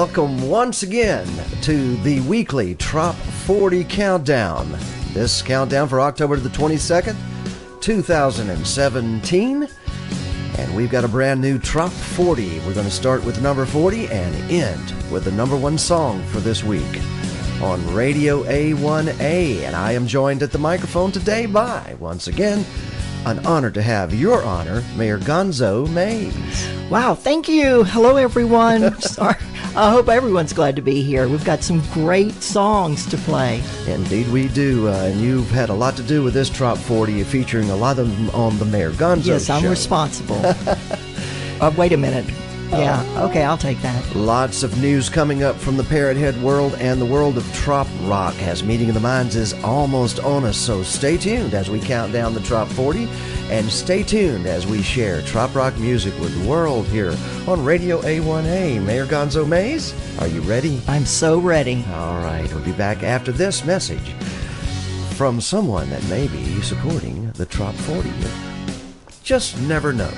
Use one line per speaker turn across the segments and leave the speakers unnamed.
Welcome once again to the weekly Trop 40 Countdown. This countdown for October the 22nd, 2017. And we've got a brand new Trop 40. We're going to start with number 40 and end with the number one song for this week on Radio A1A. And I am joined at the microphone today by, once again, an honor to have your honor, Mayor Gonzo Mays.
Wow, thank you. Hello, everyone. Sorry. I hope everyone's glad to be here. We've got some great songs to play.
Indeed, we do. Uh, and you've had a lot to do with this Trop 40, featuring a lot of them on the Mayor Gonzo
Yes, I'm
show.
responsible. uh, wait a minute. Yeah, okay, I'll take that.
Lots of news coming up from the Parrot Head world and the world of Trop Rock as Meeting of the Minds is almost on us. So stay tuned as we count down the Trop 40 and stay tuned as we share Trop Rock music with the world here on Radio A1A. Mayor Gonzo Mays, are you ready?
I'm so ready.
All right, we'll be back after this message from someone that may be supporting the Trop 40. Just never know.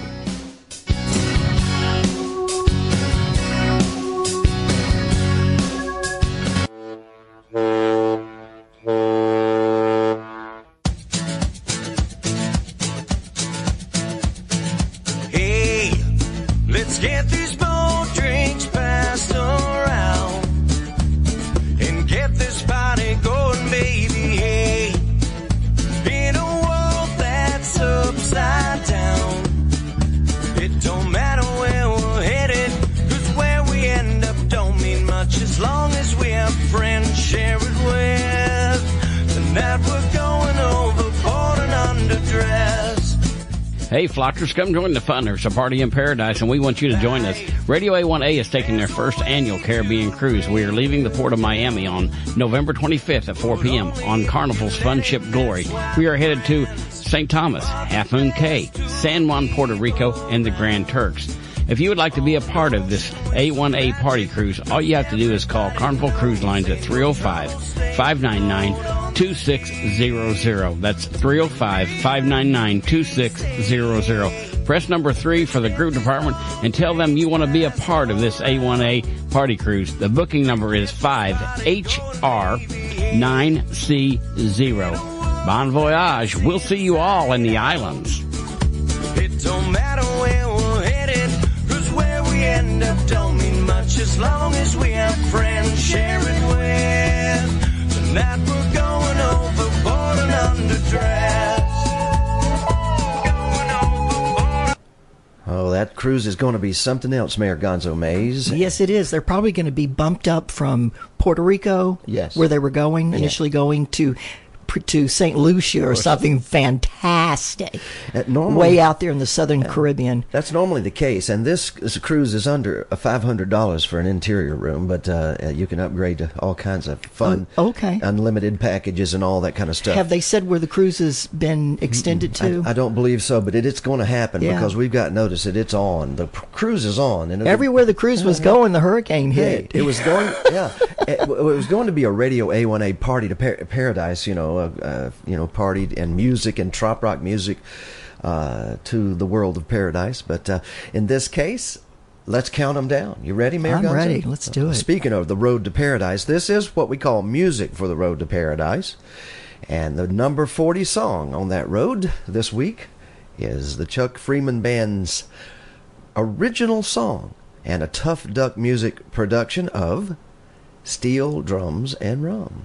Flockers, come join the fun. There's a party in paradise, and we want you to join us. Radio A1A is taking their first annual Caribbean cruise. We are leaving the port of Miami on November 25th at 4 p.m. on Carnival's Fun Ship Glory. We are headed to St. Thomas, Half Moon Cay, San Juan, Puerto Rico, and the Grand Turks. If you would like to be a part of this A1A party cruise, all you have to do is call Carnival Cruise Lines at 305 599 2600. That's 305 599 2600. Press number three for the group department and tell them you want to be a part of this A1A party cruise. The booking number is 5HR9C0. Bon voyage. We'll see you all in the islands.
It don't matter where we're headed, where we end up don't mean much as long as we have friends share it with. Tonight we're
Oh, that cruise is going to be something else, Mayor Gonzo Mays.
Yes, it is. They're probably going to be bumped up from Puerto Rico,
Yes.
where they were going, initially going to to St. Lucia or something fantastic.
Uh, normally-
Way out there in the southern Caribbean.
That's normally the case, and this, this cruise is under five hundred dollars for an interior room, but uh, you can upgrade to all kinds of fun,
Oh, okay.
unlimited packages and all that kind of stuff.
Have they said where the cruise has been extended to?
I, I don't believe so, but it, it's going to happen
Yeah.
because we've got notice that it's on. The cruise is on, and
Everywhere the cruise was going, the hurricane
Hey,
hit.
it was going, yeah, it, it was going to be a Radio A1A party to par- paradise, you know, uh, you know, partied and music and trop rock music uh, to the world of paradise. But uh, in this case, let's count them down. You ready, Mayor
I'm
Gonzo?
ready. Let's do it.
Speaking of the road to paradise, this is what we call music for the road to paradise, and the number forty song on that road this week is the Chuck Freeman Band's original song and a Tough Duck Music production of Steel Drums and Rum.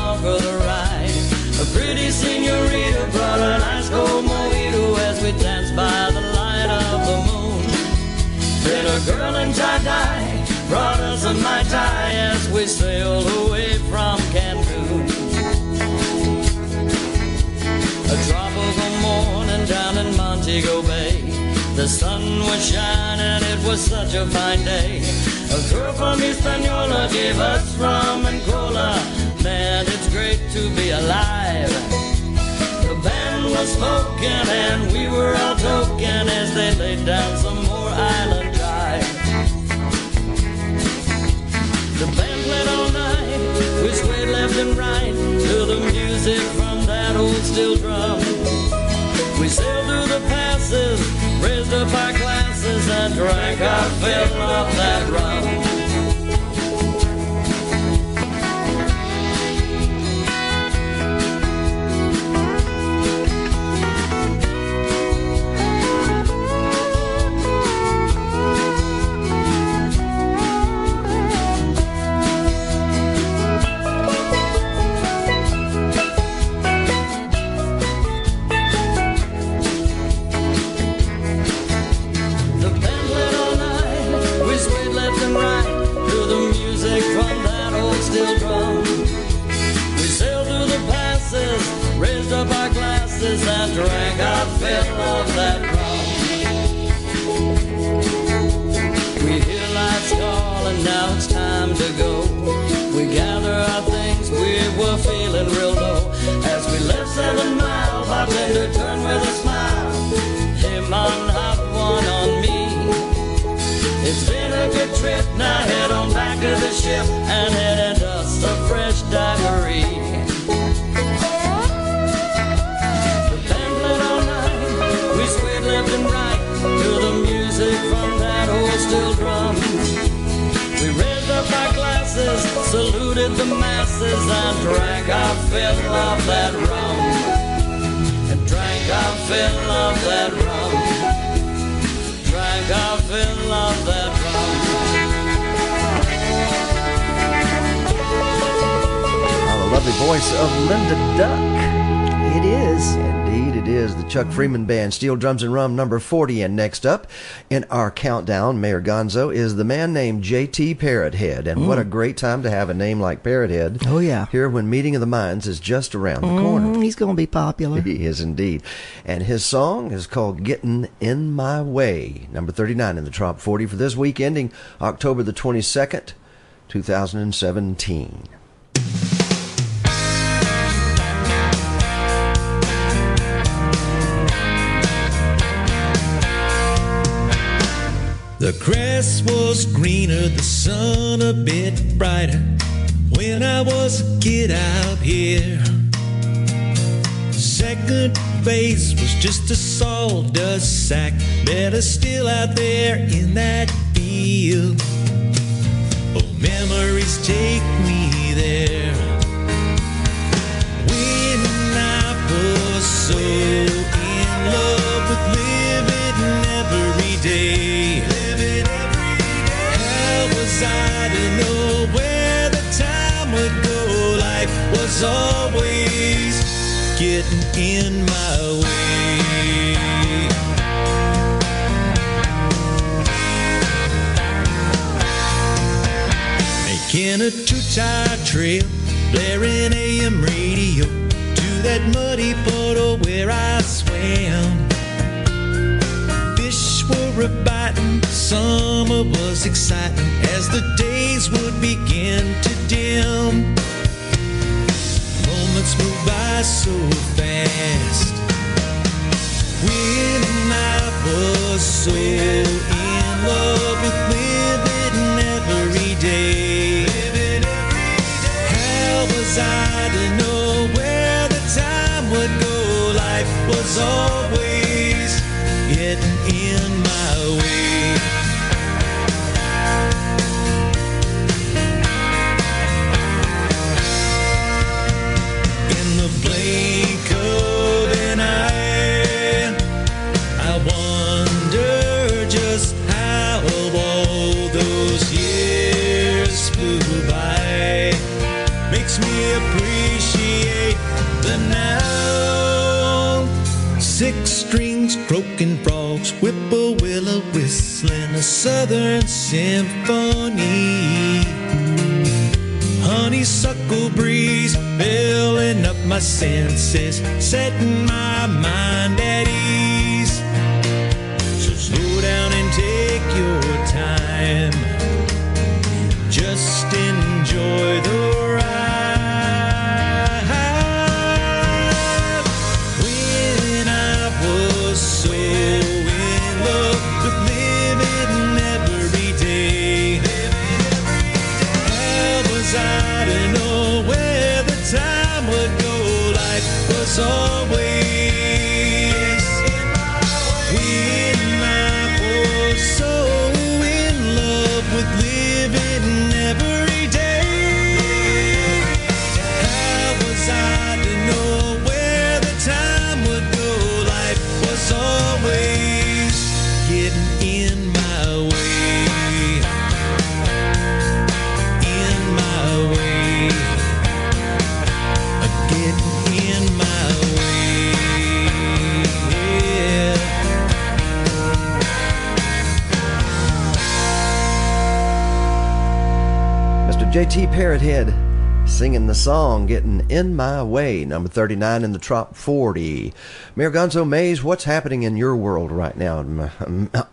Mai Tai as we sailed away from Cancun. A tropical morning down in Montego Bay. The sun was shining, it was such a fine day. A girl from Hispaniola gave us rum and cola. Man, it's great to be alive.
The band was smoking and we were all toking as they laid down some more island left and right to the music from that old steel drum. We sailed through the passes, raised up our glasses and drank our fill of that rum. Now it's time to go. We gather our things, we were feeling real low. As we left Seven Mile, bartender turned with a smile. Hey man, have one on me. It's been a good trip, now head on back to the ship and head us a fresh daiquiri. Masses, and drank our fill of that rum. And drank our fill of that rum. Drank our fill of that
Oh, the lovely voice of Linda Duck.
It is.
Indeed, it is the Chuck Freeman Band, Steel Drums and Rum, number 40. And next up in our countdown, Mayor Gonzo, is the man named J.T. Parrothead. And what a great time to have a name like Parrothead.
Oh, yeah.
Here when Meeting of the Minds is just around the corner.
Mm, he's going to be popular.
He is indeed. And his song is called Getting in My Way, number 39 in the Top 40 for this week, ending October the 22nd, 2017.
The grass was greener, the sun a bit brighter when I was a kid out here. Second base was just a sawdust sack, better still out there in that field. Oh, memories take me there. When I was so in love with living every day. I to know where the time would go? Life was always getting in my way. Making a two-tire trip, blaring AM radio to that muddy puddle where I swam. Biting, summer was exciting as the days would begin to dim. Moments move by so fast. When I was so in love with living every day. How was I to know where the time would go? Life was always getting croaking frogs, whippoorwillow whistling a southern symphony honeysuckle breeze filling up my senses, setting my mind at ease. So slow down and take your time. Just enjoy the
JT Parrothead singing the song Getting In My Way, number 39 in the Trop 40. Mayor Gonzo Mays, what's happening in your world right now,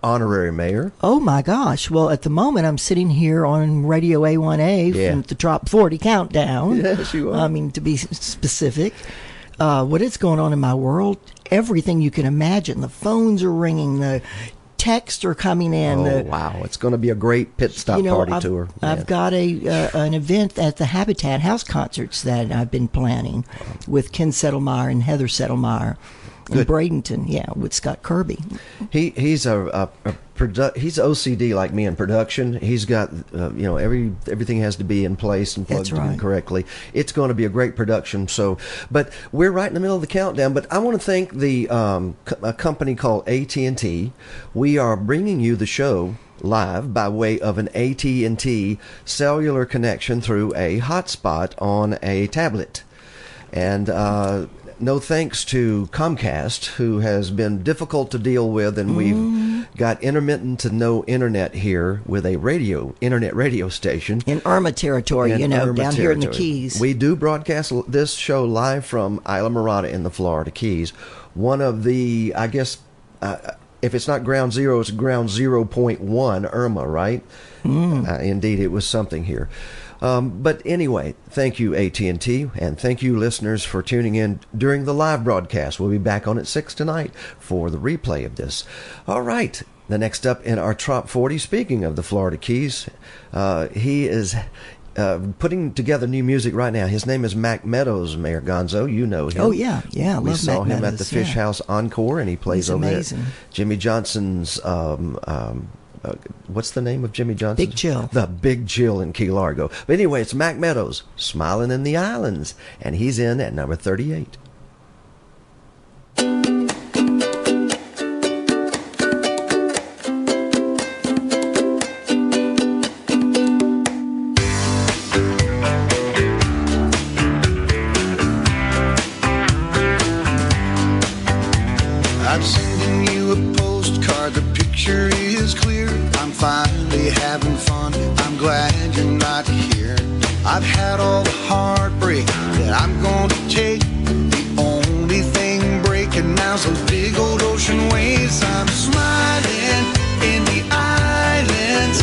honorary mayor?
Oh my gosh. Well, at the moment, I'm sitting here on Radio A1A
Yeah.
from the Trop 40 Countdown.
Yes, you are.
I mean, to be specific. Uh, what is going on in my world? Everything you can imagine. The phones are ringing, the texts are coming in.
oh,
the,
wow. It's going to be a great pit stop
you know,
party
I've,
tour.
I've got a uh, an event at the Habitat House concerts that I've been planning with Ken Settlemeyer and Heather Settlemeyer in Bradenton. Yeah, with Scott Kirby.
He he's a, a, a produ- he's OCD like me in production. He's got uh, you know every everything has to be in place and plugged
That's
in correctly. It's going to be a great production. So, but we're right in the middle of the countdown. But I want to thank the um, co- a company called AT and T. We are bringing you the show live by way of an AT and T cellular connection through a hotspot on a tablet. And uh, no thanks to Comcast, who has been difficult to deal with, and we've got intermittent to no internet here with a radio, internet radio station.
In Irma territory,
in
you know,
Irma
down here in the. Keys.
We do broadcast this show live from Islamorada in the Florida Keys. One of the, I guess, uh, if it's not ground zero, it's ground 0.1 Irma, right?
Mm.
Uh, indeed, it was something here. Um, but anyway, thank you AT&T, and thank you listeners for tuning in during the live broadcast. We'll be back on at 6 tonight for the replay of this. All right, the next up in our Trop 40, speaking of the Florida Keys, uh, he is uh, putting together new music right now. His name is Mac Meadows, Mayor Gonzo. You know him.
Oh, yeah. Yeah, I
We saw
Mac
him at the Fish
yeah.
House Encore, and he plays
He's
over
amazing.
there. Jimmy Johnson's. Um, um, uh, what's the name of Jimmy Johnson?
Big Chill.
The Big Chill in Key Largo. But anyway, it's Mac Meadows, Smiling in the Islands, and he's in at number 38.
Picture is clear. I'm finally having fun. I'm glad you're not here. I've had all the heartbreak that I'm going to take. The only thing breaking now's those big old ocean waves. I'm smiling in the islands.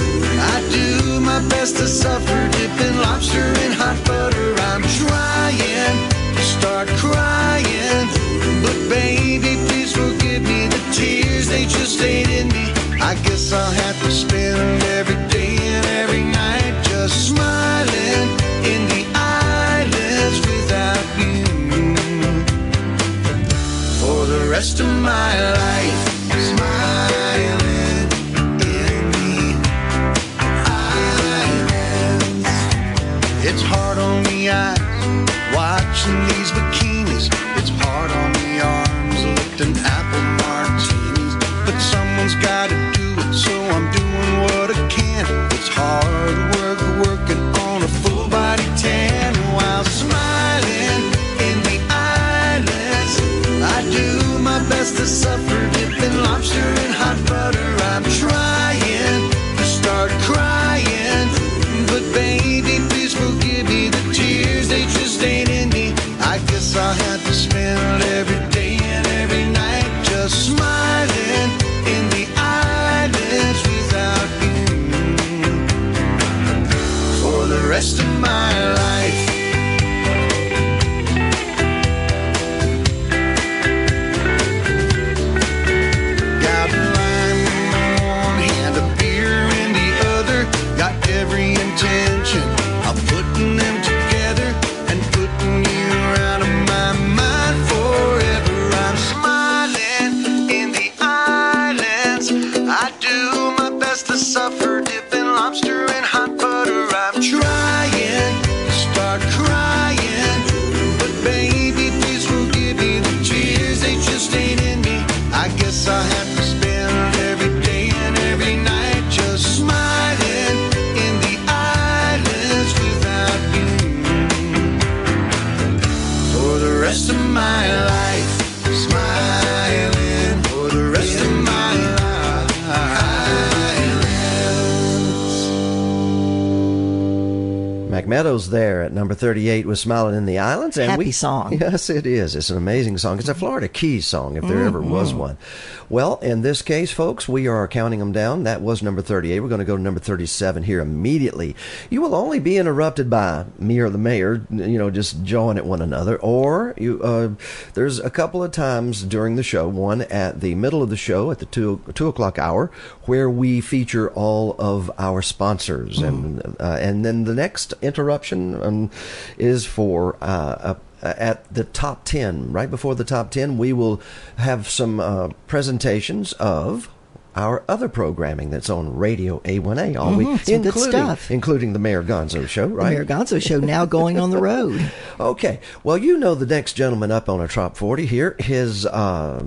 I do my best to suffer, dipping lobster in hot butter. I'm trying to start crying, tears they just stayed in me. I guess I'll have to spend every day and every night just smiling in the islands without you for the rest of my life. Smiling in the islands. It's hard on the eyes watching these someone's got to do it, so I'm doing what I can. It's hard work working on a full body tan while smiling in the islands. I do my best to suffer, dipping lobster in hot butter. I'm trying to start crying, but baby, please forgive me. The tears they just ain't in me. I guess I'll have to spend every day and every night just smiling my life.
Meadows there at number 38 with Smiling in the Islands. And
Happy
we,
song.
Yes, it is. It's an amazing song. It's a Florida Keys song, if there ever was
Mm-hmm.
one. Well, in this case, folks, we are counting them down. That was number 38. We're going to go to number 37 here immediately. You will only be interrupted by me or the mayor, you know, just jawing at one another. Or you, uh, there's a couple of times during the show, one at the middle of the show at the two, two o'clock hour, where we feature all of our sponsors. And, uh, and then the next interruption um, is for uh, a at the top 10, right before the top 10, we will have some uh, presentations of our other programming that's on Radio A1A all week,
Mhm, good
including,
stuff.
including the Mayor Gonzo show,
The
right?
Mayor Gonzo show now going on the road.
Okay. Well, you know the next gentleman up on a top 40 here. His, uh,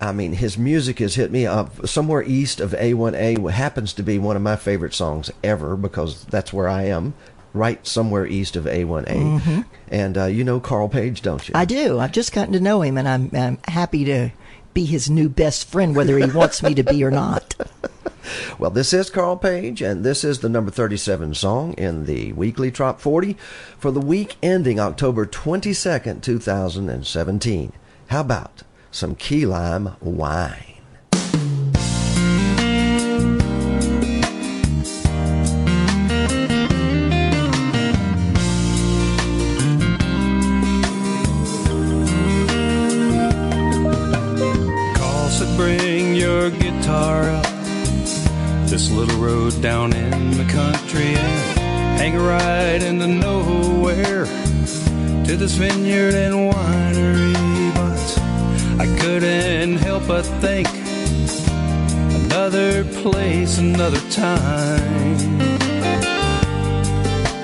I mean, his music has hit me up somewhere east of A1A. Happens to be one of my favorite songs ever because that's where I am, right somewhere east of A1A. And uh, you know Carl Page, don't you?
I do. I've just gotten to know him, and I'm, I'm happy to be his new best friend, whether he wants me to be or not.
Well, this is Carl Page, and this is the number 37 song in the weekly Trop 40 for the week ending October 22nd, 2017. How about some key lime wine?
This little road down in the country and hang a ride into nowhere to this vineyard and winery. But I couldn't help but think another place, another time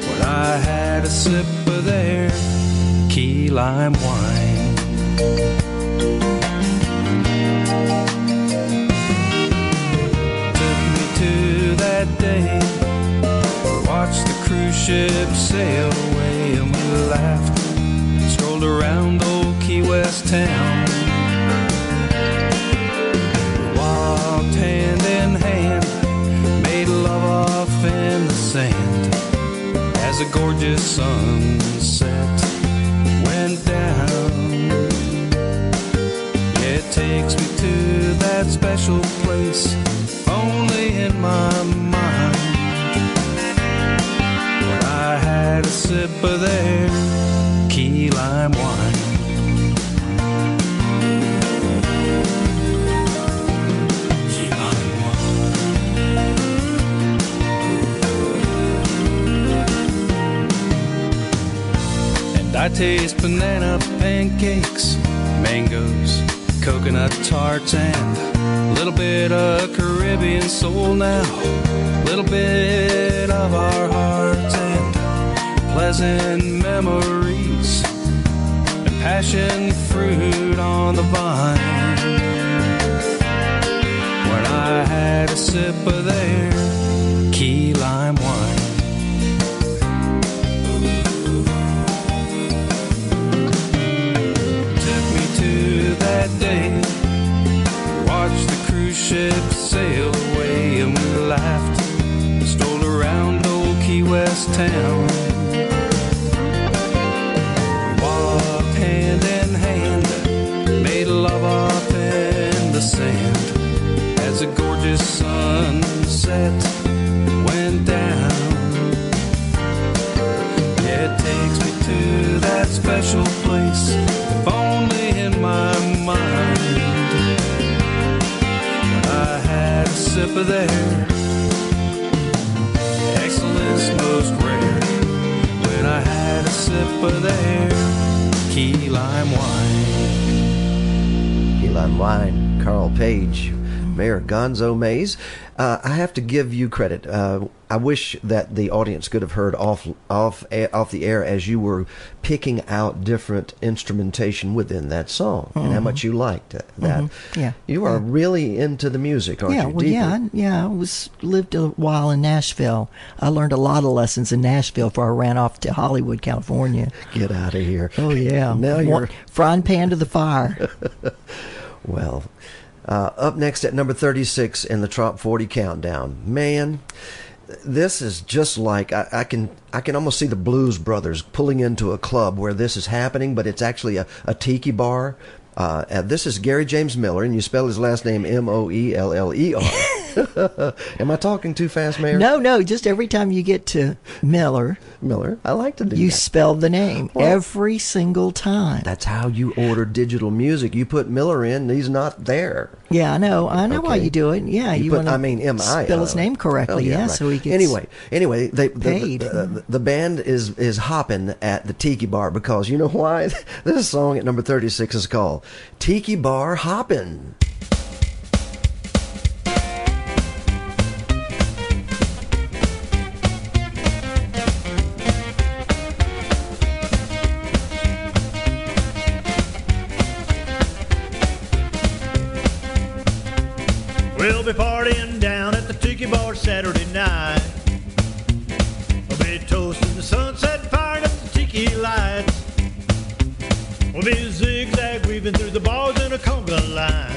when I had a sip of their key lime wine. That day. Watched the cruise ship sail away, and we laughed. Strolled around old Key West town. We walked hand in hand, made love off in the sand as a gorgeous sunset went down. It takes me to that special place, only in my mind. Where I had a sip of their key lime wine. I taste banana pancakes, mangoes, coconut tarts, and a little bit of Caribbean soul now. A Little bit of our hearts and pleasant memories, and passion fruit on the vine. When I had a sip of their key lime ship sail away, and we laughed. Strolled around old Key West town. Walked hand in hand, made love off in the sand as a gorgeous sunset went down. It takes me to that special place, if only sip of their excellence most rare. When I had a sip of key lime wine.
Key lime wine, Carl Page, Mayor Gonzo Mays. Uh, I have to give you credit. Uh, I wish that the audience could have heard off off off the air as you were picking out different instrumentation within that song and how much you liked that.
Mhm. Yeah.
you are really into the music, aren't
yeah,
you?
well, yeah, I- yeah. I was lived a while in Nashville. I learned a lot of lessons in Nashville before I ran off to Hollywood, California.
Get out of here.
Oh yeah,
Now you're
frying pan to the fire.
Well, uh, up next at number 36 in the Trop 40 countdown. Man, this is just like I, I can I can almost see the Blues Brothers pulling into a club where this is happening, but it's actually a, a tiki bar. Uh, and this is Gary James Miller, and you spell his last name M O E L L E R. Am I talking too fast, Mayor?
No, no, just every time you get to Miller,
Miller. I like to do
you
that.
spell the name
Well-
every single time.
That's how you order digital music. You put Miller in, he's not there.
Yeah, I know. I know why you do it. Yeah, you,
You put,
want to
I mean, M I
spell his name correctly.
Oh,
yeah,
right.
so he gets
anyway. Anyway, they, the. The, the, the band is is hopping at the Tiki Bar because you know why? this song at number thirty six is called Tiki Bar Hoppin'.
We'll be partying down at the Tiki Bar Saturday night. We'll be toasting the sunset, firing up the tiki lights. We'll be zigzag weaving through the bars in a conga line.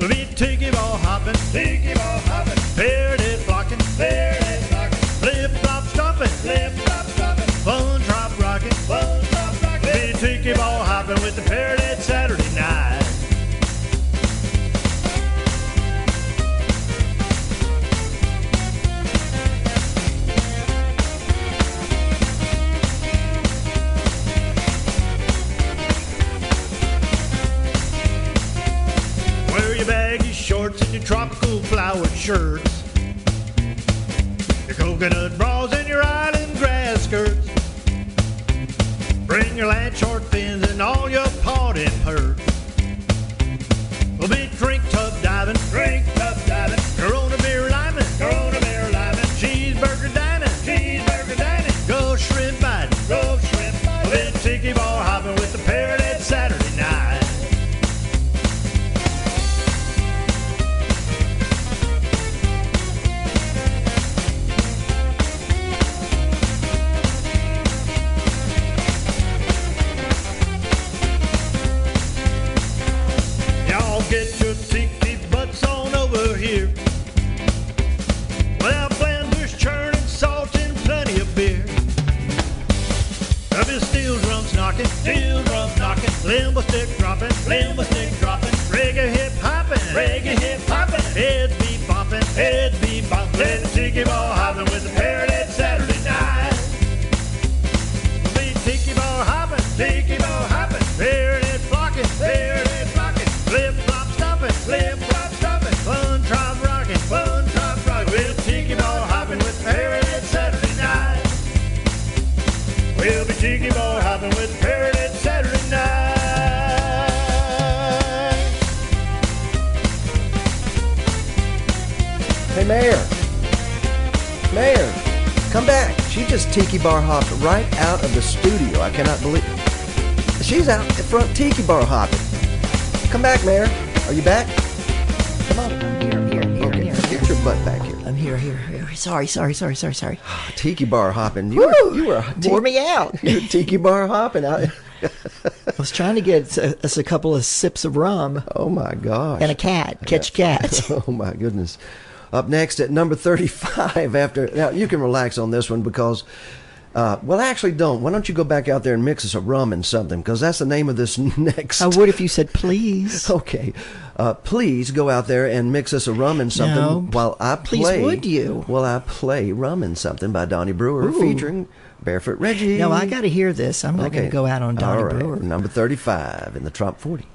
We'll be tiki bar hopping, tiki bar hopping, flowered shirts. Your coconut bras and your island grass skirts. Bring your land short fins and all your party hurt. We'll be drink tub diving, drink tub limbo stick dropping, limbo stick dropping, reggae hip hopping, reggae hip
She just tiki bar hopped right out of the studio. I cannot believe She's out in front tiki bar hopping. Come back, Mayor. Are you back? Come on.
I'm here, I'm here, here,
Okay,
here,
get your butt back here.
I'm here, here, here. Sorry, sorry, sorry, sorry, sorry.
Tiki bar hopping. You
Woo!
were, you were ti-
Wore me out.
you were tiki bar hopping. I,
I was trying to get us a couple of sips of rum
oh my gosh.
and a cat. Catch a cat.
Oh my goodness. Up next at number 35 after now you can relax on this one because uh, well I actually don't. Why don't you go back out there and mix us a rum and something because that's the name of this next.
I would if you said please.
Okay. Uh, please go out there and mix us a rum and something
No.
while I play.
Please, would you?
While I play rum and something by Donnie Brewer
Ooh.
featuring Barefoot Reggie.
No, I got to hear this. I'm not going to go out on Donnie
right.
Brewer.
Number 35 in the Trop 40.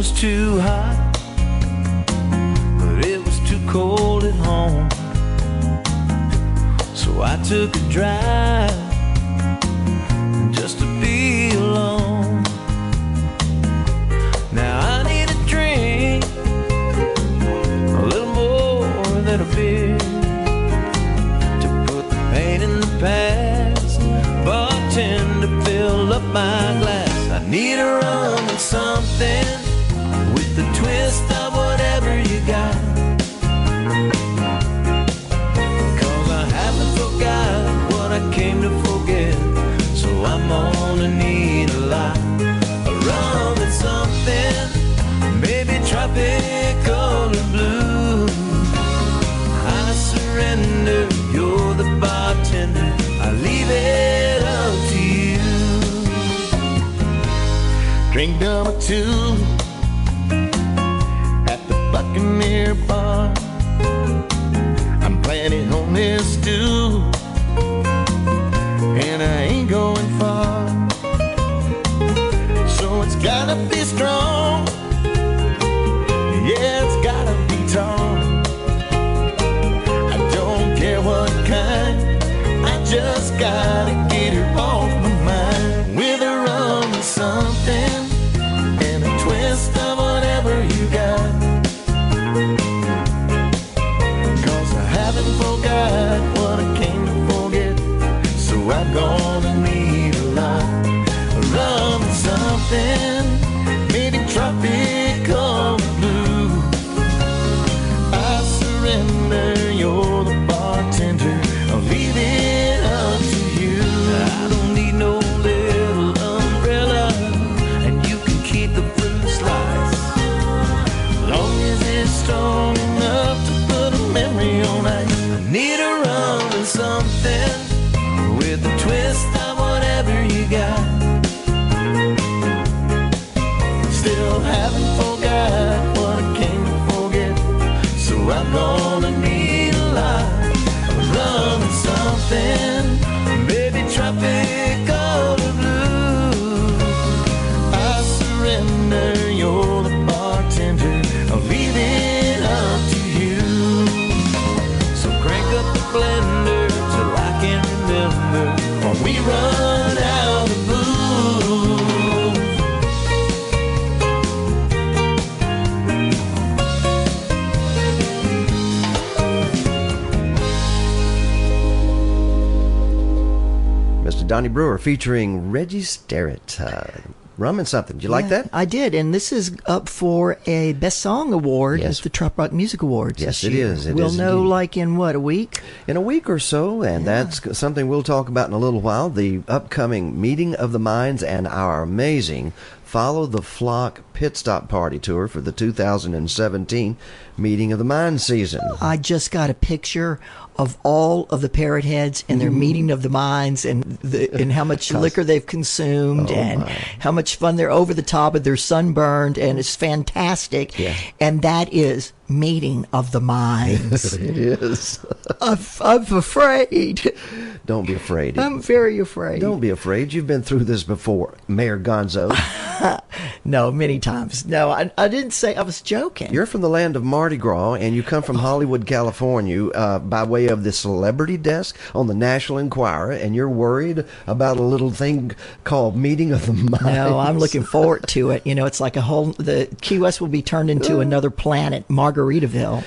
Was too hot, but it was too cold at home. So I took a drive just to be alone. Now I need a drink, a little more than a beer, to put the pain in the past. Bartender, fill up my glass. I need a rum and something best of whatever you got. Cause I haven't forgot what I came to forget, so I'm gonna need a lot. A rum and something, maybe tropical or blue. I surrender, you're the bartender, I leave it up to you. Drink number two Bar. I'm planning on this too, gonna need a lot. Rum or
something, Donnie Brewer featuring Reggie Starrett. Uh, rum and something. Did you like that?
I did, and this is up for a Best Song Award
Yes.
at the Trop Rock Music Awards.
Yes, it is. It
we'll
is
know,
indeed.
like in what a week.
in a week or so, and that's something we'll talk about in a little while. The upcoming Meeting of the Minds and our amazing Follow the Flock Pit Stop Party Tour for the 2017 Meeting of the Minds season.
I just got a picture of all of the parrot heads and
Mm.
their meeting of the minds and the, and how much liquor they've consumed
Oh,
and
my.
how much fun they're over the top of their sunburned and it's fantastic.
Yeah.
And that is meeting of the minds.
It is.
I'm, I'm afraid.
Don't be afraid.
I'm very afraid.
Don't be afraid. You've been through this before, Mayor Gonzo.
No, many times. No, I, I didn't say I was joking.
You're from the land of Mardi Gras, and you come from Hollywood, California, uh, by way of the celebrity desk on the National Enquirer, and you're worried about a little thing called Meeting of the Minds.
No, I'm looking forward to it. You know, it's like a whole. The Key West will be turned into another planet, Margaritaville.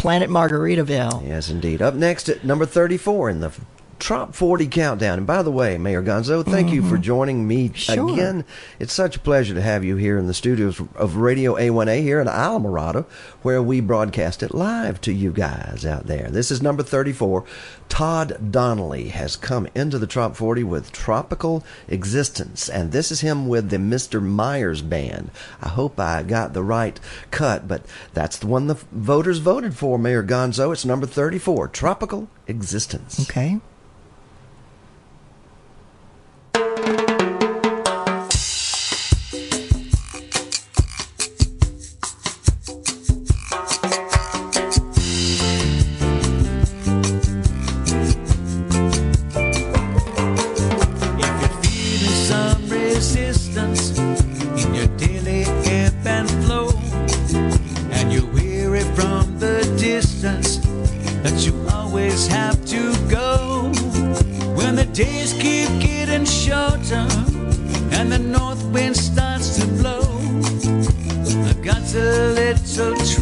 planet Margaritaville.
Yes, indeed. Up next at number 34 in the Trop 40 Countdown. And by the way, Mayor Gonzo, thank you for mm-hmm. joining me
Sure.
again. It's such a pleasure to have you here in the studios of Radio A1A here in Islamorada, where we broadcast it live to you guys out there. This is number 34. Todd Donnelly has come into the Trop 40 with Tropical Existence, and this is him with the Mr. Myers Band. I hope I got the right cut, but that's the one the voters voted for, Mayor Gonzo. It's number 34, Tropical Existence.
Okay.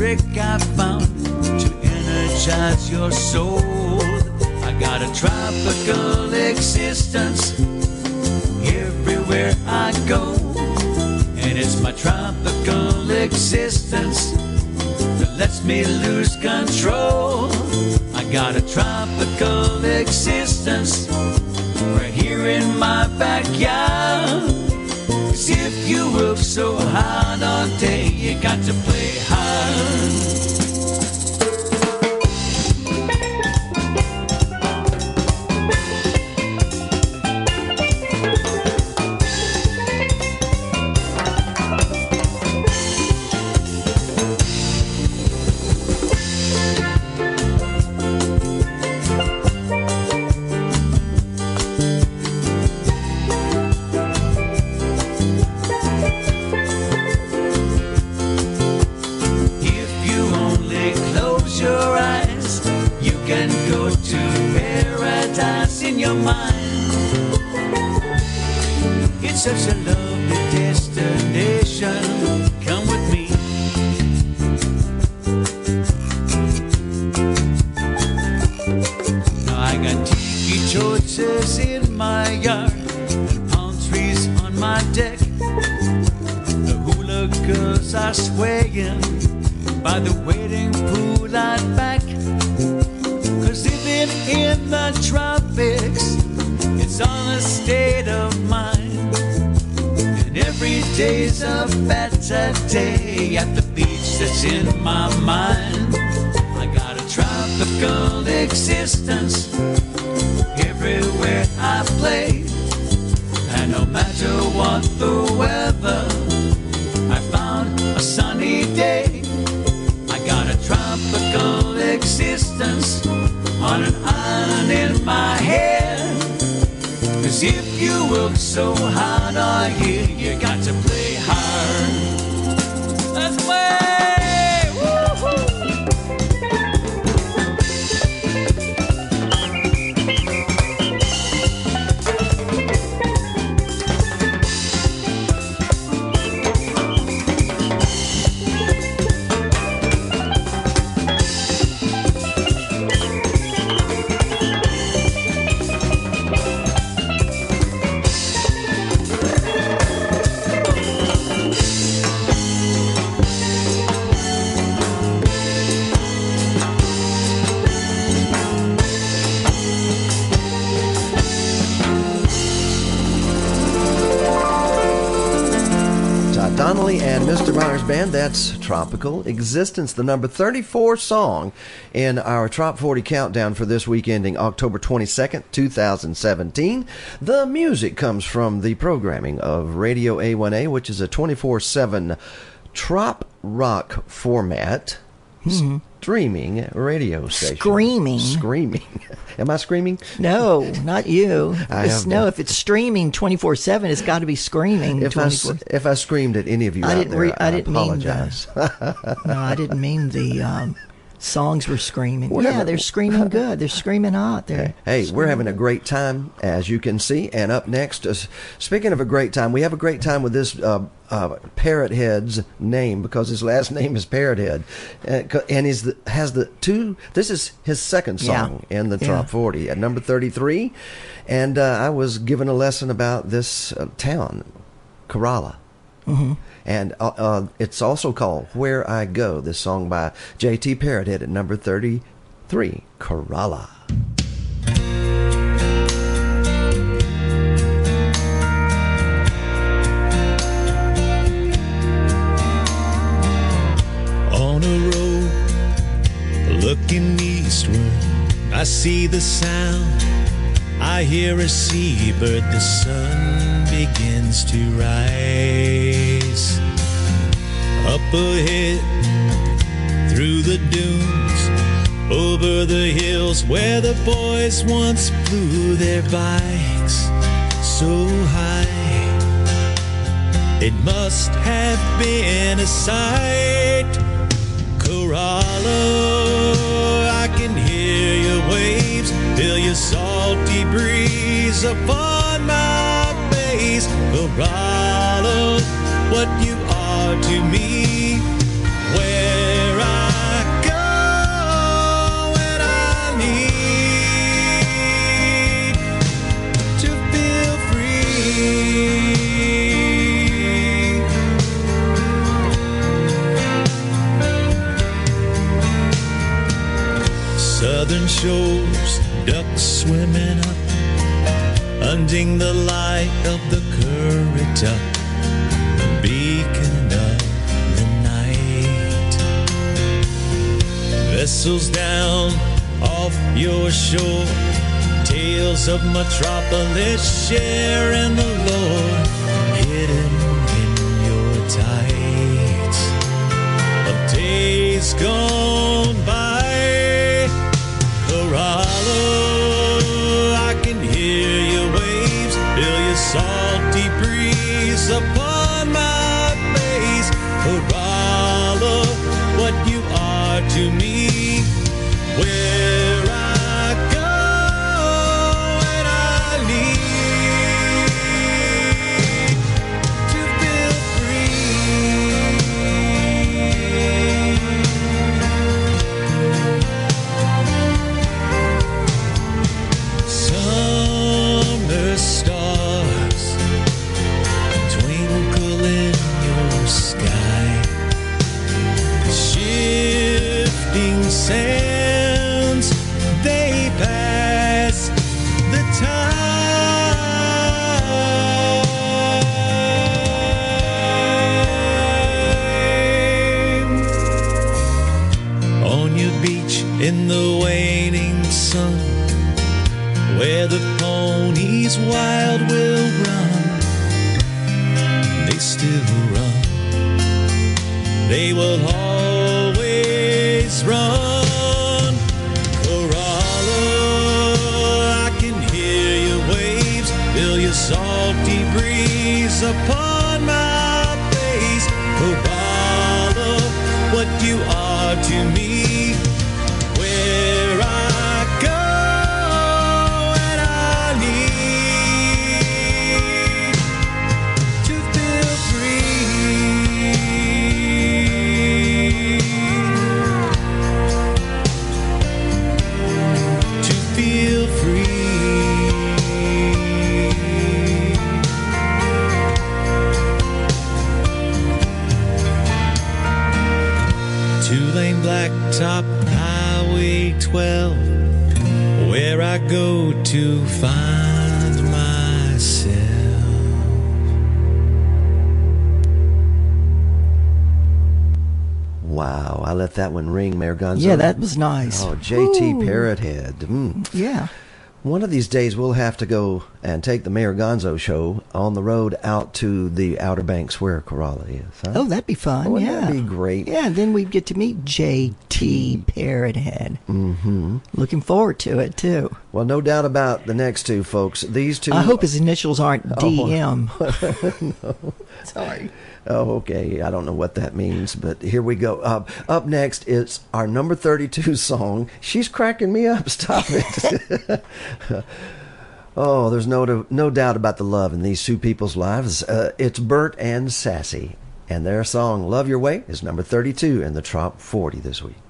Trick I found to energize your soul. I got a tropical existence everywhere I go, and it's my tropical existence that lets me lose control. I got a tropical existence right here in my backyard. If you work so hard all day, you got to play hard.
Mind. It's such a lovely destination. Come with me. Now I got tiki torches in my yard and palm trees on my deck. The hula girls are swaying by the waiting pool out back. In the tropics, it's all a state of mind. And every day's a better day at the beach that's in my mind. I got a tropical existence everywhere I play. And no matter what the on an island in my head. Cause if you work so hard on here, you got to play
That's Tropical Existence, the number 34 song in our Trop 40 countdown for this week ending October 22nd, 2017. The music comes from the programming of Radio A1A, which is a 24 7 trop rock format. Mm-hmm. Streaming radio station.
Screaming.
Screaming. Am I screaming?
No, not you.
I
It's- no, if it's streaming 24 7, it's got to be screaming
If I, s-
24
if I screamed at any of you
I
out
didn't
there,
re- I
I,
didn't mean
apologize.
No, I didn't mean the um, songs were screaming. Yeah, they're screaming good. They're screaming hot. They're
Hey, we're having a great time, as you can see. And up next, uh, speaking of a great time, we have a great time with this uh, uh, Parrot Head's name because his last name is Parrot Head, uh, and he's the, has the two. This is his second
Yeah.
song in the
Yeah.
top forty at number thirty-three. And uh, I was given a lesson about this uh, town, Corolla.
Mm-hmm.
And uh, uh, it's also called Where I Go, this song by J.T. Parrothead at number 33, Corolla.
on a road looking eastward i see the sound i hear a seabird the sun begins to rise up ahead through the dunes over the hills where the boys once flew their bikes so high it must have been a sight. Corolla, I can hear your waves, feel your salty breeze upon my face. Corolla, what you to me, where I go when I need to feel free. Southern shores, ducks swimming up, hunting the light of the Currituck, Vessels down off your shore, tales of metropolis sharing the lore, hidden in your tights of days gone by. Corolla, I can hear your waves, feel your salty breeze upon where the ponies wild will
let that one ring, Mayor Gonzo.
Yeah, that was nice.
Oh, JT
Ooh.
Parrothead. Mm.
Yeah.
One of these days, we'll have to go and take the Mayor Gonzo show on the road out to the Outer Banks where Corolla is. Huh?
Oh, that'd be fun.
Wouldn't
yeah.
That'd be great?
Yeah, then we'd get to meet J.T. Parrothead. Mm-hmm. Looking forward to it, too.
Well, no doubt about the next two folks. These two.
I hope his initials aren't
Oh.
DM. Sorry.
Oh, okay. I don't know what that means, but here we go. Uh, up next is our number 32 song. She's cracking me up. Stop it. oh, there's no no doubt about the love in these two people's lives. Uh, it's Bert and Sassy, and their song "Love Your Way" is number 32 in the Trop 40 this week.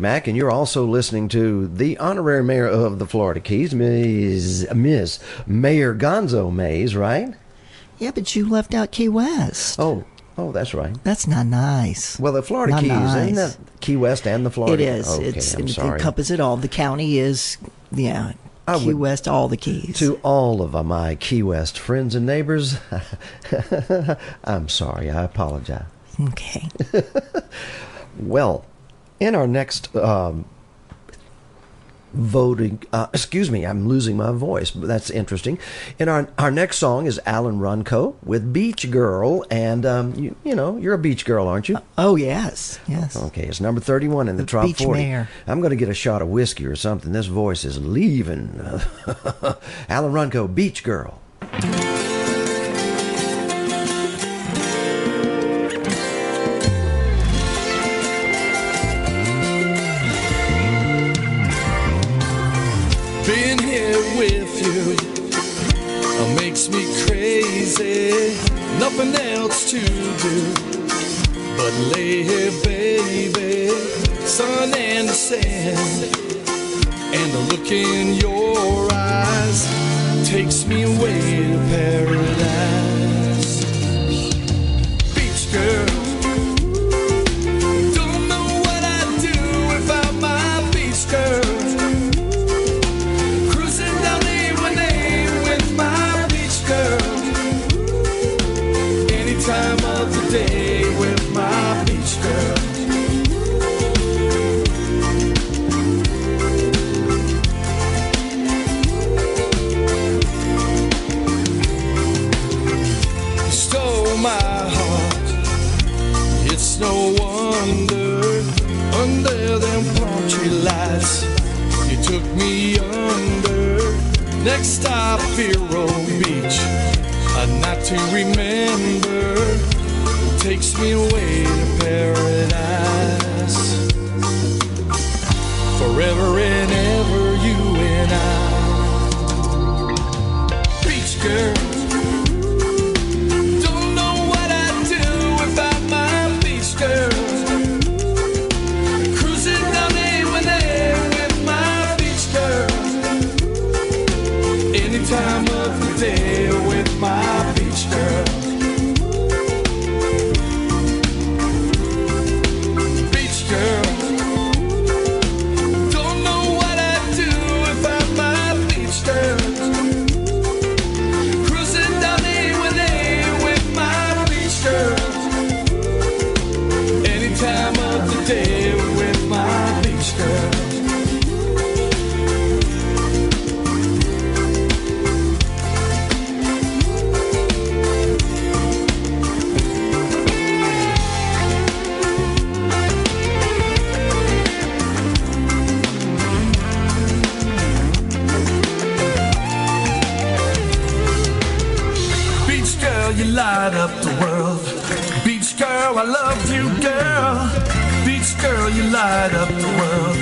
Thank you, Mac. And you're also listening to the honorary mayor of the Florida Keys, Ms. Ms. Mayor Gonzo Mays, right?
Yeah, but you left out Key West.
Oh, oh, that's right.
That's not nice.
Well, the Florida
Not
Keys,
nice.
isn't that Key West and the Florida?
It is.
Okay,
it's
I'm
it
sorry.
encompasses it all. The county is yeah.
I
Key West, all the keys.
To all of my Key West friends and neighbors, I'm sorry. I apologize.
Okay.
Well, in our next um, voting, uh, excuse me, I'm losing my voice, but that's interesting. In our our next song is Alan Runco with Beach Girl, and um, you you know you're a beach girl, aren't you?
Oh yes, yes.
Okay, it's number 31 in the,
The
top
Beach
40.
Mare.
I'm going to get a shot of whiskey or something. This voice is leaving. Alan Runco, Beach Girl.
Nothing else to do but lay here, baby. Sun and sand, and the look in your eyes takes me away to paradise. Beach girl. Next stop, Vero Beach, a night to remember. Takes me away to paradise. Forever and light up the world.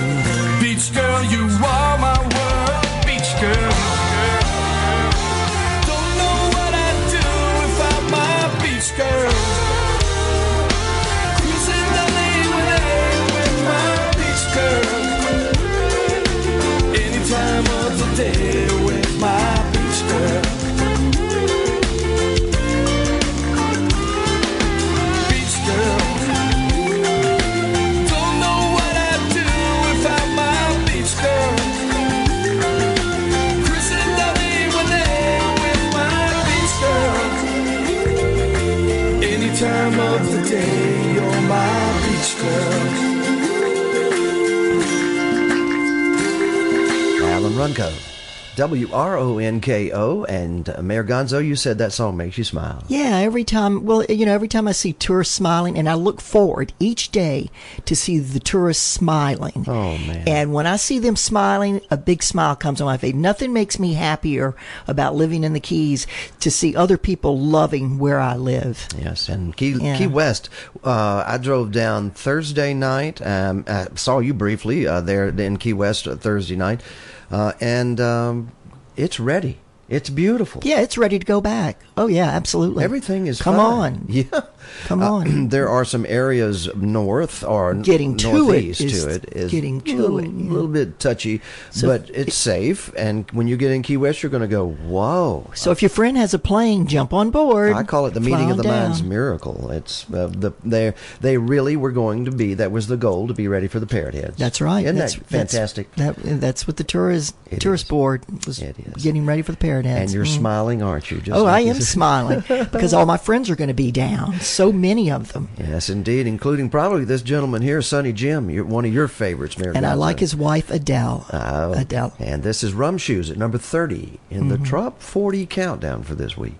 W R O N K O. And uh, Mayor Gonzo, you said that song makes you smile.
Yeah, every time, well, you know, every time I see tourists smiling, and I look forward each day to see the tourists smiling.
Oh, man.
And when I see them smiling, a big smile comes on my face. Nothing makes me happier about living in the Keys to see other people loving where I live.
Yes, and Key,
Yeah.
Key West. Uh, I drove down Thursday night. Um, I saw you briefly uh, there in Key West uh, Thursday night, uh, and um, it's ready. It's beautiful.
Yeah, it's ready to go back. Oh, yeah, absolutely.
Everything is
Come
fine.
on.
Yeah,
Come
Uh,
on.
there are some areas north or
Getting to it
northeast
is-
to it is
getting to
a little,
it, yeah.
little bit touchy,
So
but it's safe. And when you get in Key West, you're going to go, "Whoa!"
So if your friend has a plane, jump on board.
I call it the meeting of the minds miracle. It's uh, the they they really were going to be. That was the goal to be ready for the parrot heads.
That's right.
Isn't
that's,
that fantastic?
That's, that, that's what the tourist
It
tourist
is.
board was
It
getting ready for the parrot heads.
and you're
Mm.
smiling, aren't you? Just
Oh, I
like you
am smiling because all my friends are going to be down. So many of them.
Yes, indeed, including probably this gentleman here, Sunny Jim. One of your favorites, Mayor.
And I like his wife, Adele.
Oh,
Adele.
And this is Rum Shoes at number 30 in
Mm-hmm.
the Trop 40 countdown for this week.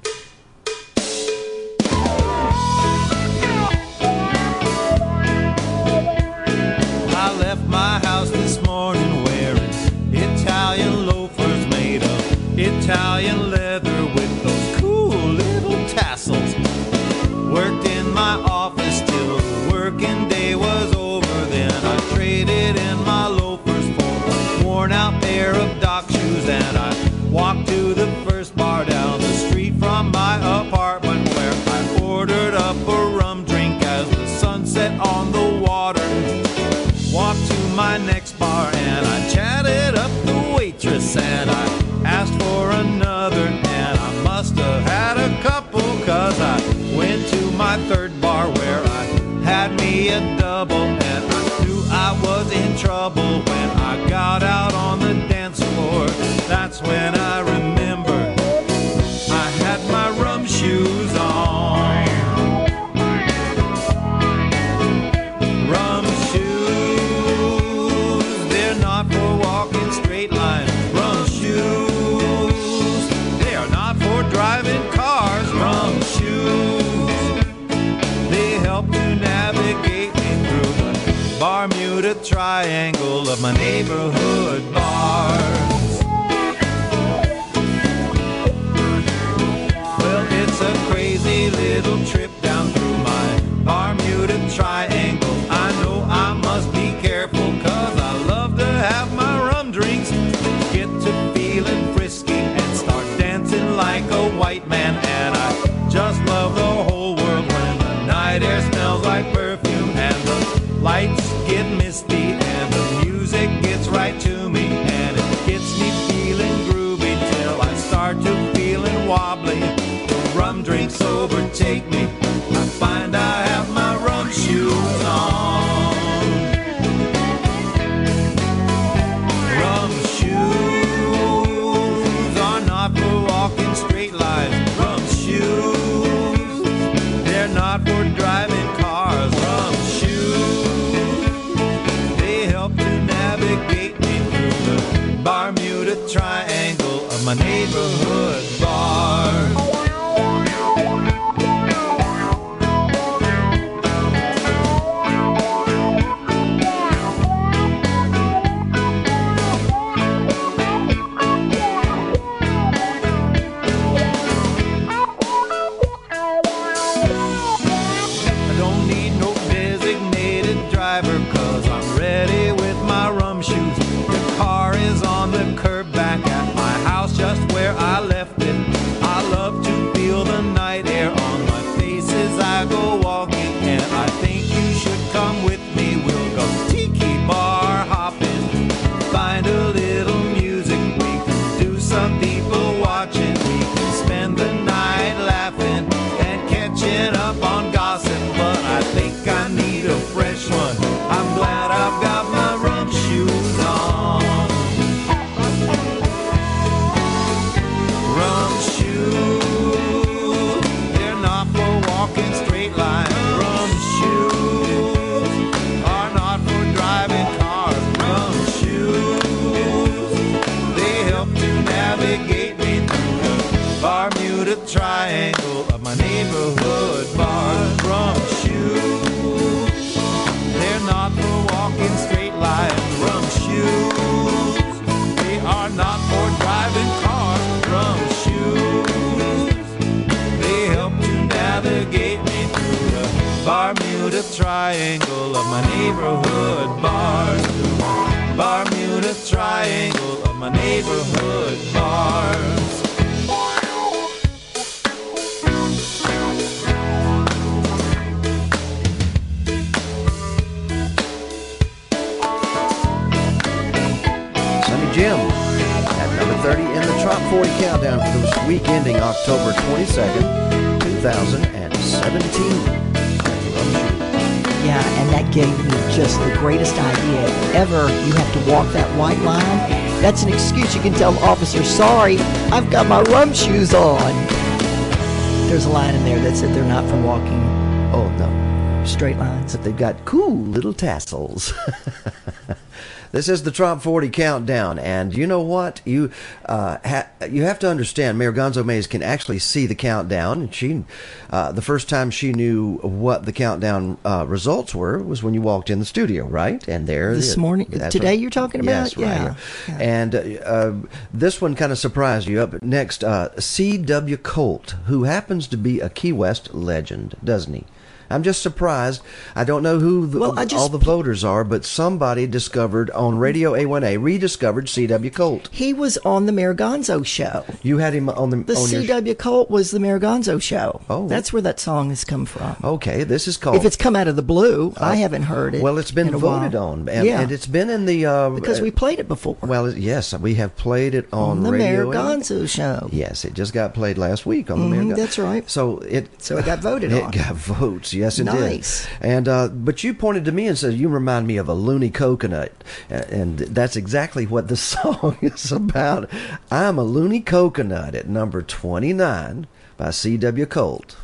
I left my house And I walked to the first bar down the street from my apartment where I ordered up a rum drink as the sun set on the water. Walked to my next bar and I chatted up the waitress and I asked for another and I must have had a couple cause I went to my third bar where I had me a double and I knew I was in trouble When I remember I had my rum shoes on. Rum shoes, they're not for walking straight lines. Rum shoes, they are not for driving cars. Rum shoes, they help to navigate me through the Bermuda Triangle of my neighborhood bars. Overtake me. I find I have my rum shoes on. Rum shoes are not for walking straight lines. Rum shoes, they're not for driving cars. Rum shoes, they help to navigate me through the Bermuda Triangle of my neighborhood Triangle of my neighborhood bars. Triangle of my neighborhood bars.
Sunny Jim at number 30 in the Top 40 Countdown for this week ending October 22nd, 2017.
Yeah, and that gave me just the greatest idea ever. You have to walk that white line. That's an excuse you can tell the officer, sorry, I've got my rum shoes on. There's a line in there that said they're not for walking
Oh, no.
straight lines.
But they've got cool little tassels. This is the Trop 40 countdown, and you know what? You uh, ha- you have to understand. Mayor Gonzo Mays can actually see the countdown, and she, uh, the first time she knew what the countdown uh, results were was when you walked in the studio, right? And there,
This morning-
that's
today you're talking
Yes,
about?
right
Yeah.
And uh, uh, this one kind of surprised you. Up next, uh, C.W. Colt, who happens to be a Key West legend, doesn't he? I'm just surprised. I don't know who the,
Well, just-
all the voters are, but somebody discovered on Radio A1A, rediscovered C.W. Colt.
He was on the Mayor Gonzo show.
You had him on the,
The
on.
CW Colt was the Mayor Gonzo show.
Oh.
That's where that song has come from.
Okay, this is called.
If it's come out of the blue, I haven't heard it.
well, it's been voted
while.
on, and,
yeah,
and it's been in the uh,
because we played it before
Well, yes, we have played it on,
on the Mayor
Radio A1A.
Show.
Yes, it just got played last week on the Mayor
Mhm,
Gon-
that's right.
So it
So it got voted
it
on.
It got votes. Yes, it
Nice.
did. And uh, but you pointed to me and said you remind me of a loony coconut, and that's exactly what the song is about. I'm a loony coconut at number twenty nine by C.W. Colt.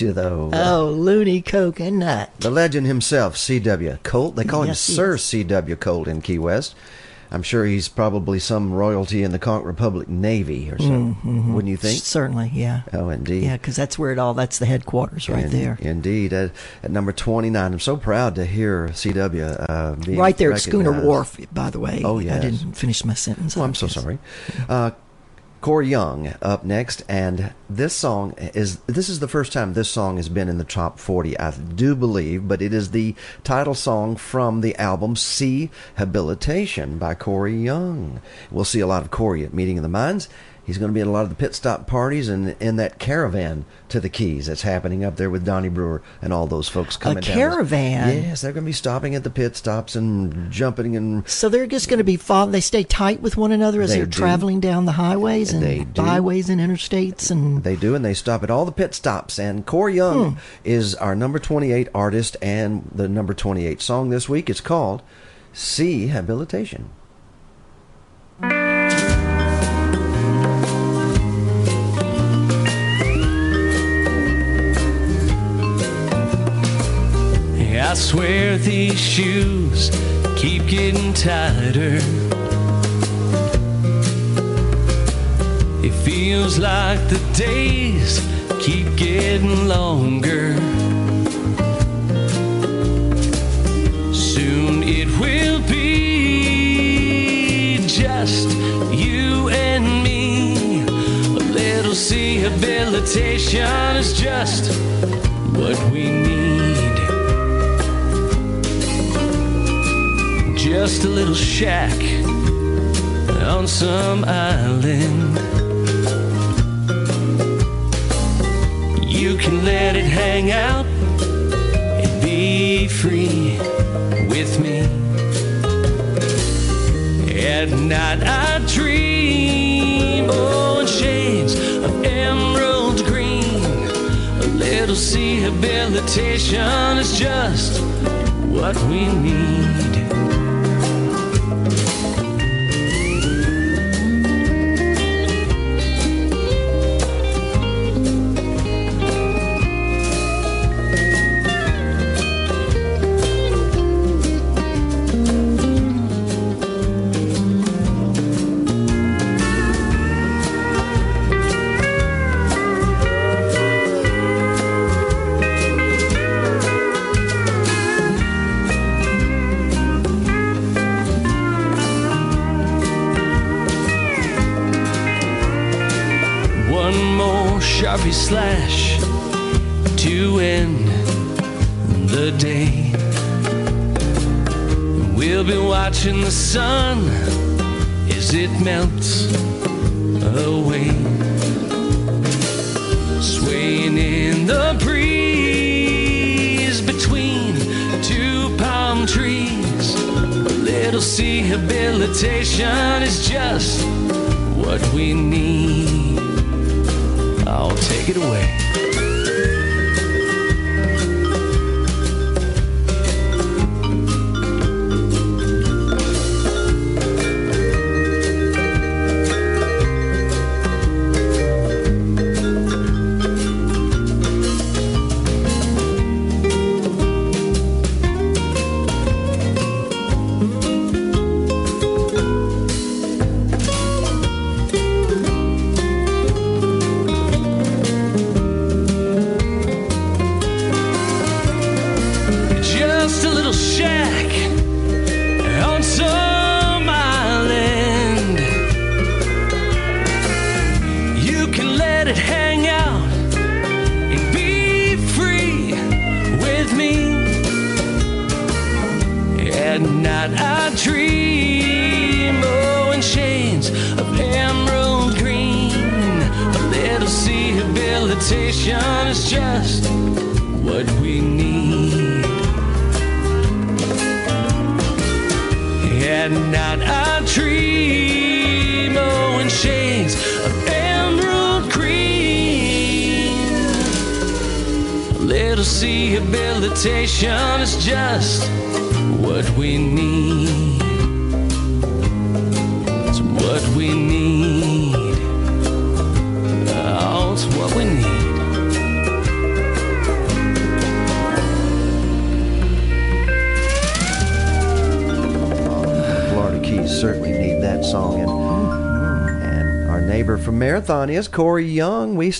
You,
though?
Oh, loony coconut.
The legend himself, C.W. Colt. They call
Yes,
him Sir. C.W. Colt in Key West. I'm sure he's probably some royalty in the Conch Republic Navy or something. Wouldn't you think?
Certainly, yeah.
Oh, indeed.
Yeah, because that's where it all, that's the headquarters right
In-
there.
Indeed. At, at number 29, I'm so proud to hear CW uh, being
Right there at Schooner. Wharf, by the way.
Oh,
yeah.
I
didn't finish my sentence.
Oh, I'm so sorry. Uh, Corey Young up next, and this song is this is the first time this song has been in the top 40, I do believe, but it is the title song from the album "See Habilitation" by Corey Young. We'll see a lot of Corey at Meeting of the Minds. He's going to be at a lot of the pit stop parties and in that caravan to the Keys that's happening up there with Donnie Brewer and all those folks coming down.
caravan?
Yes, they're going to be stopping at the pit stops and jumping and
So they're just going to be following, they stay tight with one another as
They
are traveling down the highways and byways and interstates and
They do, and they stop at all the pit stops. And Corey Young hmm. is our number 28 artist, and the number 28 song this week is called See Habilitation.
I swear these shoes keep getting tighter. It feels like the days keep getting longer. Soon it will be just you and me. A little rehabilitation is just what we need. Just a little shack on some island. You can let it hang out and be free with me. At night I dream in shades of emerald green. A little rehabilitation is just what we need. Sharpie slash to end the day. We'll be watching the sun as it melts away. Swaying in the breeze between two palm trees. A little rehabilitation is just what we need. I'll take it away.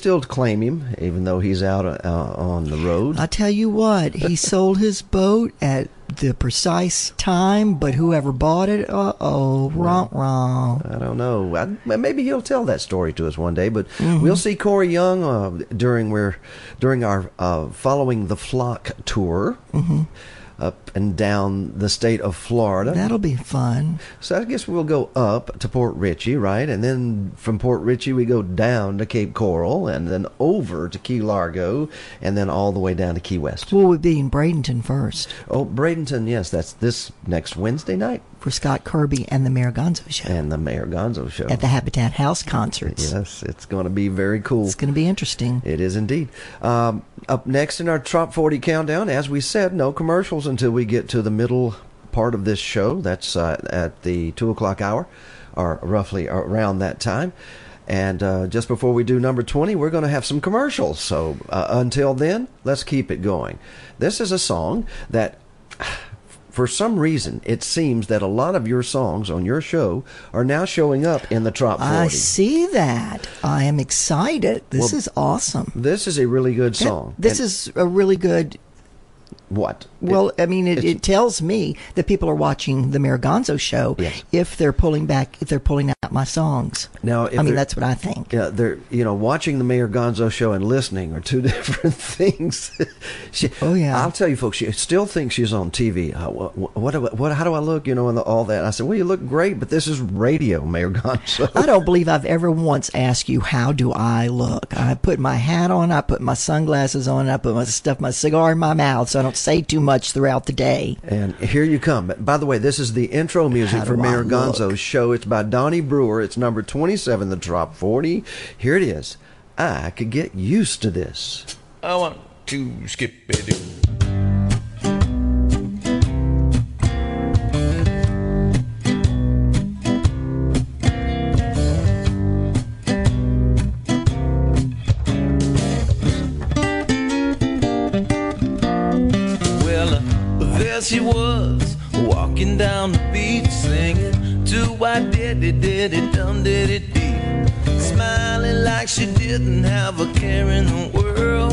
Still claim him, even though he's out uh, on the road.
I tell you what, he sold his boat at the precise time, but whoever bought it, uh oh, wrong, wrong.
I don't know. I, maybe he'll tell that story to us one day. But
Mm-hmm.
we'll see Corey Young uh, during we're during our uh, following the flock tour
Mm-hmm.
Up and down the state of Florida.
That'll be fun.
So I guess we'll go up to Port Richey, right? And then from Port Richey we go down to Cape Coral and then over to Key Largo and then all the way down to Key West.
Well, we'll be in Bradenton first
Oh, Bradenton, yes, that's this next Wednesday night
for Scott Kirby and the Mayor Gonzo show
and the Mayor Gonzo show.
at the Habitat House concerts.
Yes, it's going to be very cool.
It's going to be interesting.
It is indeed. Um, up next in our Top 40 countdown, as we said, no commercials until we get to the middle part of this show. That's uh, at the 2 o'clock hour, or roughly around that time. And uh, just before we do number 20, we're going to have some commercials. So uh, until then, let's keep it going. This is a song that. For some reason, it seems that a lot of your songs on your show are now showing up in the top 40.
I see that. I am excited. This
Well,
is awesome.
This is a really good song.
This
And
is a really good.
What?
Well, I mean, it, it tells me that people are watching the Mayor Gonzo show
Yes.
if they're pulling back, if they're pulling out my songs.
Now,
I mean, that's what I think.
Yeah, they're you know watching the Mayor Gonzo show and listening are two different things. she,
Oh, yeah.
I'll tell you, folks. She still thinks she's on TV. Uh, what, what, what, what? How do I look? You know, and the, all that. I said, well, you look great, but this is radio, Mayor Gonzo.
I don't believe I've ever once asked you how do I look. I put my hat on, I put my sunglasses on, I put my stuff, my cigar in my mouth, so I don't say too much throughout the day.
And here you come. By the way, this is the intro music for Mayor? Gonzo's show. It's by Donnie Brewer. It's number 27, the Trop 40. Here it is. I could get used to this.
I want to skip it.
She was, walking down the beach, singing, to I did it, did it, dum did it. Smiling like she didn't have a care in the world.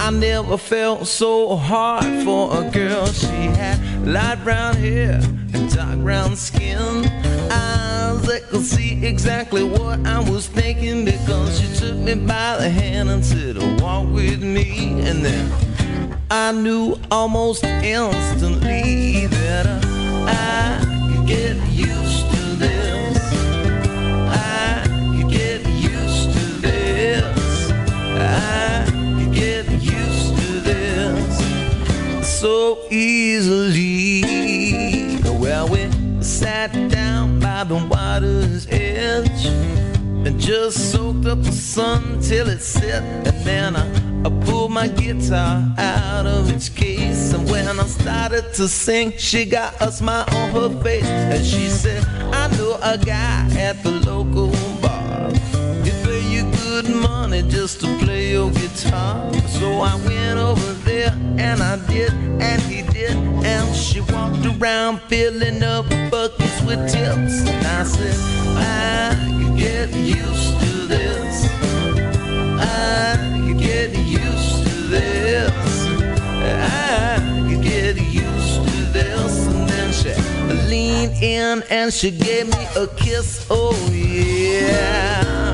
I never felt so hard for a girl. She had light brown hair and dark brown skin. Eyes that could see exactly what I was thinking because she took me by the hand and said, Walk with me. And then I knew almost instantly that I could get used to this. I could get used to this. I could get used to this so easily. Well, we sat down by the water's edge and just soaked up the sun till it set. And then I, I pulled my guitar out of its case. And when I started to sing, she got a smile on her face. And she said, I know a guy at the local bar. He pay you good money just to play your guitar. So I went over there and I did, and he did. And she walked around filling up buckets with tips. And I said, I get used to this. And she leaned in and she gave me a kiss. Oh, yeah.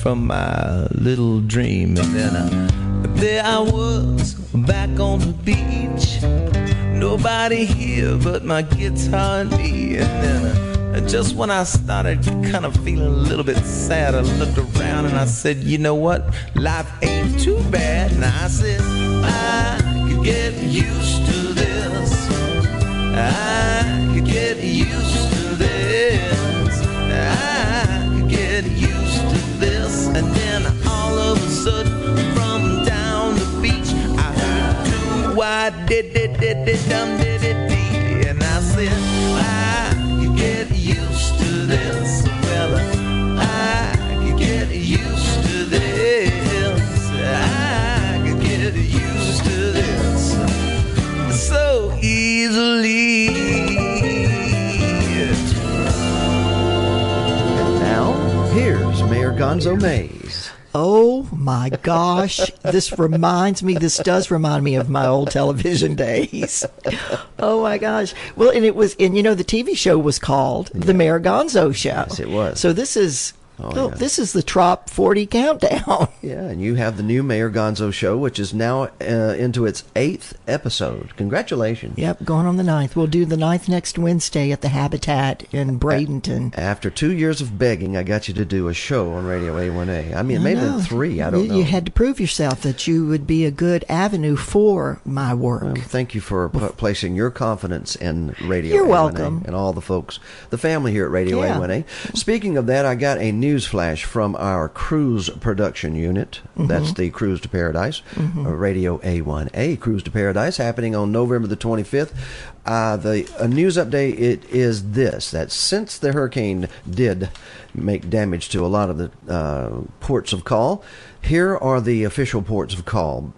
From my little dream. And then I, there I was back on the beach. Nobody here but my guitar and me. And then just when I started kind of feeling a little bit sad, I looked around and I said, you know what? Life ain't too bad. And I said, I could get used to this. I could get used to this. Sudden, from down the beach, I heard two wide did did did did dum did did dee. And I said, I could get used to this. Well, I could get used to this. I could get used to this so easily.
Now, here's Mayor Gonzo Mays.
Oh my gosh, this reminds me, this does remind me of my old television days. Oh my gosh. Well, and it was, and you know, the TV show was called The Mayor Gonzo Show.
Yes, it was.
So this is,
Oh,
oh,
yeah.
this is the Trop 40 countdown.
Yeah, and you have the new Mayor Gonzo show, which is now uh, into its eighth episode. Congratulations.
Yep, going on the ninth. We'll do the ninth next Wednesday at the Habitat in Bradenton.
After two years of begging, I got you to do a show on Radio A1A. I mean, it made
know.
three. I don't
you,
know.
You had to prove yourself that you would be a good avenue for my work.
Well, thank you for pu- placing your confidence in Radio
You're
A1A
welcome.
and all the folks, the family here at Radio
Yeah.
A1A. Speaking of that, I got a news flash from our cruise production unit.
Mm-hmm.
That's the Cruise to Paradise, uh, Radio A1A Cruise to Paradise, happening on November the 25th. Uh, the a news update it is this that since the hurricane did make damage to a lot of the uh, ports of call, here are the official ports of call.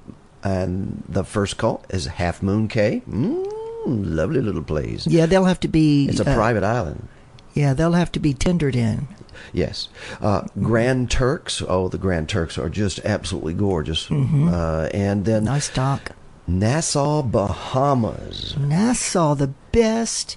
And the first call is Half Moon Cay. Mm, lovely little place.
yeah, they'll have to be.
It's a
uh,
private island.
Yeah, they'll have to be tendered in.
Yes. Uh, Grand Turks. Oh, the Grand Turks are just absolutely gorgeous. Uh, and then
Nice dock.
Nassau, Bahamas.
Nassau, the best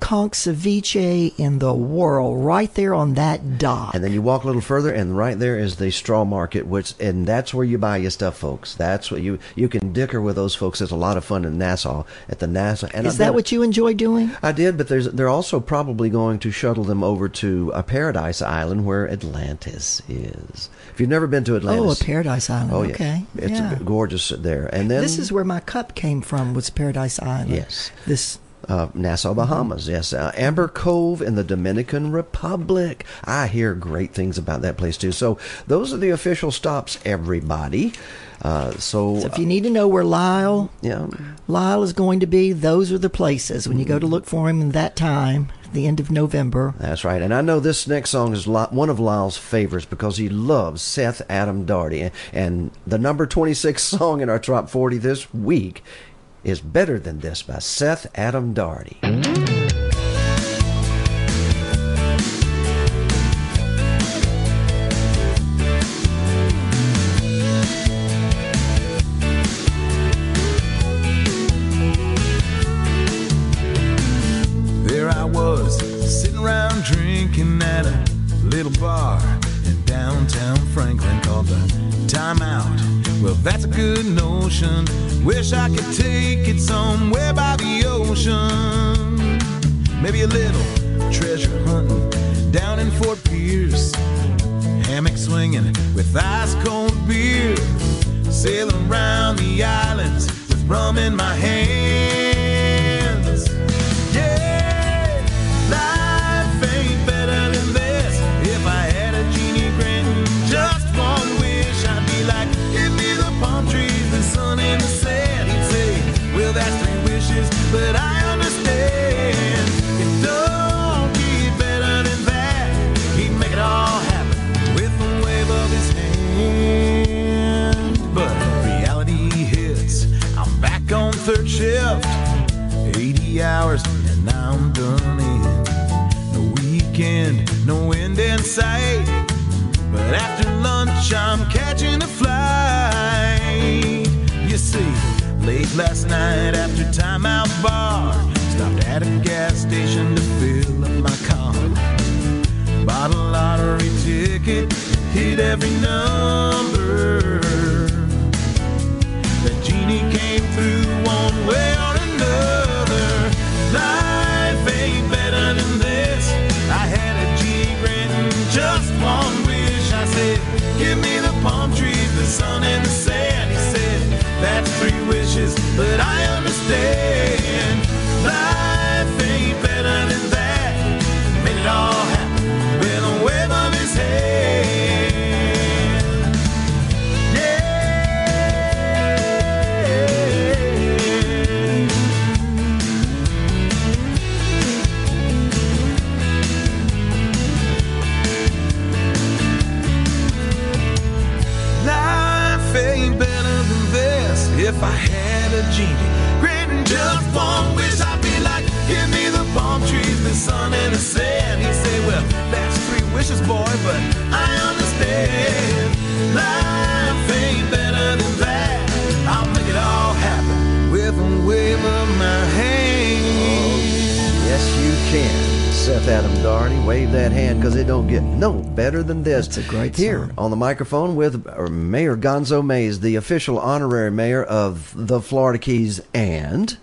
conch ceviche in the world, right there on that dock.
And then you walk a little further, and right there is the straw market, which and that's where you buy your stuff, folks. That's what you you can dicker with those folks. It's a lot of fun in Nassau at the Nassau. And
Is
I've
that what you enjoy doing?
I did, but there's they're also probably going to shuttle them over to a Paradise Island where Atlantis is. If you've never been to Atlantis,
Oh, a Paradise Island.
oh yeah,
okay.
it's
yeah.
gorgeous there. And then
this is where my cup came from. Was Paradise Island?
Yes.
This.
Uh, Nassau, Bahamas. Yes, uh, Amber Cove in the Dominican Republic. I hear great things about that place too. So those are the official stops, everybody. Uh, so,
So if you need to know where Lyle
yeah,
Lyle is going to be, those are the places. When you go to look for him in that time, the end of November.
That's right. And I know this next song is one of Lyle's favorites because he loves Seth Adam Darty. And the number 26 song in our top 40 this week is Better Than This by Seth Adam Darty.
There I was, sitting around drinking at a little bar in downtown Franklin called the Time Out. Well, that's a good notion. Wish I could take it somewhere by the ocean. Maybe a little treasure hunting down in Fort Pierce. Hammock swinging with ice cold beer. Sailing around the islands with rum in my hands. shift, 80 hours, and I'm done in. No weekend, no end in sight. But after lunch, I'm catching a flight. You see, late last night after timeout bar, stopped at a
gas station to fill up my car. Bought a lottery ticket, hit every number. through one way or another. Life ain't better than this. I had a G written just one wish. I said, Give me the palm trees, the sun, and the sand. He said, That's three wishes, but I understand. Genie, granting just one wish, I'd be like, give me the palm trees, the sun, and
the sand. He said, well, that's three wishes, boy, but Seth Adam Darney, wave that hand because it don't get no better than this.
That's a great
Here on the microphone with uh, Mayor Gonzo Mays, the official honorary mayor of the Florida Keys and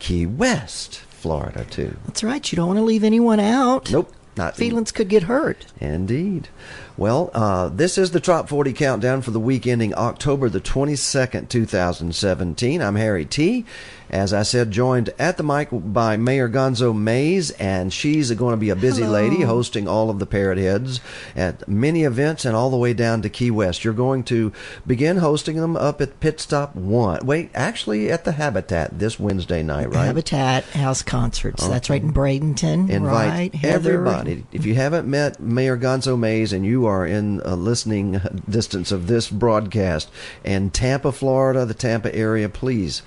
Key West, Florida, too.
That's right. You don't want to leave anyone out.
Nope, not
Feelings could get hurt.
Indeed. Well, uh, this is the Trop 40 countdown for the week ending October the 22nd, 2017. I'm Harry T. As I said, joined at the mic by Mayor Gonzo Mays, and she's going to be a busy
Hello.
lady hosting all of the Parrot Heads at many events and all the way down to Key West. You're going to begin hosting them up at Pit Stop 1. Wait, actually at the Habitat this Wednesday night, right?
Habitat House Concerts. That's right in Bradenton.
invite
right? Heather.
everybody. If you haven't met Mayor Gonzo Mays and you are in a listening distance of this broadcast in Tampa, Florida, the Tampa area, please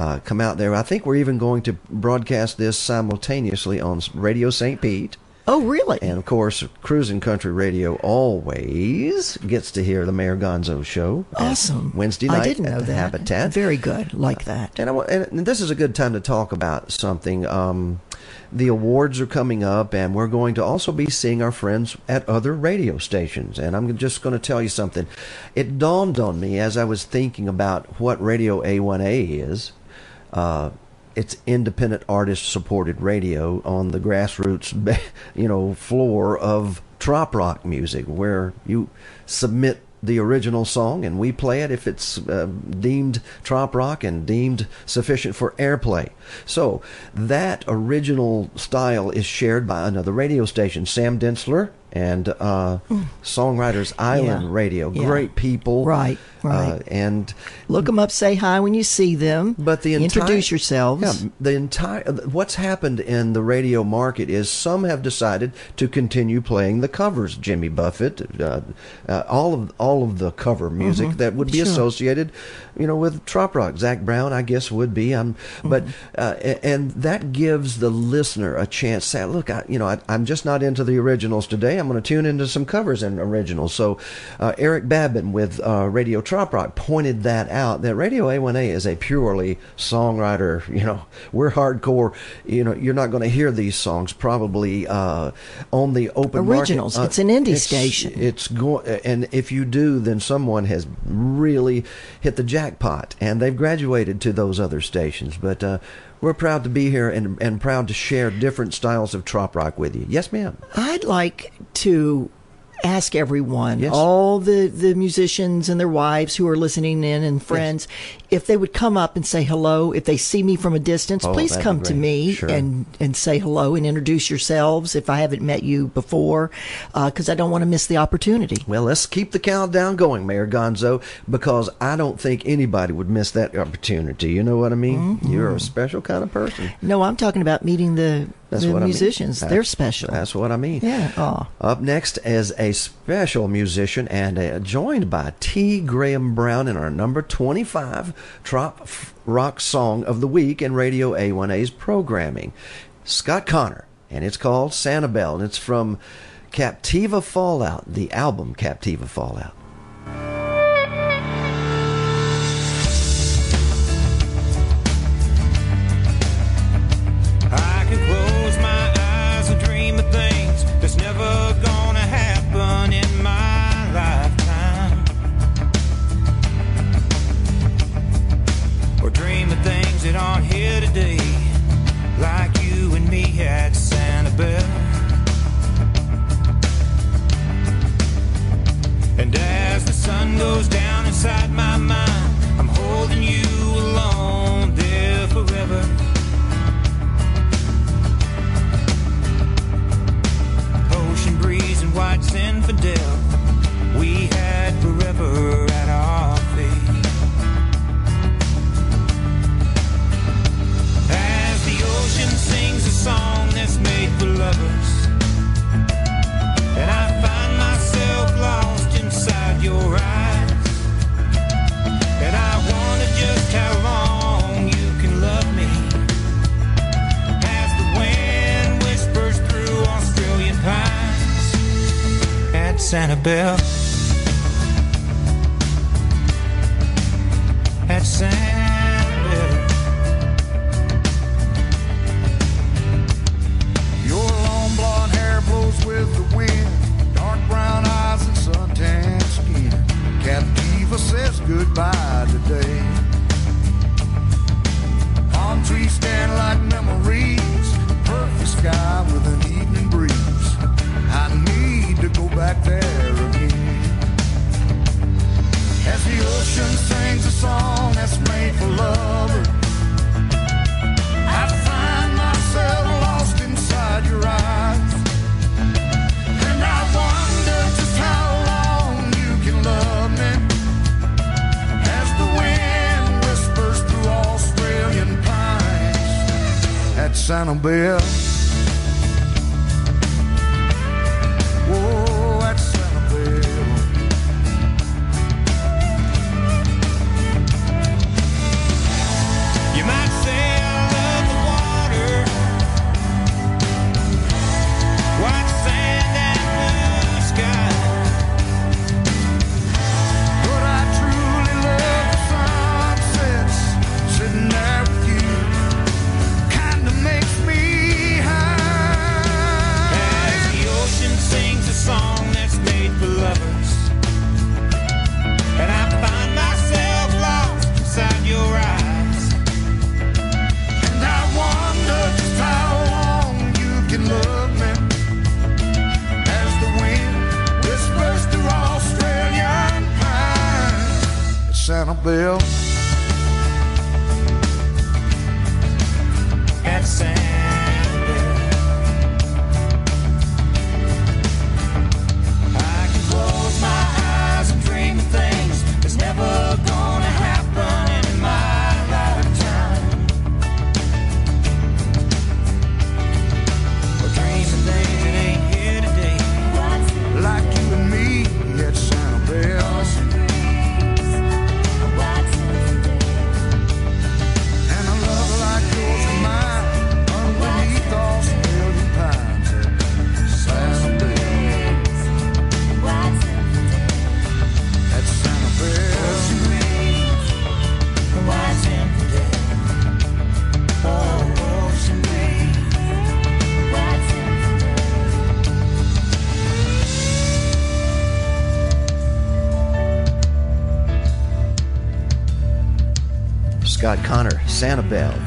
uh, come out there. I think we're even going to broadcast this simultaneously on Radio St. Pete.
Oh, really?
And of course, Cruising Country Radio always gets to hear the Mayor Gonzo show.
awesome.
Wednesday night
I didn't
at
know
the
that.
Habitat.
Very good. Like that.
And, I, and this is a good time to talk about something. Um, the awards are coming up, and we're going to also be seeing our friends at other radio stations. And I'm just going to tell you something. It dawned on me as I was thinking about what Radio A1A is. Uh, it's independent artist supported radio on the grassroots, you know, floor of trop rock music, where you submit the original song and we play it if it's uh, deemed trop rock and deemed sufficient for airplay. So that original style is shared by another radio station, Sam Densler and uh, Songwriters Island
Yeah.
Radio.
Yeah.
Great people,
Right, right.
Uh, and
Look them up. Say hi when you see them.
but the entire,
introduce yourselves.
Yeah, the entire what's happened in the radio market is some have decided to continue playing the covers. Jimmy Buffett, uh, uh, all of all of the cover music that would be
Mm-hmm. Sure.
associated, you know, with trop rock. Zac Brown, I guess, would be. Um, but
Mm-hmm.
uh, and that gives the listener a chance. to Say, look, I, you know, I, I'm just not into the originals today. I'm going to tune into some covers and originals. So uh, Eric Babin with uh, Radio Trop Rock pointed that out. That Radio A1A is a purely songwriter. You know, we're hardcore. You know, you're not going to hear these songs probably uh, on the open market.
Originals.
Uh,
It's an indie
it's-
station.
It's going, and if you do, then someone has really hit the jackpot, and they've graduated to those other stations. But uh, we're proud to be here and and proud to share different styles of trop rock with you. Yes, ma'am.
I'd like to ask everyone,
Yes.
all the, the musicians and their wives who are listening in and friends, if they would come up and say hello. If they see me from a distance,
Oh,
please come to me
Sure.
and, and say hello and introduce yourselves if I haven't met you before, because I don't want to miss the opportunity.
Well, let's keep the countdown going, Mayor Gonzo, because I don't think anybody would miss that opportunity. You know what I mean?
Mm-hmm.
You're a special kind of person.
No, I'm talking about meeting the,
That's
the
what
musicians.
I mean.
They're special.
That's what I mean.
Yeah. Aw.
Up next is a special musician and uh, joined by T. Graham Brown in our number 25 Trop Rock Song of the Week in Radio A1A's programming. Scott Connor, and it's called Sanibel, and it's from Captiva Fallout, the album Captiva Fallout.
those down. At Sanibel. At Sanibel.
Your long blonde hair blows with the wind, dark brown eyes and suntan skin. Captiva says goodbye today. Palm trees stand like memories, perfect sky with an evening breeze. I go back there again. As the ocean sings a song that's made for lovers. I find myself lost inside your eyes. And I wonder just how long you can love me. As the wind whispers through Australian pines at Sanibel. Oh,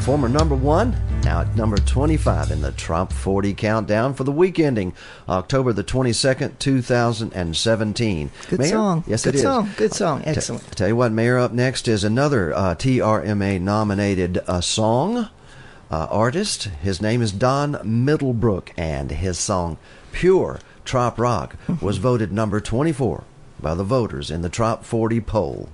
former number one, now at number 25 in the Trop 40 countdown for the week ending October the 22nd, 2017.
Good
Mayor?
song.
Yes,
Good
it is.
song. Good song.
T-
Excellent.
tell you what, Mayor, up next is another uh, TRMA nominated uh, song uh, artist. His name is Don Middlebrook, and his song Pure Trop Rock was voted number 24 by the voters in the Trop 40 poll.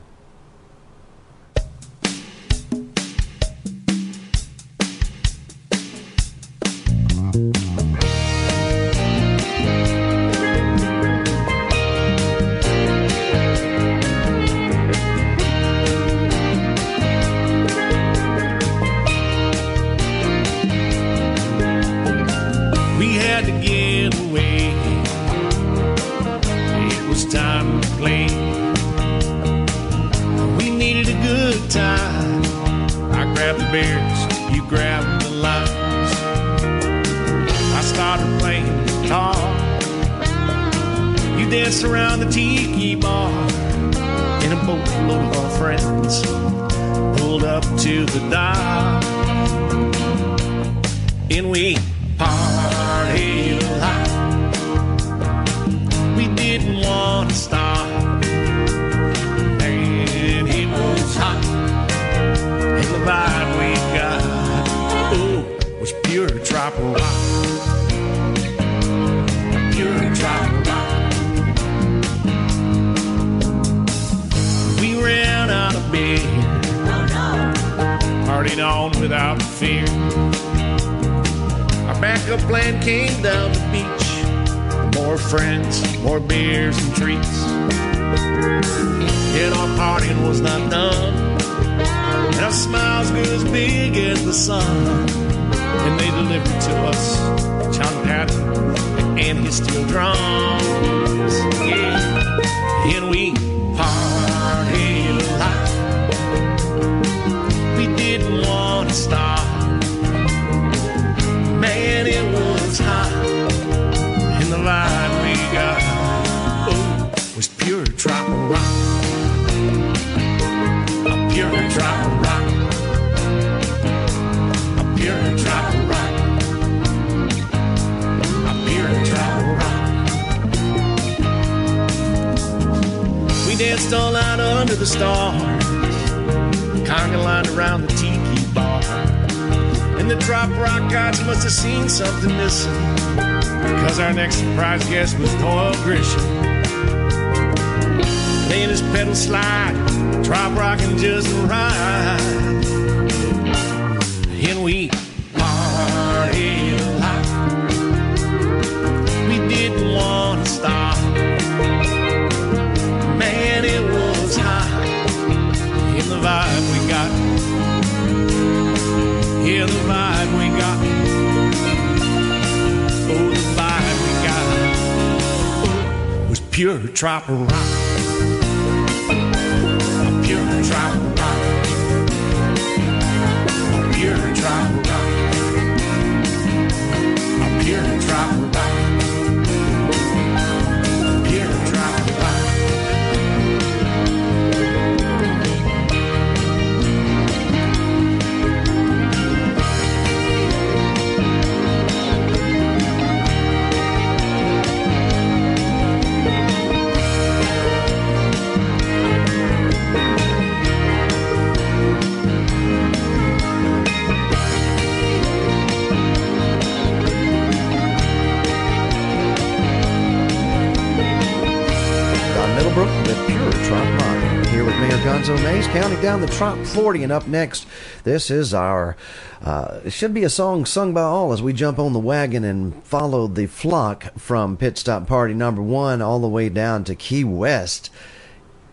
40. And up next, this is our, uh, it should be a song sung by all as we jump on the wagon and follow the flock from Pit Stop Party number one all the way down to Key West.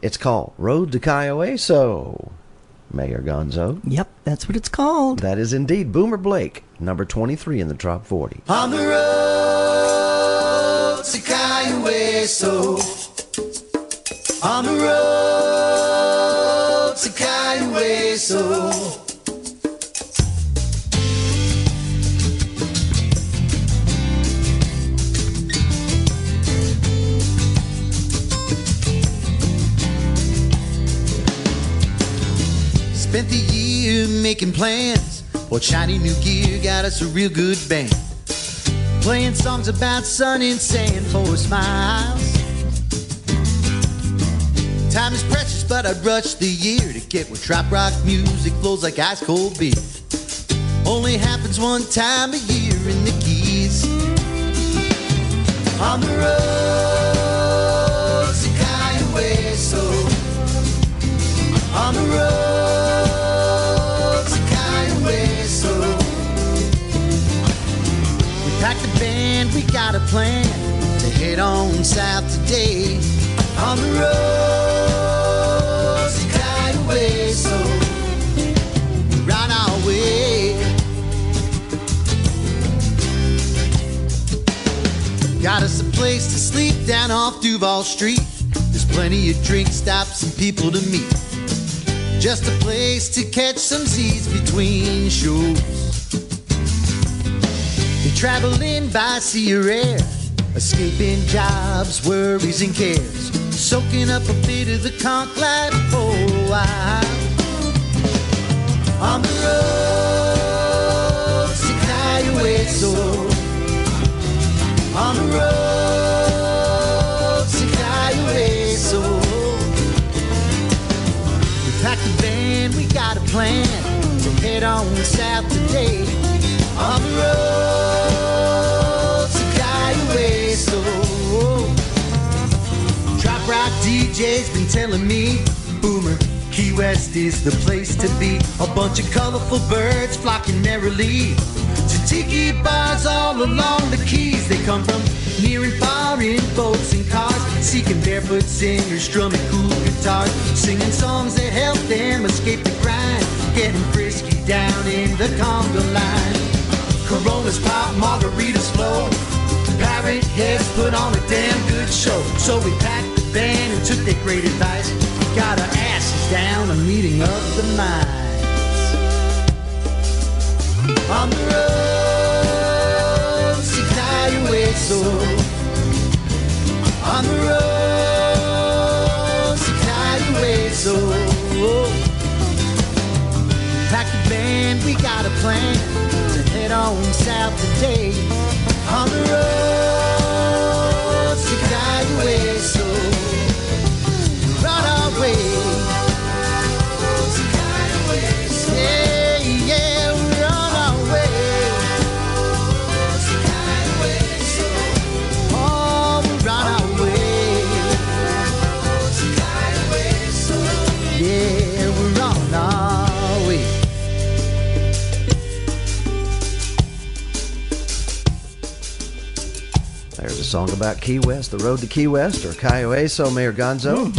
It's called Road to Kiowa. Mayor Gonzo,
Yep, that's what it's called.
that is indeed Boomer Blake, number 23 in the Trop 40.
On the road to Kiowa, so on the road to Kiowa, so Spent the year making plans. Bought shiny new gear, got us a real good band. Playing songs about sun and sand for smiles. Time is precious, but I'd rush the year to get where trop rock music flows like ice cold beer. Only happens one time a year in the Keys. On the road to Kiowa, so on the road to Kiowa, we packed a band, we got a plan to head on south today. On the road Kiowa, so we're on our way. Got us a place to sleep down off Duval Street. There's plenty of drink stops and people to meet. Just a place to catch some Z's between shows. We travel in by sea or air, escaping jobs, worries, and cares. Soaking up a bit of the conch life for a while. On the road to Kiowa, on the road to Kiowa, we packed a van, we got a plan to head on south today. On the road DJ's been telling me, Boomer, Key West is the place to be. A bunch of colorful birds flocking merrily to tiki bars all along the keys. They come from near and far in boats and cars, seeking barefoot singers, strumming cool guitars, singing songs that help them escape the grind, getting frisky down in the conga line. Coronas pop, margaritas flow. Pirate heads put on a damn good show. So we the band and took their great advice. Got our asses down, a meeting of the minds. On the road, si cae so. On the road, si cae so. Pack the band, we got a plan to head on south today. On the road,
song about Key West, the road to Key West, or Cayo Hueso, Mayor Gonzo.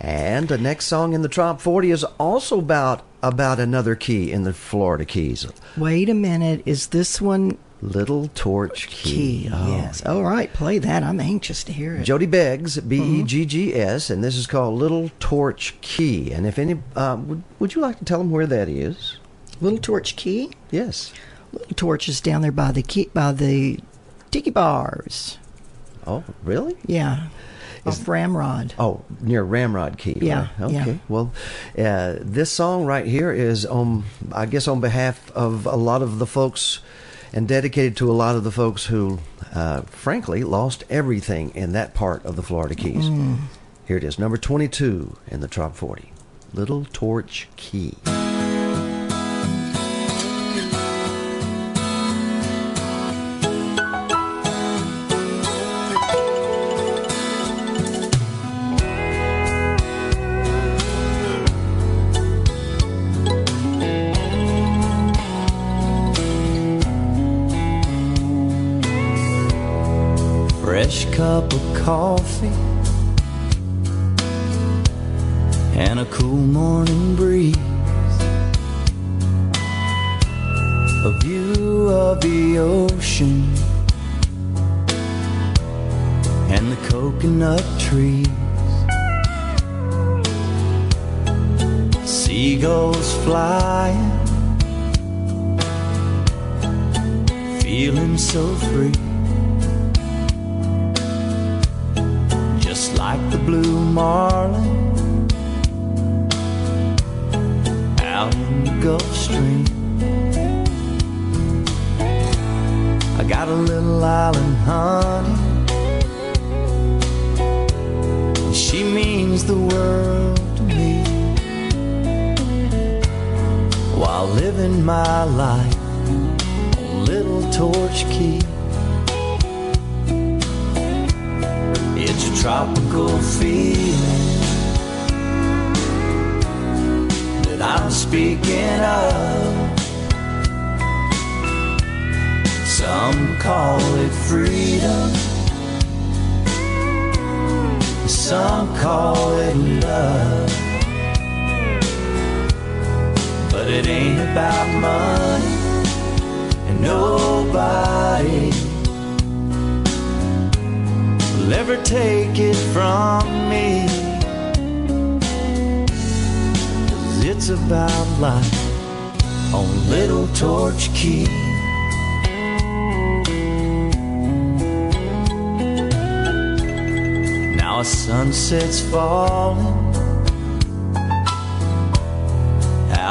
And the next song in the top 40 is also about about another key in the Florida Keys,
Wait a minute. Is this one
Little Torch Key.
key?
Oh,
yes. All right. Play that. I'm anxious to hear it.
Jody Beggs, B E G G S, and this is called Little Torch Key. And if any, uh, would, would you like to tell them where that is?
Little Torch Key.
Yes.
Little Torch is down there by the key, by the tiki bars.
Oh, really?
Yeah. Off Ramrod.
Oh, near Ramrod Key.
Yeah,
right? Okay.
yeah.
Well, uh, this song right here is on, I guess, on behalf of a lot of the folks, and dedicated to a lot of the folks who, uh, frankly, lost everything in that part of the Florida Keys.
Mm.
Here it is, number twenty-two in the top forty, Little Torch Key.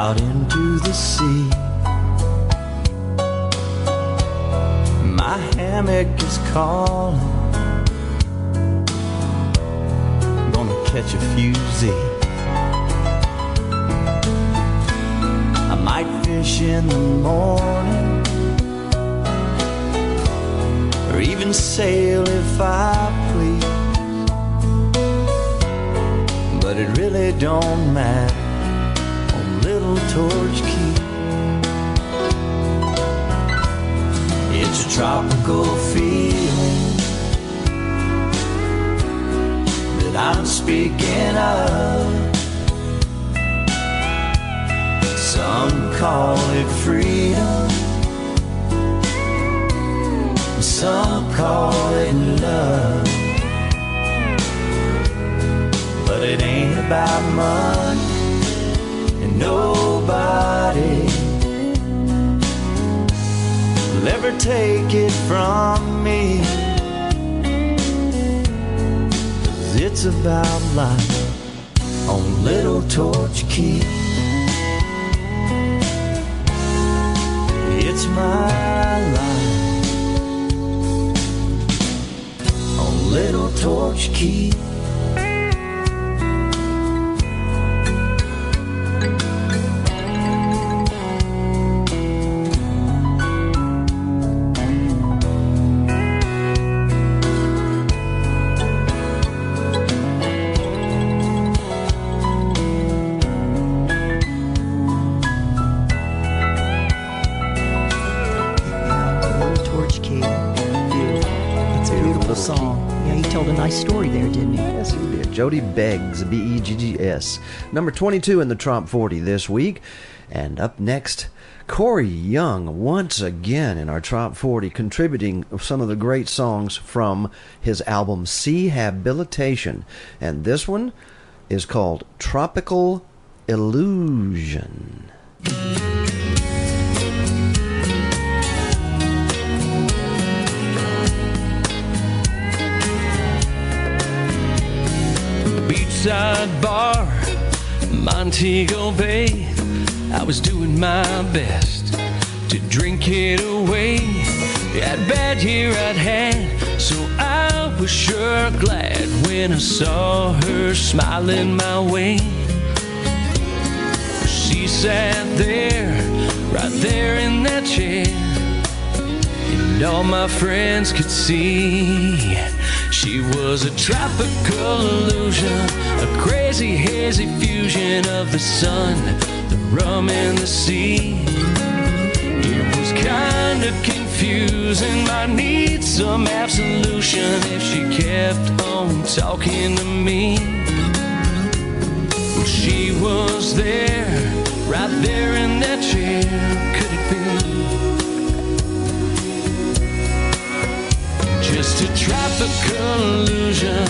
Out into the sea. My hammock is calling. Gonna catch a few Z. I might fish in the morning, or even sail if I please. But it really don't matter Little Torch Key. It's a tropical feeling that I'm speaking of. Some call it freedom, some call it love. But it ain't about money nobody will ever take it from me. 'Cause it's about life on Little Torch Key. It's my life on Little Torch Key.
Jody Beggs, B E G G S. Number 22 in the Trop 40 this week. And up next, Corey Young, once again in our Trop 40, contributing some of the great songs from his album Seahabilitation. And this one is called Tropical Illusion.
Beachside bar, Montego Bay. I was doing my best to drink it away. That bad year I'd had, so I was sure glad when I saw her smiling my way. She sat there, right there in that chair. And all my friends could see she was a tropical illusion, a crazy hazy fusion of the sun, the rum, and the sea. It was kind of confusing. I need some absolution if she kept on talking to me. Well, she was there, right there in that chair. Could it be? Just a tropical illusion.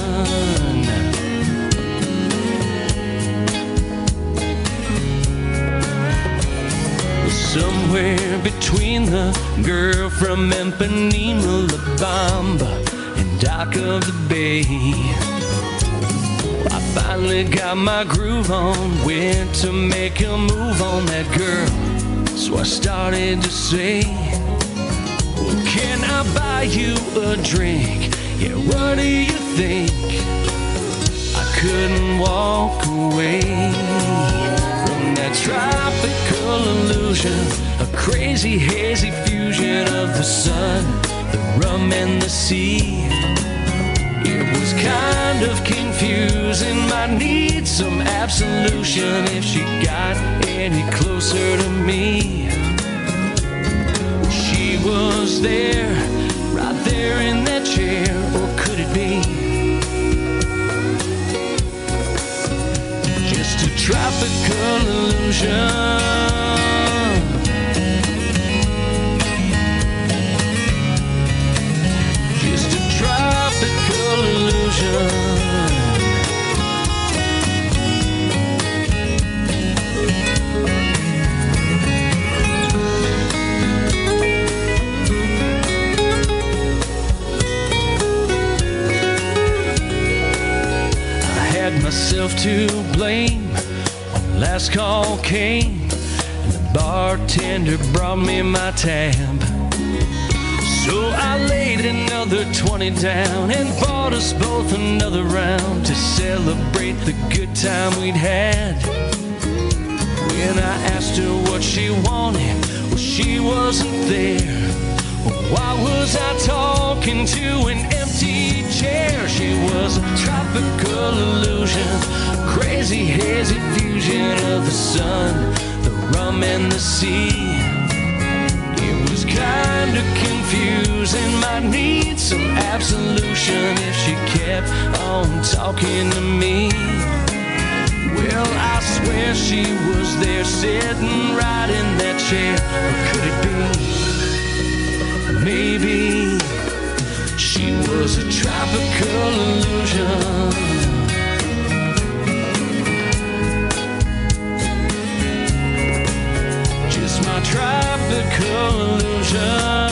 Somewhere between the girl from Ipanema, La Bamba, and Dock of the Bay. I finally got my groove on, went to make a move on that girl. So I started to say, can I buy you a drink? Yeah, what do you think? I couldn't walk away from that tropical illusion, a crazy hazy fusion of the sun, the rum, and the sea. It was kind of confusing. Might need some absolution if she got any closer to me. Was there, right there in that chair, or could it be just a tropical illusion? Just a tropical illusion. Myself to blame when last call came and the bartender brought me my tab. So I laid another 20 down and bought us both another round to celebrate the good time we'd had. When I asked her what she wanted, well, she wasn't there. Why was I talking to an empty chair? She was a tropical illusion, crazy hazy fusion of the sun, the rum, and the sea. It was kind kinda confusing. Might need some absolution if she kept on talking to me. Well, I swear she was there sitting right in that chair. Or could it be? Maybe she was a tropical illusion. Just my tropical illusion.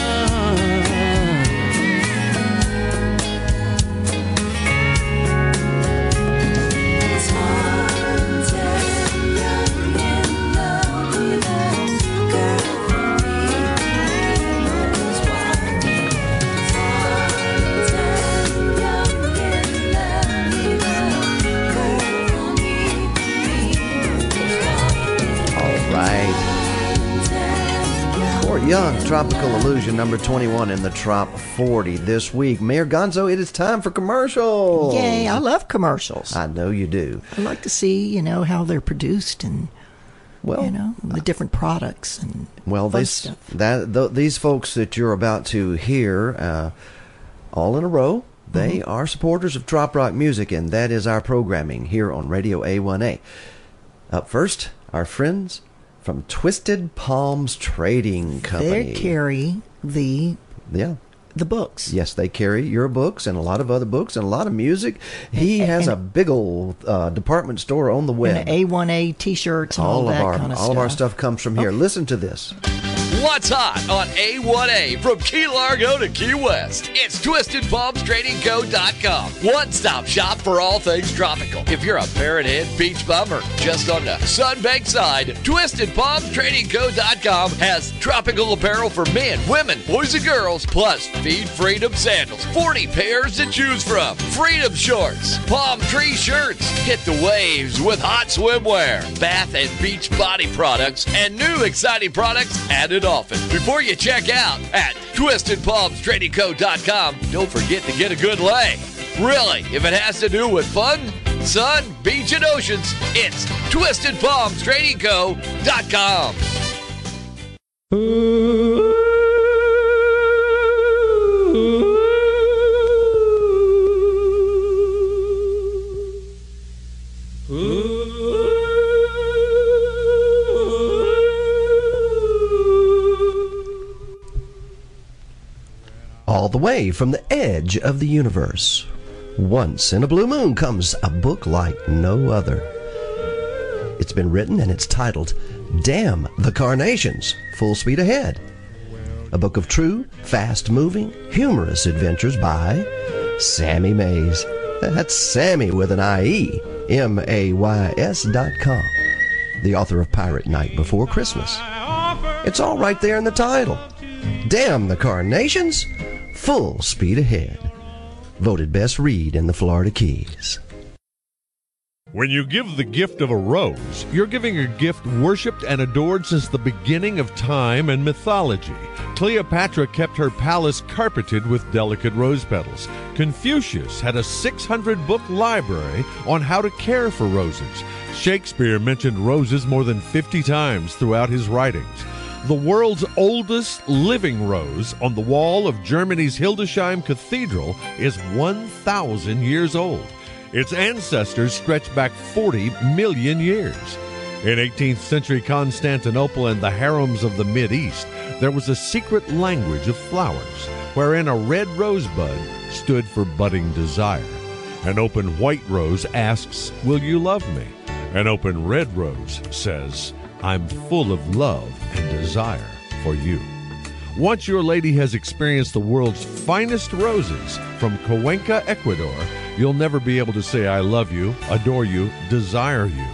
Illusion, number 21 in the Trop 40 this week. Mayor Gonzo, it is time for commercials.
Yay, I love commercials.
I know you do.
I like to see, you know, how they're produced and,
Well,
you know, the different products and
Well, this
stuff.
that th- these folks that you're about to hear, uh, all in a row, they
Mm-hmm.
are supporters of Trop Rock music, and that is our programming here on Radio A1A. Up first, our friends from Twisted Palms Trading Company.
They carry the
yeah.
the books.
Yes, they carry your books and a lot of other books and a lot of music. He has
and-
a big old uh, department store on the web.
And A1A T-shirts all,
all of our
kind of
all
stuff.
of our stuff comes from here. Listen to this.
What's hot on A1A from Key Largo to Key West? It's TwistedPalmsTradingCo.com. One stop shop for all things tropical. If you're a Parrot Head beach bummer just on the Sunbank side, TwistedPalmsTradingCo.com has tropical apparel for men, women, boys, and girls, plus Feed Freedom sandals. 40 pairs to choose from. Freedom shorts, palm tree shirts. Hit the waves with hot swimwear, bath and beach body products, and new exciting products added often. Before you check out at TwistedPalmsTradingCo.com, don't forget to get a good lay. Really, if it has to do with fun, sun, beach, and oceans, it's TwistedPalmsTradingCo.com.
all the way from the edge of the universe. Once in a blue moon comes a book like no other. It's been written and it's titled Damn the Carnations Full Speed Ahead. A book of true, fast moving, humorous adventures by Sammie Mays. That's Sammie with an I-E, M-A-Y-S dot com. The author of Pirate Night Before Christmas. It's all right there in the title. Damn the Carnations, Full Speed Ahead. Voted best read in the Florida Keys.
When you give the gift of a rose, you're giving a gift worshipped and adored since the beginning of time and mythology. Cleopatra kept her palace carpeted with delicate rose petals. Confucius had a 600 book library on how to care for roses. Shakespeare mentioned roses more than 50 times throughout his writings. The world's oldest living rose on the wall of Germany's Hildesheim Cathedral is 1,000 years old. Its ancestors stretch back 40 million years. In 18th century Constantinople and the harems of the Mid East, there was a secret language of flowers, wherein a red rosebud stood for budding desire. An open white rose asks, Will you love me? An open red rose says, I'm full of love and desire for you. Once your lady has experienced the world's finest roses from Cuenca, Ecuador, you'll never be able to say I love you, adore you, desire you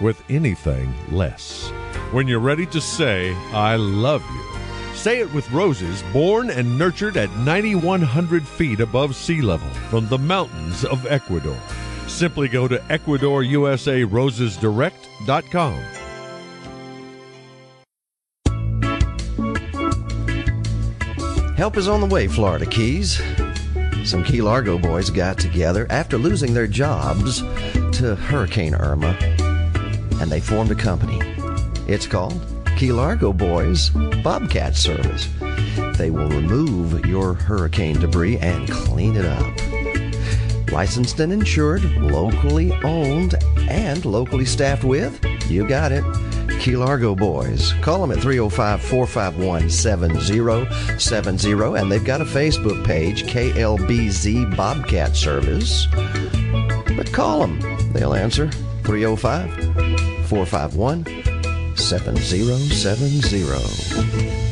with anything less. When you're ready to say I love you, say it with roses born and nurtured at 9,100 feet above sea level from the mountains of Ecuador. Simply go to EcuadorUSARosesDirect.com.
Help is on the way, Florida Keys. Some Key Largo boys got together after losing their jobs to Hurricane Irma, and they formed a company. It's called Key Largo Boys Bobcat Service. They will remove your hurricane debris and clean it up. Licensed and insured, locally owned, and locally staffed with, you got it. Key Largo Boys. Call them at 305 451 7070, and they've got a Facebook page, KLBZ Bobcat Service. But call them, they'll answer 305 451 7070.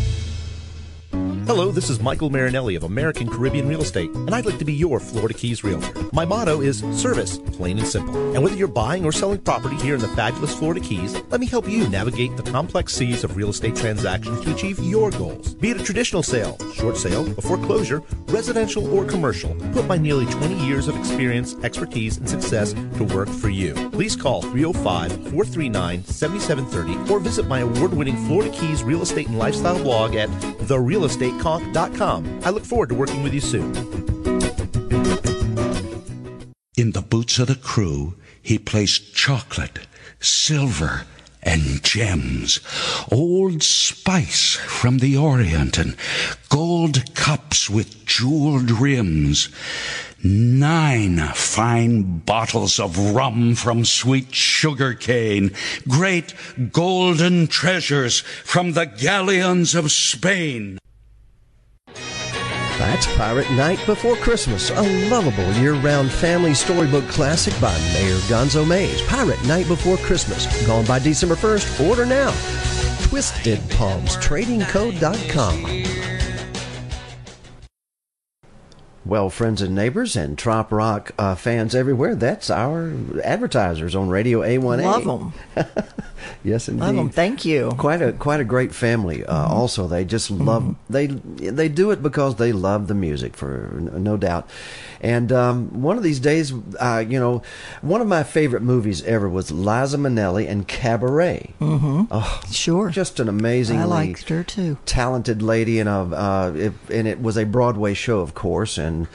Hello, this is Michael Marinelli of American Caribbean Real Estate, and I'd like to be your Florida Keys realtor. My motto is service, plain and simple. And whether you're buying or selling property here in the fabulous Florida Keys, let me help you navigate the complex seas of real estate transactions to achieve your goals. Be it a traditional sale, short sale, a foreclosure, residential, or commercial, put my nearly 20 years of experience, expertise, and success to work for you. Please call 305 439 7730 or visit my award winning Florida Keys real estate and lifestyle blog at therealestateconk.com. I look forward to working with you soon.
In the boots of the crew, he placed chocolate, silver, and gems, old spice from the Orient, and gold cups with jeweled rims, nine fine bottles of rum from sweet sugar cane, great golden treasures from the galleons of Spain.
That's Pirate Night Before Christmas, a lovable year round family storybook classic by Mayor Gonzo Mays. Pirate Night Before Christmas, gone by December 1st. Order now. TwistedPalmsTradingCo.com. Well, friends and neighbors and Trop Rock uh, fans everywhere, that's our advertisers on Radio A1A.
Love 'em.
yes, indeed.
Love 'em. Thank you.
Quite a quite a great family. Uh,
Mm-hmm.
Also, they just love they they do it because they love the music, for no doubt. And um, one of these days, uh, you know, one of my favorite movies ever was Liza Minnelli and Cabaret.
Mm-hmm.
Oh,
sure.
Just an amazingly
I liked her too.
talented lady, and a uh, it, and it was a Broadway show, of course, and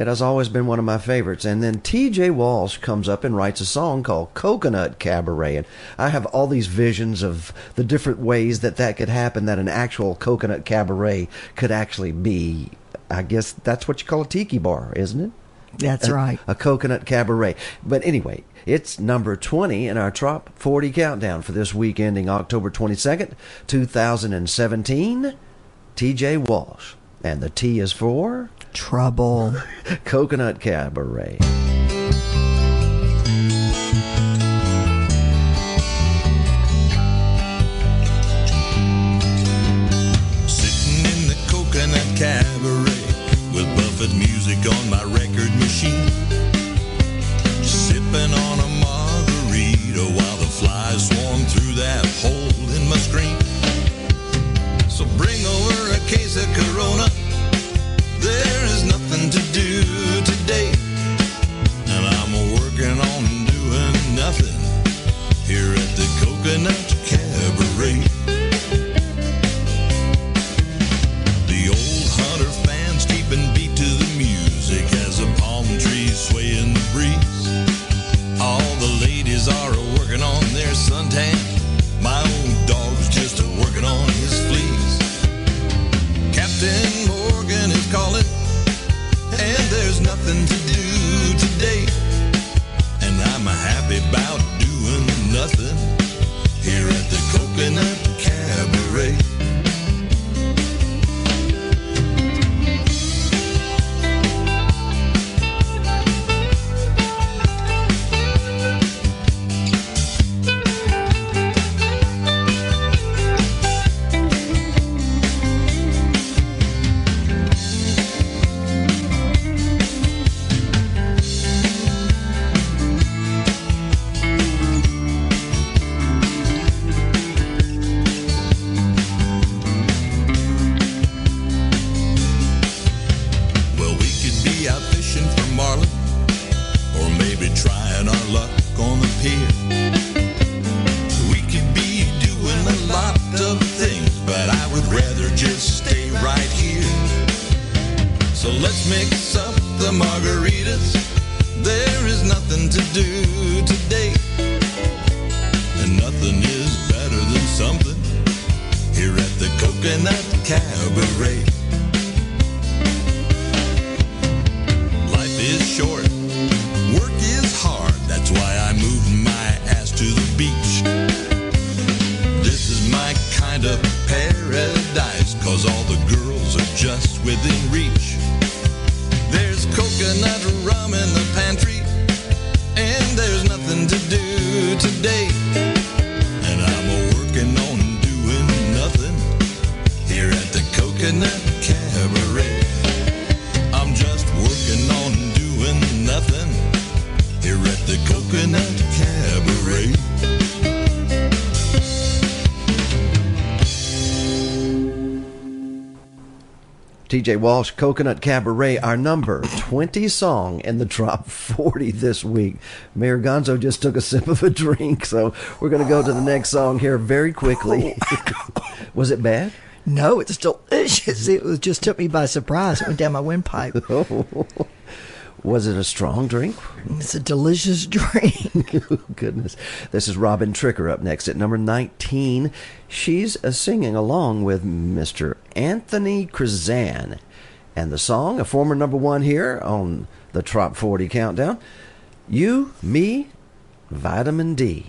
it has always been one of my favorites. And then T.J. Walsh comes up and writes a song called "Coconut Cabaret," and I have all these visions of the different ways that that could happen, that an actual coconut cabaret could actually be. I guess that's what you call a tiki bar, isn't it?
That's
A-
right.
A coconut cabaret. But anyway, it's number 20 in our Trop 40 countdown for this week ending October 22nd, 2017. TJ Walsh. And the T is for
Trouble.
Coconut Cabaret.
TJ Walsh, Coconut Cabaret, our number 20 song in the top 40 this week. Mayor Gonzo just took a sip of a drink, so we're going to go to the next song here very quickly. Was it bad?
No, it's delicious. It was, just took me by surprise. It went down my windpipe.
Was it a strong drink?
It's a delicious drink.
Goodness. This is Robin Tricker up next at number 19. She's uh, singing along with Mr. Anthony Krazan. And the song, a former number one here on the Trop 40 Countdown, You, Me, Vitamin D.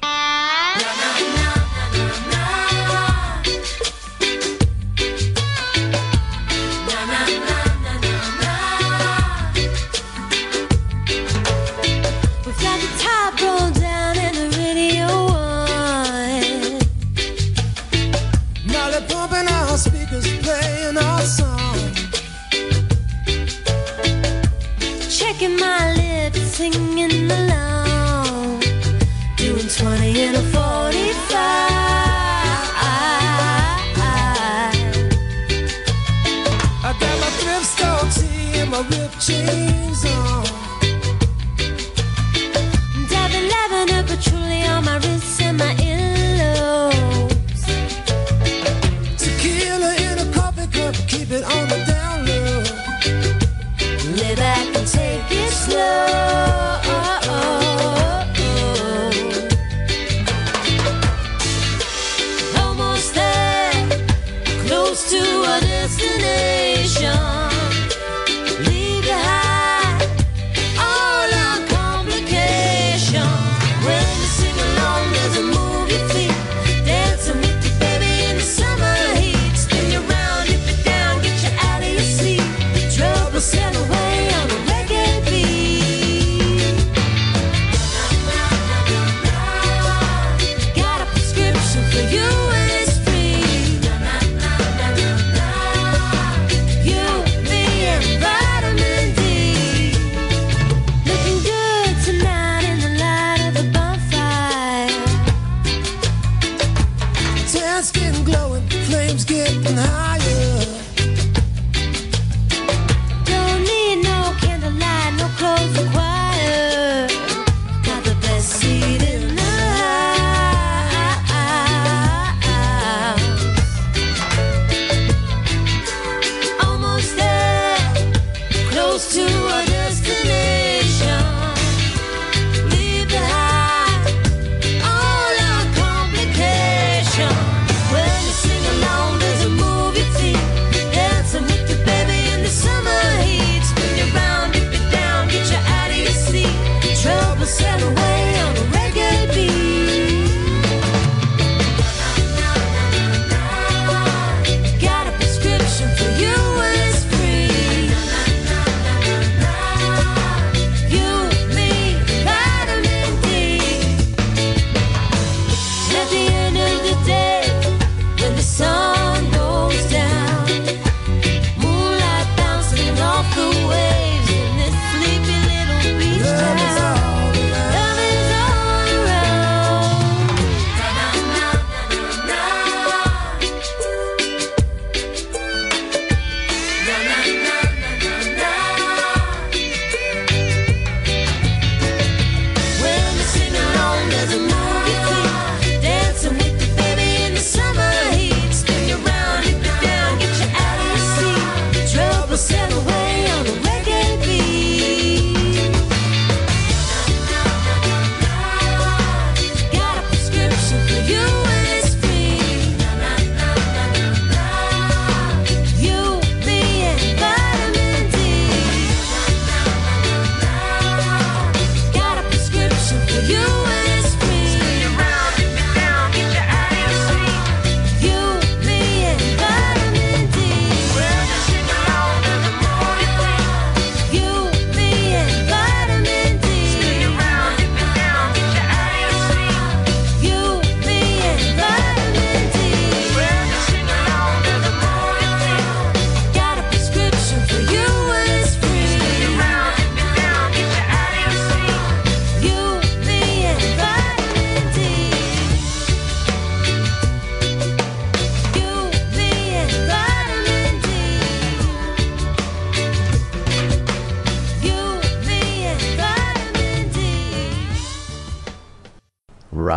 起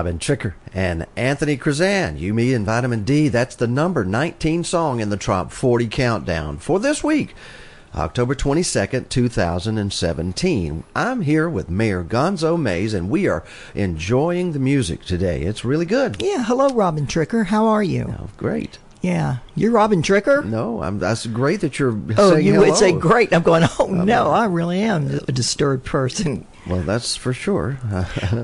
Robin Tricker and Anthony Krazan, You, Me, and Vitamin D. That's the number 19 song in the Trop 40 countdown for this week, October 22nd, 2017. I'm here with Mayor Gonzo Mays, and we are enjoying the music today. It's really good.
Yeah, hello, Robin Tricker. How are you?
Oh, great.
Yeah, you're Robin Tricker.
No, I'm. That's great that you're.
Oh, you would say great. I'm going. Oh um, no, I really am a disturbed person.
Well, that's for sure.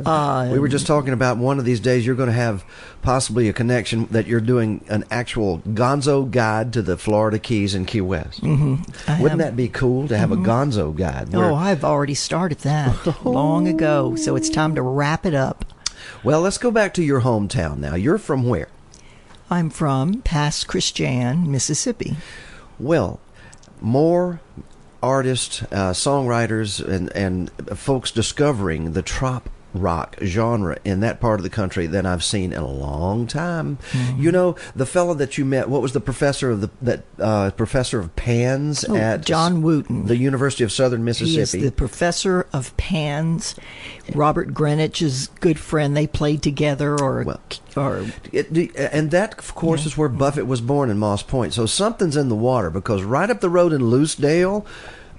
Uh,
we were just talking about one of these days you're going to have possibly a connection that you're doing an actual Gonzo guide to the Florida Keys and Key West.
Mhm,
Wouldn't that be cool to have
Mhm.
a Gonzo guide? where-
Oh, I've already started that long ago, so it's time to wrap it up.
Well, let's go back to your hometown now. You're from where?
I'm from Pass Christian, Mississippi.
Well, more artists, uh, songwriters, and, and folks discovering the trop rock genre in that part of the country than I've seen in a long time.
Mm-hmm.
You know, the fellow that you met, what was the professor of the that uh, professor of pans
Oh,
at
John Wooten.
the University of Southern Mississippi.
He is the professor of pans. Robert Greenidge's good friend. They played together, or or
It, and that, of course, is where Buffett was born in Moss Point. So something's in the water because right up the road in Lucedale,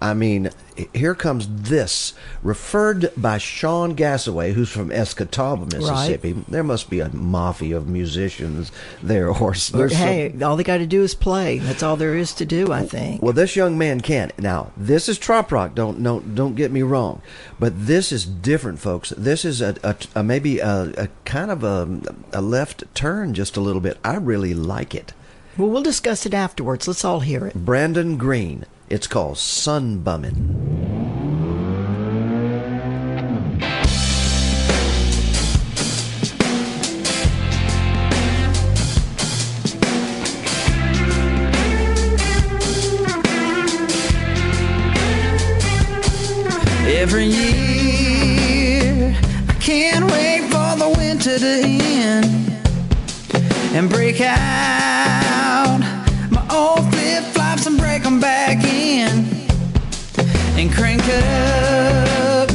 I mean, here comes this, referred by Sean Gassaway, who's from Escatawpa, Mississippi. Right. There must be a mafia of musicians there, or there's some-
hey, all they got to do is play. That's all there is to do. I think.
Well, this young man can. Now, this is trop rock. Don't don't don't get me wrong, but this is different, folks. This is a, a, a maybe a, a kind of a, a left turn, just a little bit. I really like it.
Well, we'll discuss it afterwards. Let's all hear it.
Brandon Green. It's called Sun Bummin'.
Every year, I can't wait for the winter to end and break out my old flip flops and break them back in and crank up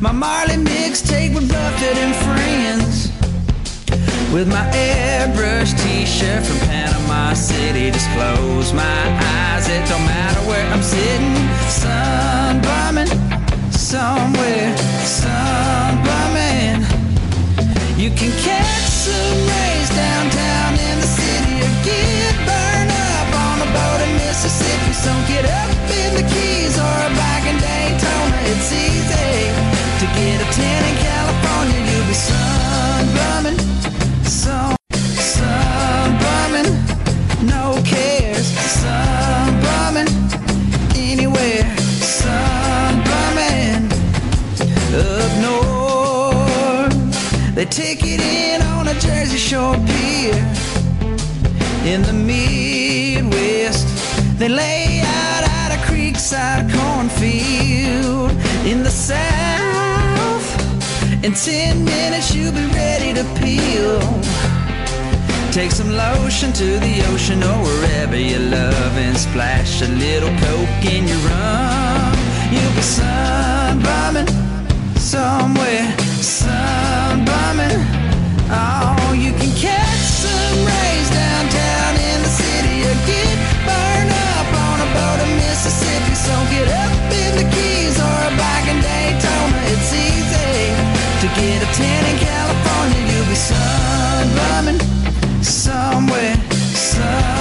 my Marley mixtape with Buffett and friends with my airbrush t-shirt from Panama City. Just close my eyes, it don't matter where I'm sitting. Sun somewhere, sun. You can catch They take it in on a Jersey Shore pier in the Midwest. They lay out at a creekside cornfield in the South. In ten minutes, you'll be ready to peel. Take some lotion to the ocean or wherever you love and splash a little coke in your rum. You'll be sun bumming somewhere, sun bumming. Oh, you can catch some rays downtown in the city or get burned up on a boat in Mississippi. So get up in the Keys or a in Daytona. It's easy to get a tan in California. You'll be sun bumming somewhere, sun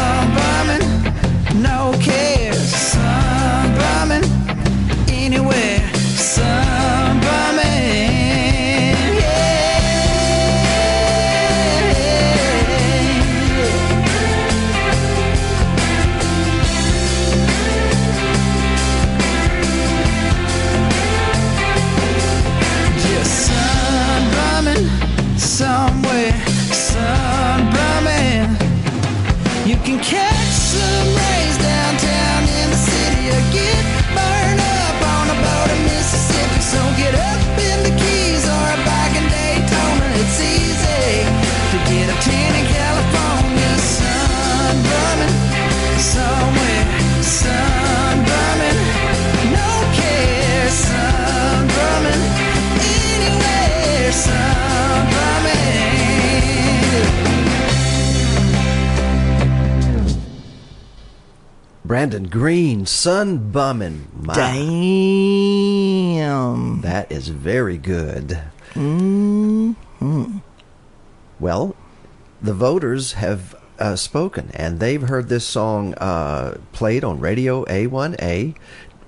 Brandon Green, Sun Bumming. My,
Damn.
That is very good.
Mm-hmm.
Well, the voters have uh, spoken, and they've heard this song uh, played on Radio A1A,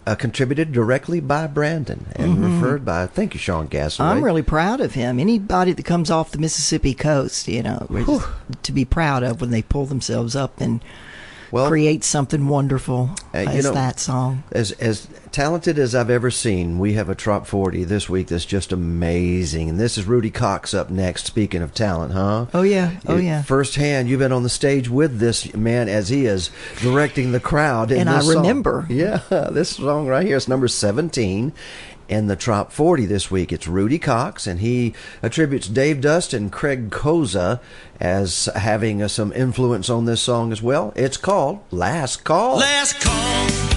uh, contributed directly by Brandon and
Mhm.
referred by, thank you, Sean Gassaway.
I'm really proud of him. Anybody that comes off the Mississippi coast, you know, to be proud of when they pull themselves up and create something wonderful
Uh,
as that song.
As as talented as I've ever seen, we have a Trop 40 this week that's just amazing. And this is Rudy Cox up next. Speaking of talent, huh?
Oh yeah, oh
You-
yeah.
Firsthand, you've been on the stage with this man as he is directing the crowd. in
And I
this song.
remember.
Yeah, this song right here is number 17 in the Trop 40 this week. It's Rudy Cox, and he attributes Dave Dust and Craig Koza as having uh, some influence on this song as well. It's called
Last Call. Last call.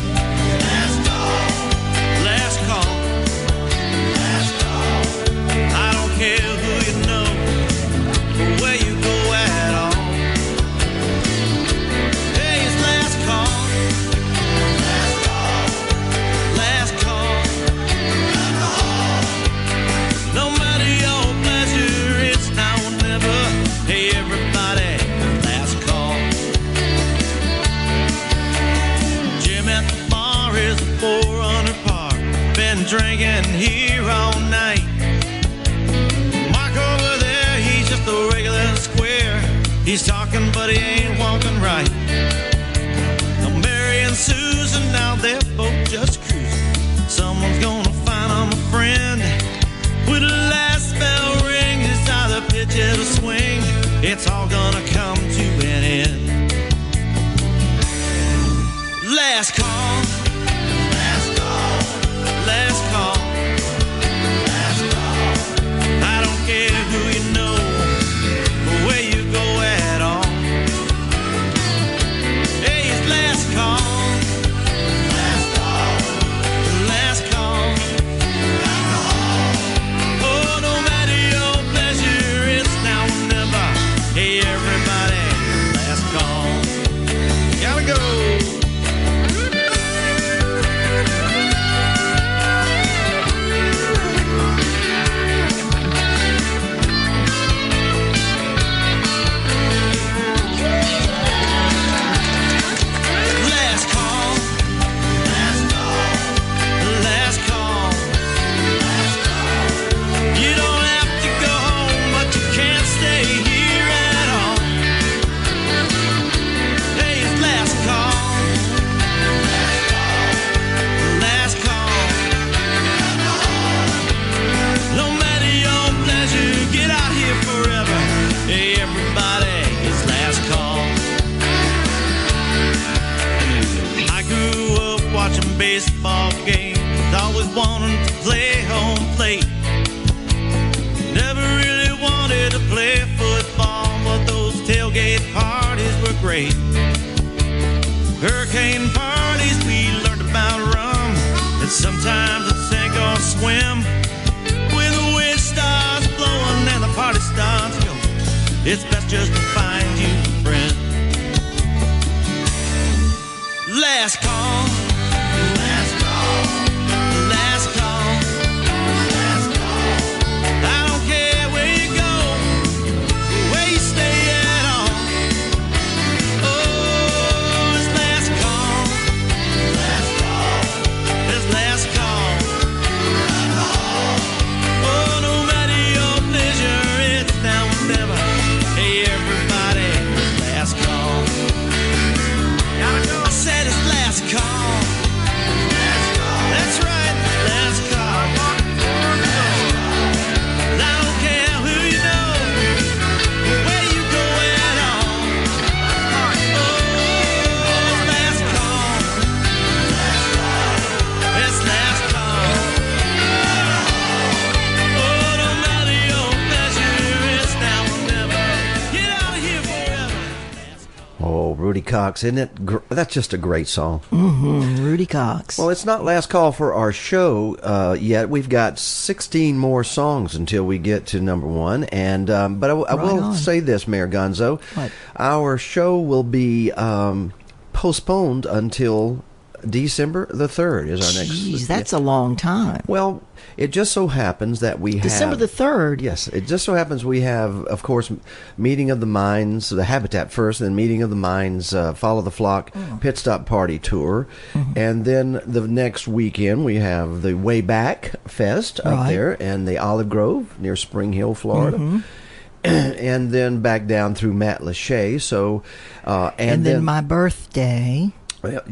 Isn't it? Gr- that's just a great song.
Mm-hmm. Rudy Cox.
Well, it's not last call for our show uh, yet. We've got 16 more songs until we get to number one. And um, but I, w- I
Right
will
on.
say this, Mayor Gonzo,
What?
our show will be um, postponed until December the third. Is our next.
Jeez, that's a long time.
Well, it just so happens that we have
December the third.
Yes, it just so happens we have, of course, meeting of the minds, the Habitat first, and then meeting of the minds, uh, follow the flock,
Oh.
pit stop party tour,
Mm-hmm.
and then the next weekend we have the Way Back Fest up there and the Olive Grove near Spring Hill, Florida.
Mhm.
and then back down through Matlacha. So, uh, and,
And, then, my birthday.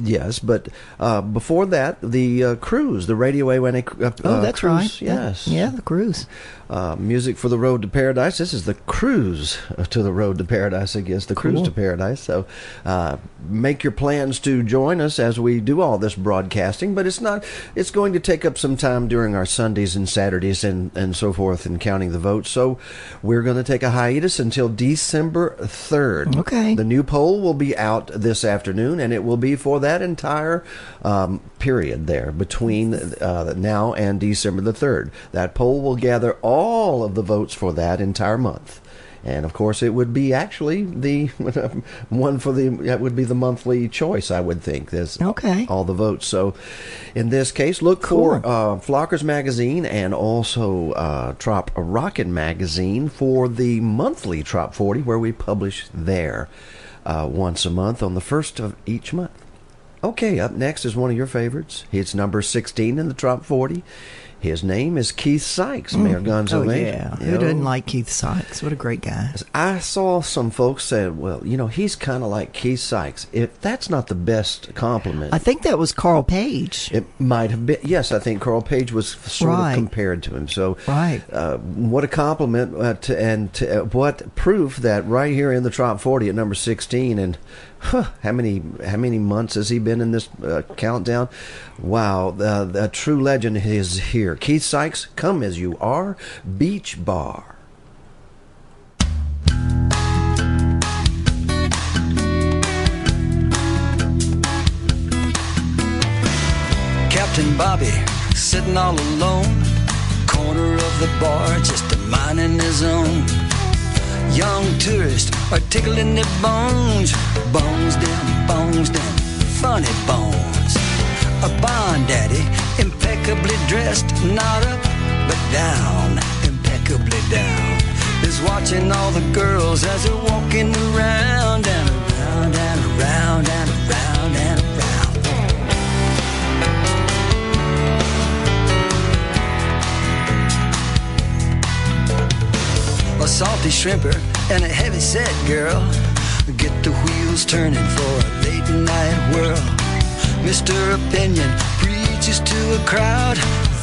Yes, but uh, before that, the uh, cruise, the Radio A1A uh,
Oh, that's
cruise,
right.
Yes.
yeah, the cruise.
Uh, music for the Road to Paradise. This is the cruise to the Road to Paradise, I guess, the cruise
Cool.
to Paradise. So uh, make your plans to join us as we do all this broadcasting, but it's not, it's going to take up some time during our Sundays and Saturdays and, and so forth and counting the votes. So we're going to take a hiatus until December 3rd.
Okay.
The new poll will be out this afternoon, and it will be for that entire um, period there between uh, now and December the 3rd. That poll will gather all of the votes for that entire month. And of course, it would be actually the one for the that would be the monthly choice. I would think. There's
Okay.
all the votes. So, in this case, look for uh, Flockers Magazine and also uh, Trop Rockin' Magazine for the monthly Trop 40, where we publish there uh, once a month on the first of each month. Okay, up next is one of your favorites. It's number 16 in the Trop 40. His name is Keith Sykes, Mayor Gonzo
oh,
Major.
yeah.
You
Who
know,
doesn't like Keith Sykes? What a great guy.
I saw some folks say, well, you know, he's kind of like Keith Sykes. If that's not the best compliment,
I think that was Carl Page.
it might have been. Yes, I think Carl Page was sort
Right.
of compared to him. So,
Right.
uh, what a compliment, uh, to, and to, uh, what proof that right here in the top forty at number sixteen, and huh, how many how many months has he been in this uh, countdown? Wow, the, the true legend is here. Keith Sykes, come as you are, Beach Bar.
Captain Bobby sitting all alone, corner of the bar, just a minding his own. Young tourists are tickling their bones, bones down, bones down, funny bones. A bond daddy, impeccably dressed, not up but down, impeccably down, is watching all the girls as they're walking around and around and around and around a salty shrimper and a heavy set girl. Get the wheels turning for a late night whirl. Mr. Opinion preaches to a crowd.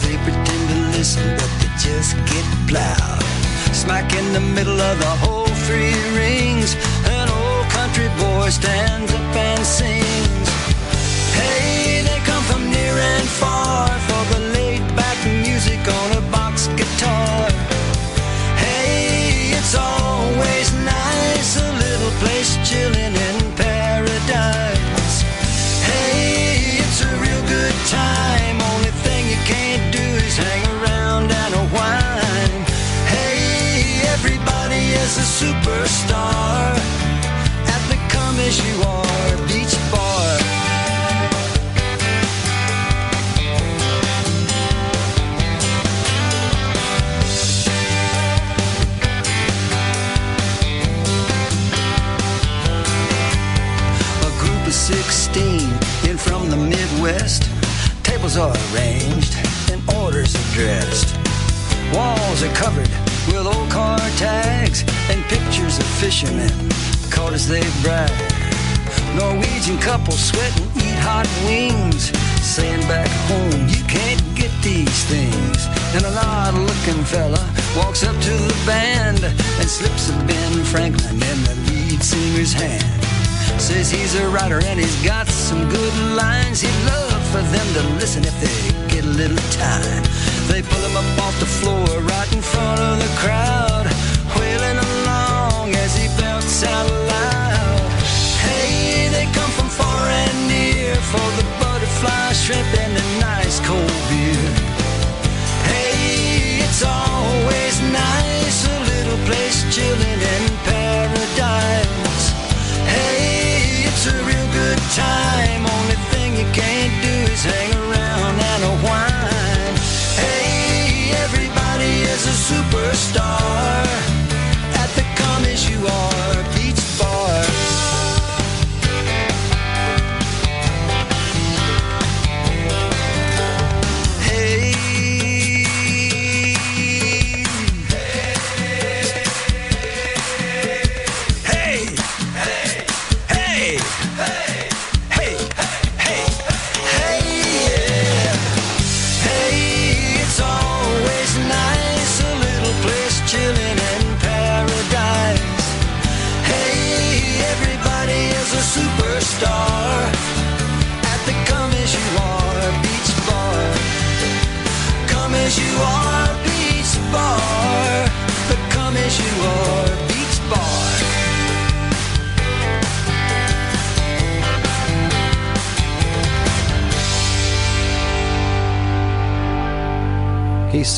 They pretend to listen, but they just get plowed. Smack in the middle of the whole three rings, an old country boy stands up and sings. Hey, they come from near and far for the laid back music on a box guitar. It's always nice, a little place chilling Tables are arranged and orders addressed. Walls are covered with old car tags and pictures of fishermen caught as they brag. Norwegian couples sweat and eat hot wings. Saying back home, you can't get these things. And an odd looking fella walks up to the band and slips a Ben Franklin in the lead singer's hand. Says he's a writer and he's got some good lines. He'd love for them to listen if they get a little time. They pull him up off the floor right in front of the crowd, wailing along as he belts out loud. Hey, they come from far and near for the butterfly shrimp and a nice cold beer. Hey, it's always nice, a little place chilling in paradise a real good time.
Only
thing you can't do is hang around and whine. Hey, everybody is a superstar.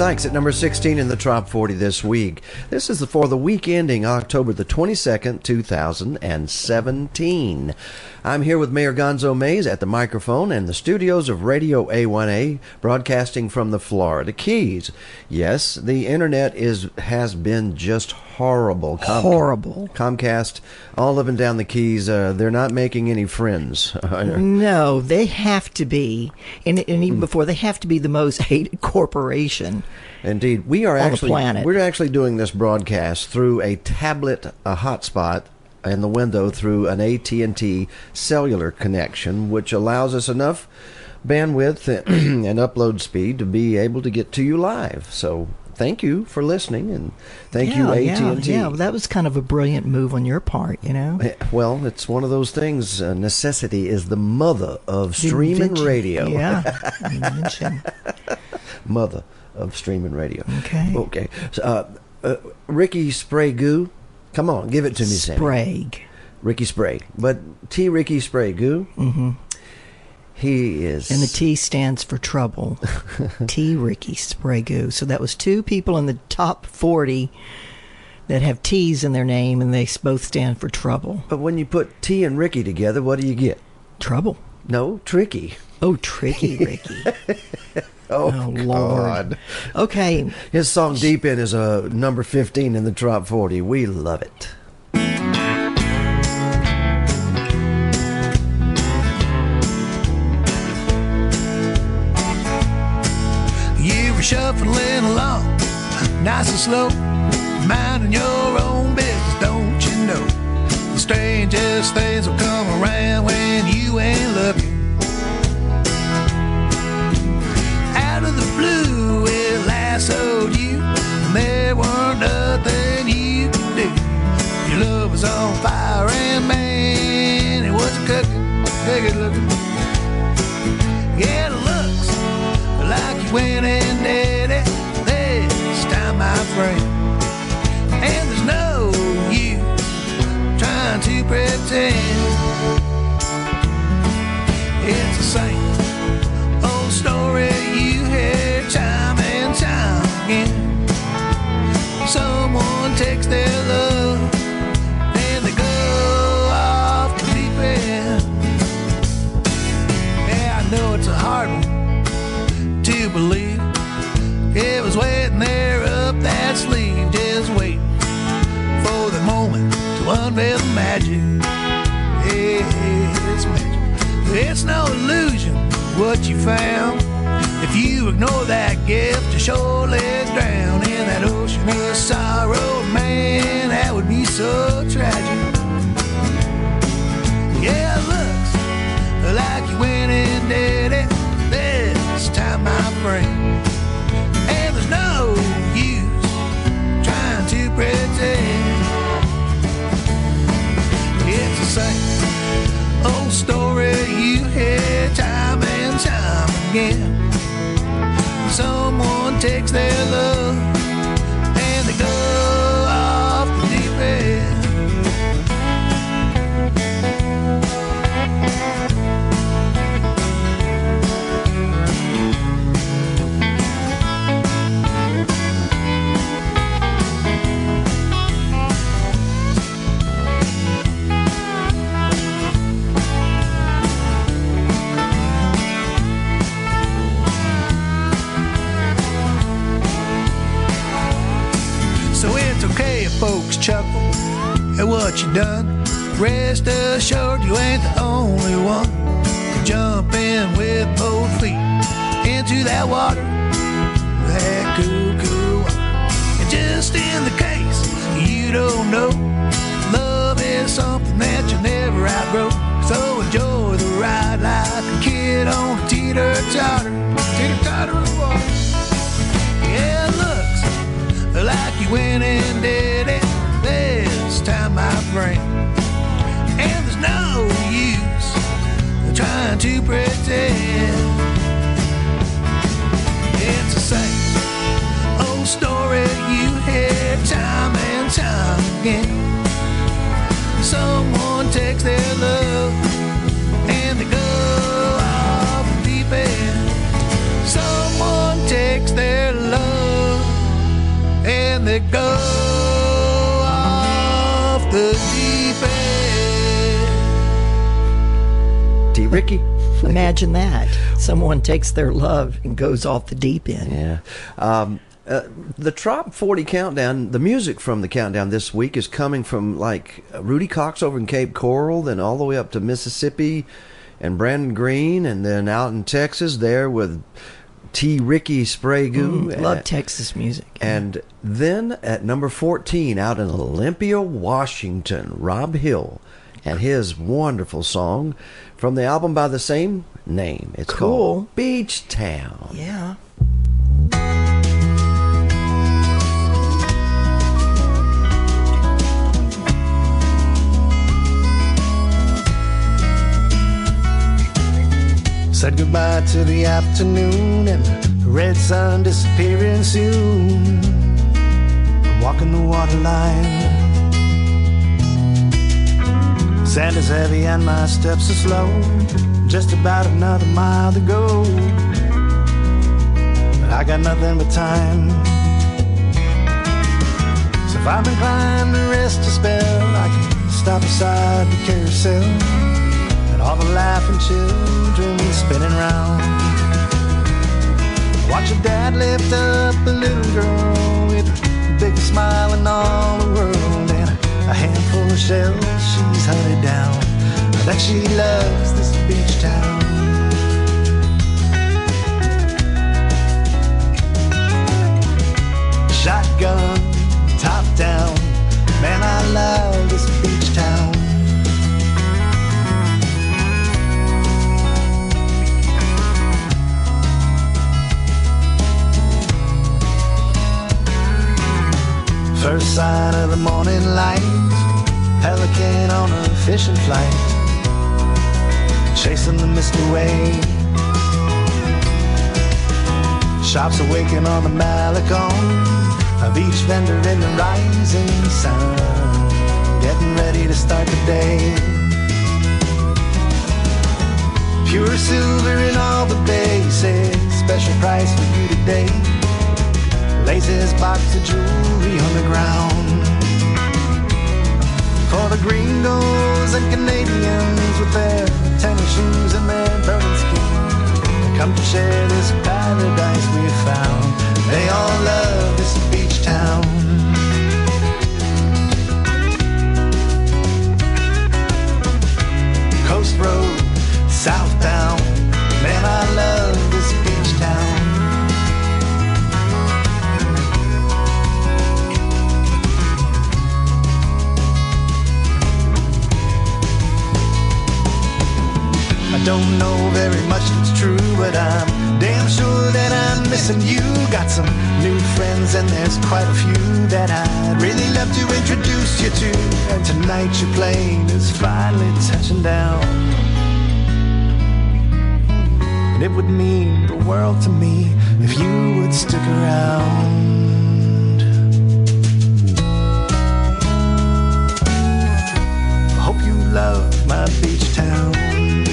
Sykes at number 16 in the Top 40 this week. This is for the week ending October the 22nd, 2017. I'm here with Mayor Gonzo Mays at the microphone and the studios of Radio A1A, broadcasting from the Florida Keys. Yes, the internet is has been just horrible.
Horrible.
Comcast, all up and down the Keys, uh, they're not making any friends.
No, they have to be, and, and
Hmm.
even before they have to be the most hated corporation.
Indeed, we are
on the
actually we're actually doing this broadcast through a tablet, a hotspot, and the window through an AT and T cellular connection, which allows us enough bandwidth and upload speed to be able to get to you live. So, thank you for listening, and thank you AT&T.
Yeah, yeah, that was kind of a brilliant move on your part, you know.
Well, it's one of those things. Uh, necessity is the mother of streaming radio.
Yeah,
mother of streaming radio.
Okay.
Okay. So, uh, uh, Ricky Sprague, come on, give it to me, Sammie.
Sprague.
Ricky Sprague, but T. Ricky Sprague.
Mm-hmm.
He is.
And the T stands for trouble. T. Ricky Sprague. So that was two people in the top 40 that have T's in their name, and they both stand for trouble.
But when you put T and Ricky together, what do you get?
Trouble.
No, tricky.
Oh, tricky Ricky.
Oh, oh,
Lord.
God.
Okay.
His song Deep In is a number 15 in the top 40. We love it.
You were shuffling along, nice and slow, minding your own business, don't you know? The strangest things will come around when you ain't looking. Blue, it lassoed you, and there weren't nothing you could do. Your love was on fire, and man, it was cooking, good looking. Yeah, it looks like you went and Someone takes their love and they go off the deep end. Yeah, I know it's a hard one to believe. It was waiting there up that sleeve, just waiting for the moment to unveil the magic. Yeah, it's magic. It's no illusion what you found. If you ignore that gift, you surely drown that ocean of sorrow. Man, that would be so tragic. Yeah, looks like you went and did it this time, my friend. And there's no use trying to pretend. It's the same old story you hear time and time again. Someone takes their love what you done. Rest assured you ain't the only one to jump in with both feet into that water, that water. And just in the case you don't know, love is something that you never outgrow. So enjoy the ride like a kid on a teeter totter, teeter totter water. Yeah, it looks like you went and did it time. And there's no use trying to pretend. It's the same old story you hear time and time again. Someone takes their love and they go off the deep end. Someone takes their love
let me go
Ricky.
Imagine that. Someone takes their love and goes off the deep end.
Yeah. Um, uh, the Trop 40 countdown, the music from the countdown this week is coming from like Rudy Cox over in Cape Coral, then all the way up to Mississippi and Brandon Green, and then out in Texas there with T. Ricky Sprague.
Mm, love Texas music.
And then at number 14, out in Olympia, Washington, Rob Hill and his wonderful song from the album by the same name. It's
Cool.
called Beach Town.
Yeah.
Said goodbye to the afternoon and the red sun disappearing soon. I'm walking the waterline. Sand is heavy and my steps are slow. Just about another mile to go. But I got nothing but time. So if I'm inclined to rest a spell, I can stop beside the carousel and all the laughing children spinning round. Watch your dad lift up a little girl with the biggest smile in all the world a handful of shells she's hunted down. I bet she loves this beach town. Shotgun, top down, man, I love this beach town. First sign of the morning light, pelican on a fishing flight, chasing the mist away. Shops awaken on the Malecon of each vendor in the rising sun, getting ready to start the day. Pure silver in all the bases, special price for you today lays his box of jewelry on the ground. For the gringos and Canadians with their tennis shoes and their burning skin, come to share this paradise we found. They all love this beach town. Coast Road, southbound, man, I love I don't know very much it's true, but I'm damn sure that I'm missing you. Got some new friends, and there's quite a few that I'd really love to introduce you to. And tonight your plane is finally touching down. And it would mean the world to me if you would stick around. I hope you love my beach town.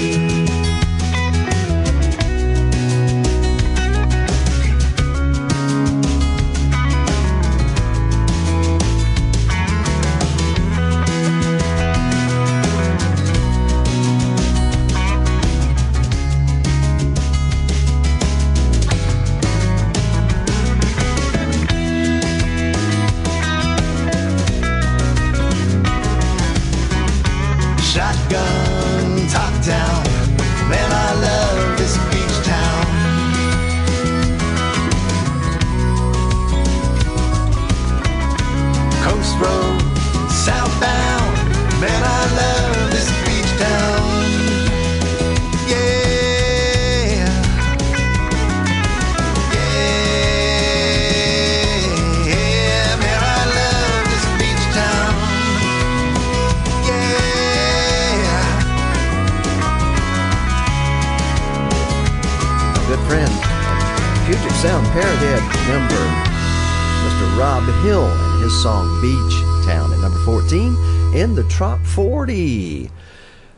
In the Trop 40.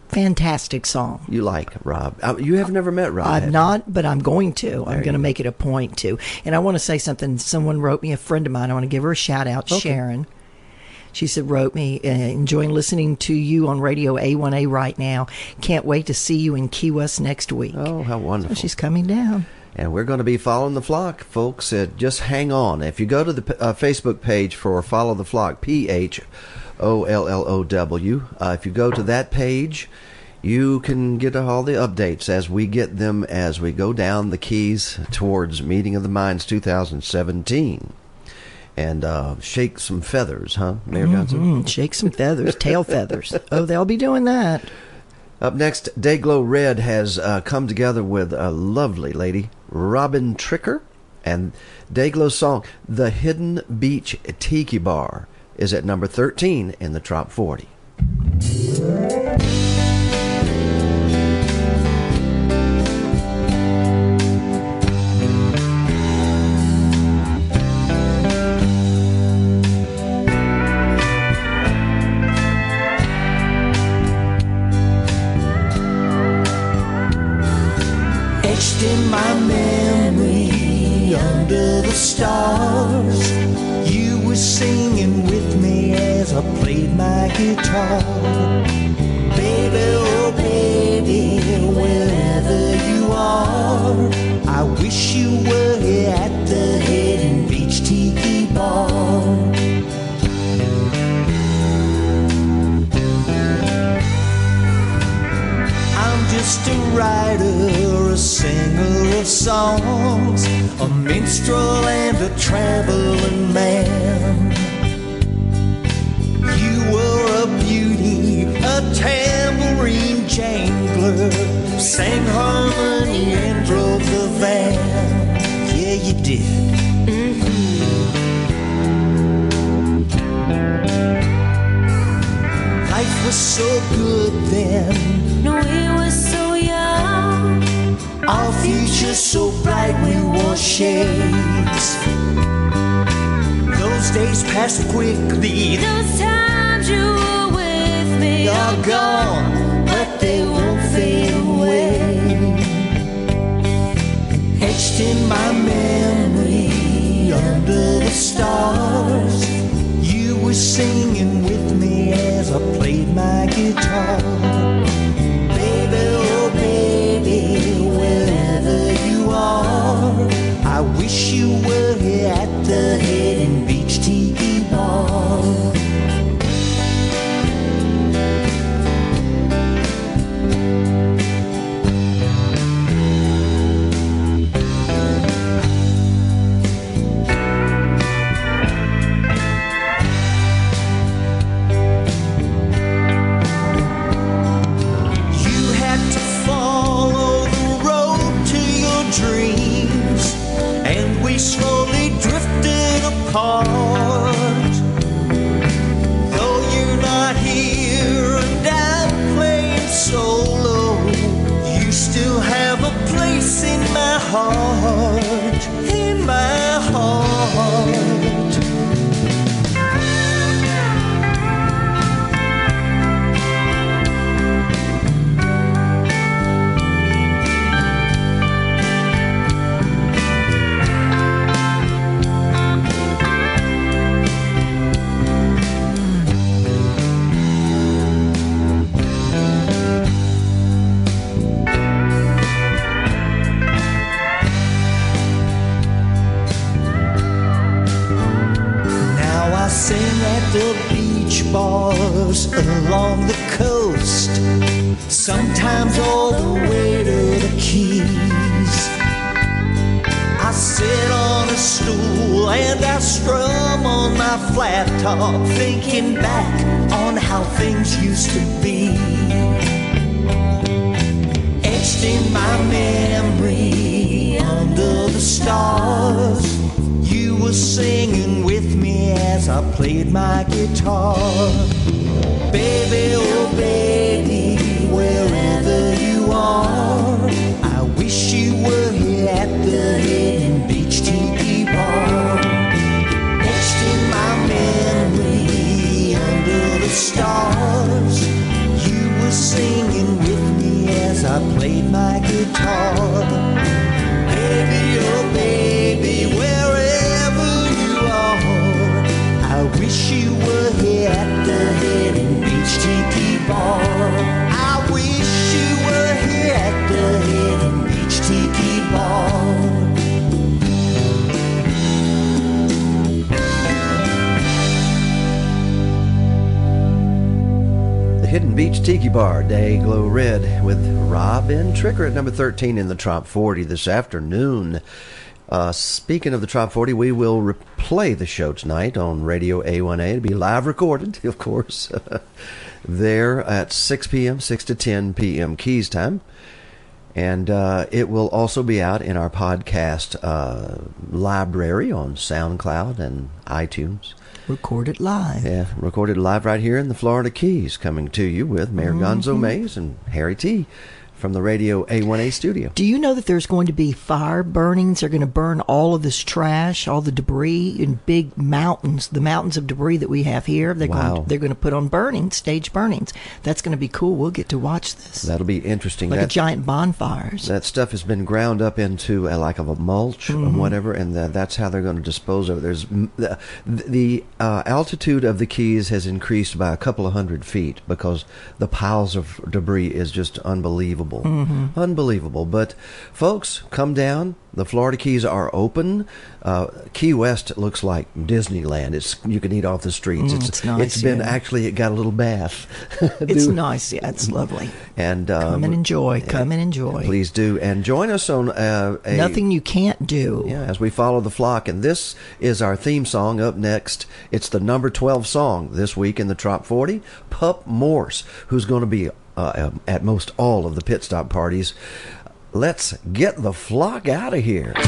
Fantastic song.
You like Rob? Uh, You have never met Rob. You?
not, but I'm going to. I'm going to make it a point to. And I want to say something. Someone wrote me, a friend of mine. I want to give her a shout out,
Okay.
Sharon. She said, wrote me, uh, enjoying listening to you on Radio A1A right now. Can't wait to see you in Key West next week.
Oh, how wonderful!
she's coming down.
And we're going to be following the flock, folks. Uh, just hang on. If you go to the uh, Facebook page for Follow the Flock, P H O L L O W, uh, if you go to that page, you can get all the updates as we get them as we go down the keys towards Meeting of the Minds 2017. And uh, shake some feathers, huh, Mayor Johnson?
Mhm, Shake some feathers, tail feathers. Oh, they'll be doing that.
Up next, Dayglow Red has uh, come together with a lovely lady, Robin Tricker, and Dayglow's song, The Hidden Beach Tiki Bar, is at number 13 in the Top 40.
Baby, oh baby, wherever you are, I wish you were here at the Hidden Beach Tiki Bar. I'm just a writer, a singer of songs, a minstrel and a traveling man. A beauty, a tambourine jangler, sang harmony and drove the van. Yeah, you did. Mm-hmm. Life was so good then.
No, we were so young.
Our future so bright we wore shades. Those days passed quickly.
Those times you were with me
are gone, but they won't fade away. Etched in my memory under the stars, you were singing with me as I played my guitar. Baby, oh baby, wherever you are, I wish you were in bars along the coast, sometimes all the way to the keys. I sit on a stool and I strum on my flat top, thinking back on how things used to be. Etched in my memory under the stars was singing with me as I played my guitar. Baby, oh baby, wherever you are, I wish you were here at the Hidden Beach Tiki Bar. Etched in my memory under the stars, you were singing with me as I played my guitar.
Hidden Beach Tiki Bar, Day Glow Red, with Robin Tricker at number 13 in the Top 40 this afternoon. Uh, speaking of the Top 40, we will replay the show tonight on Radio A1A. It'll be live recorded, of course. there at 6 p.m., 6 to 10 p.m. Keys time. And uh, it will also be out in our podcast uh, library on SoundCloud and iTunes.
Recorded live.
Yeah, recorded live right here in the Florida Keys, coming to you with Mayor Gonzo
Mhm.
Mays and Harry T from the Radio A1A studio.
Do you know that there's going to be fire burnings? They're going to burn all of this trash, all the debris in big mountains, the mountains of debris that we have here. They're
Wow.
going to, they're going to put on burnings, stage burnings. That's going to be cool. We'll get to watch this.
That'll be interesting.
Like a giant bonfires.
That stuff has been ground up into a, like of a mulch
Mhm.
or whatever, and that, that's how they're going to dispose of it. There's the, the uh, altitude of the Keys has increased by a couple of hundred feet because the piles of debris is just unbelievable,
Mhm.
unbelievable. But folks, come down. The Florida Keys are open. Uh, Key West looks like Disneyland. It's you can eat off the streets.
Mm,
it's
it's nice,
it's been
yeah.
actually it got a little bath.
It's nice. Yeah, it's lovely.
and um,
Come and enjoy. Come and enjoy.
Please do, and join us on uh, a
Nothing you can't do.
Yeah, as we follow the flock, and this is our theme song. Up next, it's the number twelve song this week in the Top Forty. Pup Morse, who's going to be uh, um, at most all of the pit stop parties. Let's get the flock out of here.
Well,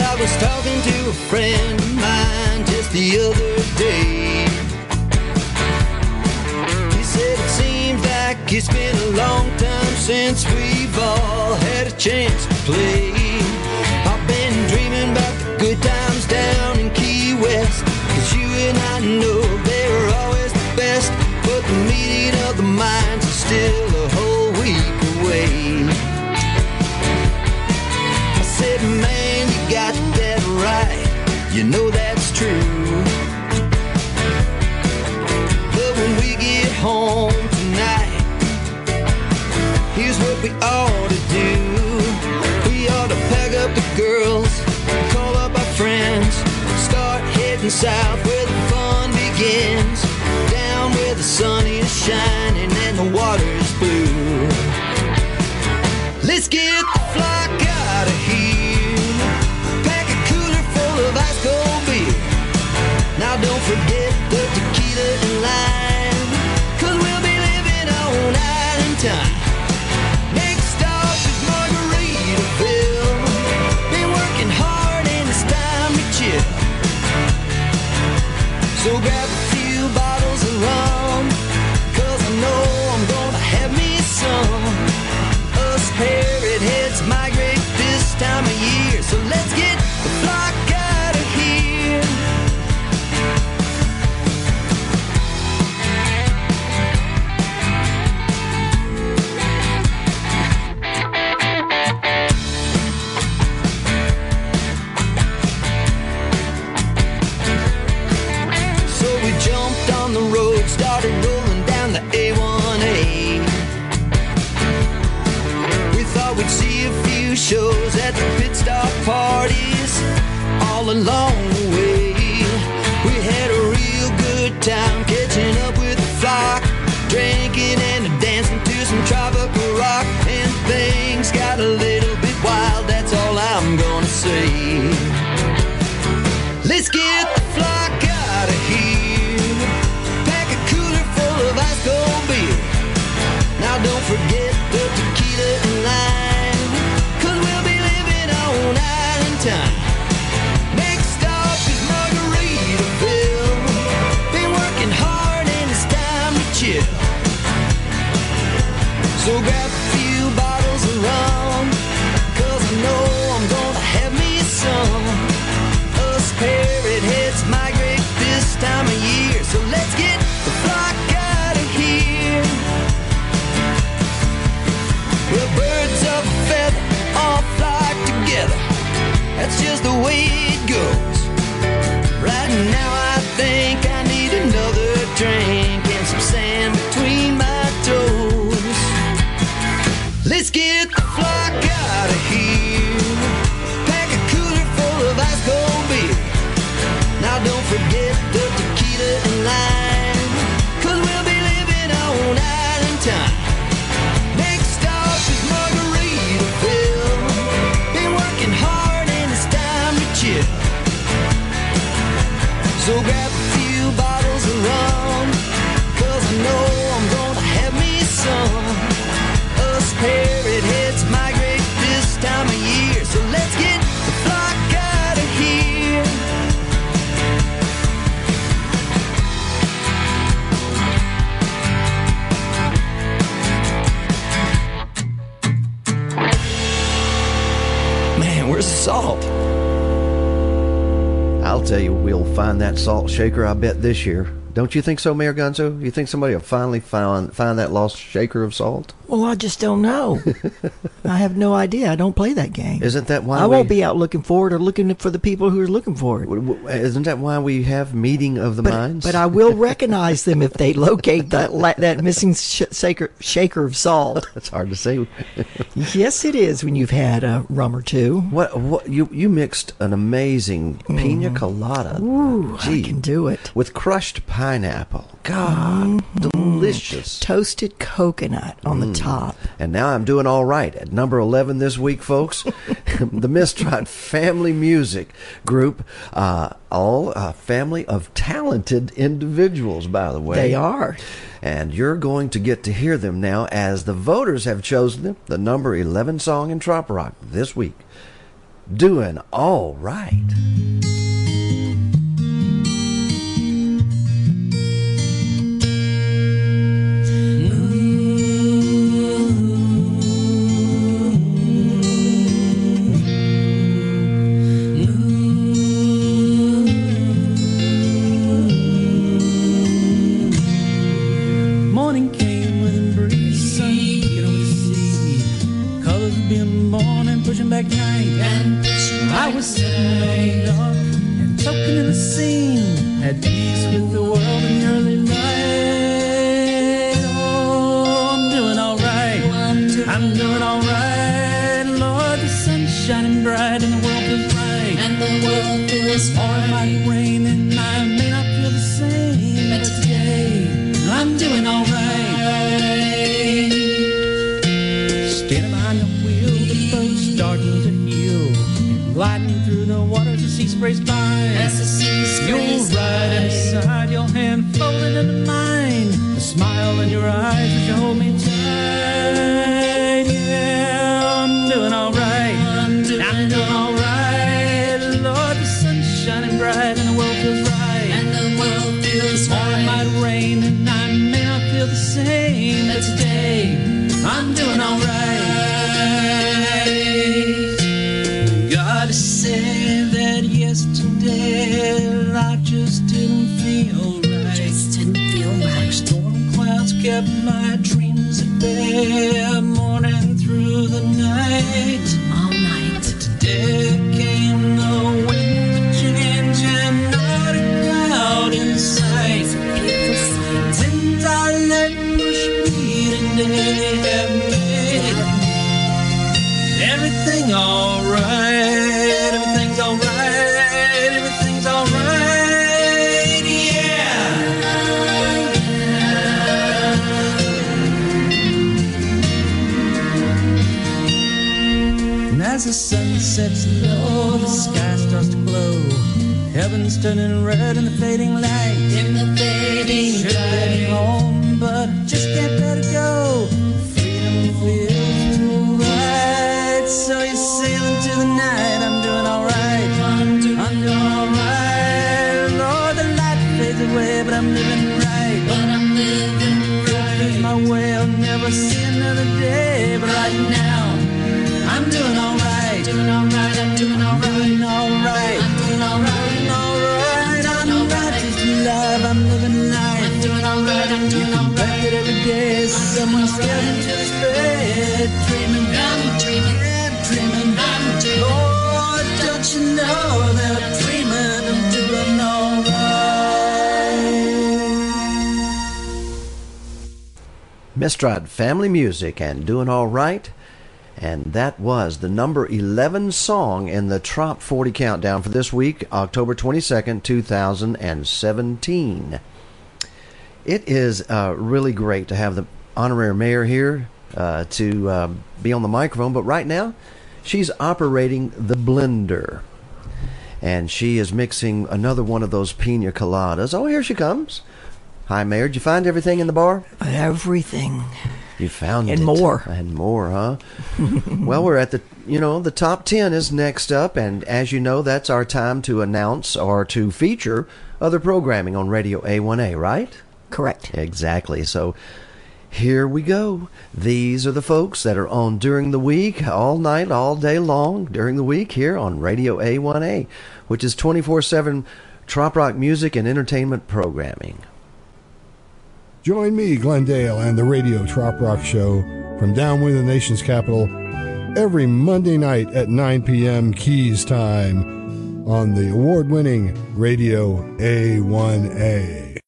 I was talking to a friend of mine just the other day. He said it seems like it's been a long time since we've all had a chance to play. Know they were always the best. But the meeting of the minds is still a whole week away. I said, man, you got that right. You know that's true. But when we get home tonight, here's what we ought to do. We ought to pack up the girls, call up our friends, start heading south Down shows at the pit stop parties. All along
tell you, we'll find that salt shaker. I bet this year. Don't you think so, Mayor Gonzo? You think somebody will finally find find that lost shaker of salt?
Well, I just don't know. I have no idea. I don't play that game.
Isn't that why
I won't be out looking for it or looking for the people who are looking for it.
Isn't that why we have meeting of the
But,
minds?
but I will recognize them if they locate that that missing sh- shaker shaker of salt.
That's hard to say.
yes, it is when you've had a rum or two.
What what you you mixed an amazing pina colada.
Ooh, I can do it.
with crushed pineapple. God, delicious.
Toasted coconut on the
Mm.
Top.
And now I'm doing all right at number 11 this week, folks. the Mistrot Family Music Group, uh, all a family of talented individuals, by the way.
They are.
And you're going to get to hear them now as the voters have chosen them, the number 11 song in Trop Rock this week. Doing all right.
I'm doing
Family Music and Doing All Right. And that was the number 11 song in the Trop 40 countdown for this week, October 22nd, 2017. It is uh, really great to have the honorary mayor here uh, to uh, be on the microphone, but right now she's operating the blender. And she is mixing another one of those pina coladas. Oh, here she comes. Hi, Mayor. Did you find everything in the bar?
Everything.
You found
And
it.
more.
And more, huh? well, we're at the, you know, the top 10 is next up. And as you know, that's our time to announce or to feature other programming on Radio A1A, right?
Correct.
Exactly. So here we go. These are the folks that are on during the week, all night, all day long during the week here on Radio A1A, which is 24 7 trop rock music and entertainment programming.
Join me, Glendale, and the Radio Trop Rock Show from downwind the nation's capital every Monday night at 9 p.m. Keys time on the award winning Radio A1A.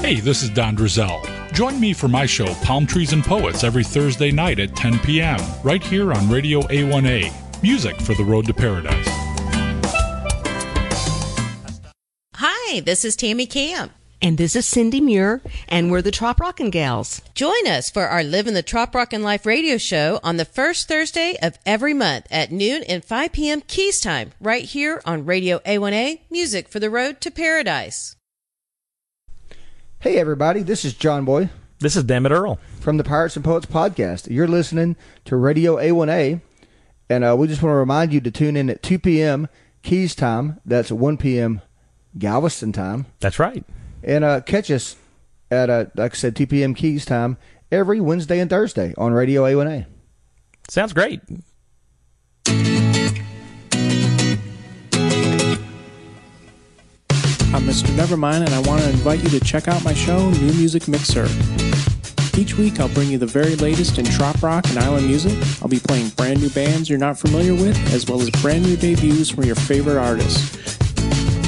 Hey, this is Don Drizel. Join me for my show, Palm Trees and Poets, every Thursday night at 10 p.m., right here on Radio A1A. Music for the road to paradise.
Hi, this is Tammy Camp.
And this is Cindy Muir, and we're the Trop Rockin' Gals.
Join us for our Living the Trop Rockin' Life radio show on the first Thursday of every month at noon and 5 p.m. Keys time, right here on Radio A1A, Music for the Road to Paradise.
Hey, everybody, this is John Boy.
This is Dammit Earl.
From the Pirates and Poets podcast. You're listening to Radio A1A, and uh, we just want to remind you to tune in at 2 p.m. Keys time. That's 1 p.m. Galveston time.
That's right.
And uh, catch us at, uh, like I said, 2 p.m. Keys time every Wednesday and Thursday on Radio A1A.
Sounds great.
I'm Mr. Nevermind, and I want to invite you to check out my show, New Music Mixer. Each week, I'll bring you the very latest in trop rock and island music. I'll be playing brand new bands you're not familiar with, as well as brand new debuts from your favorite artists.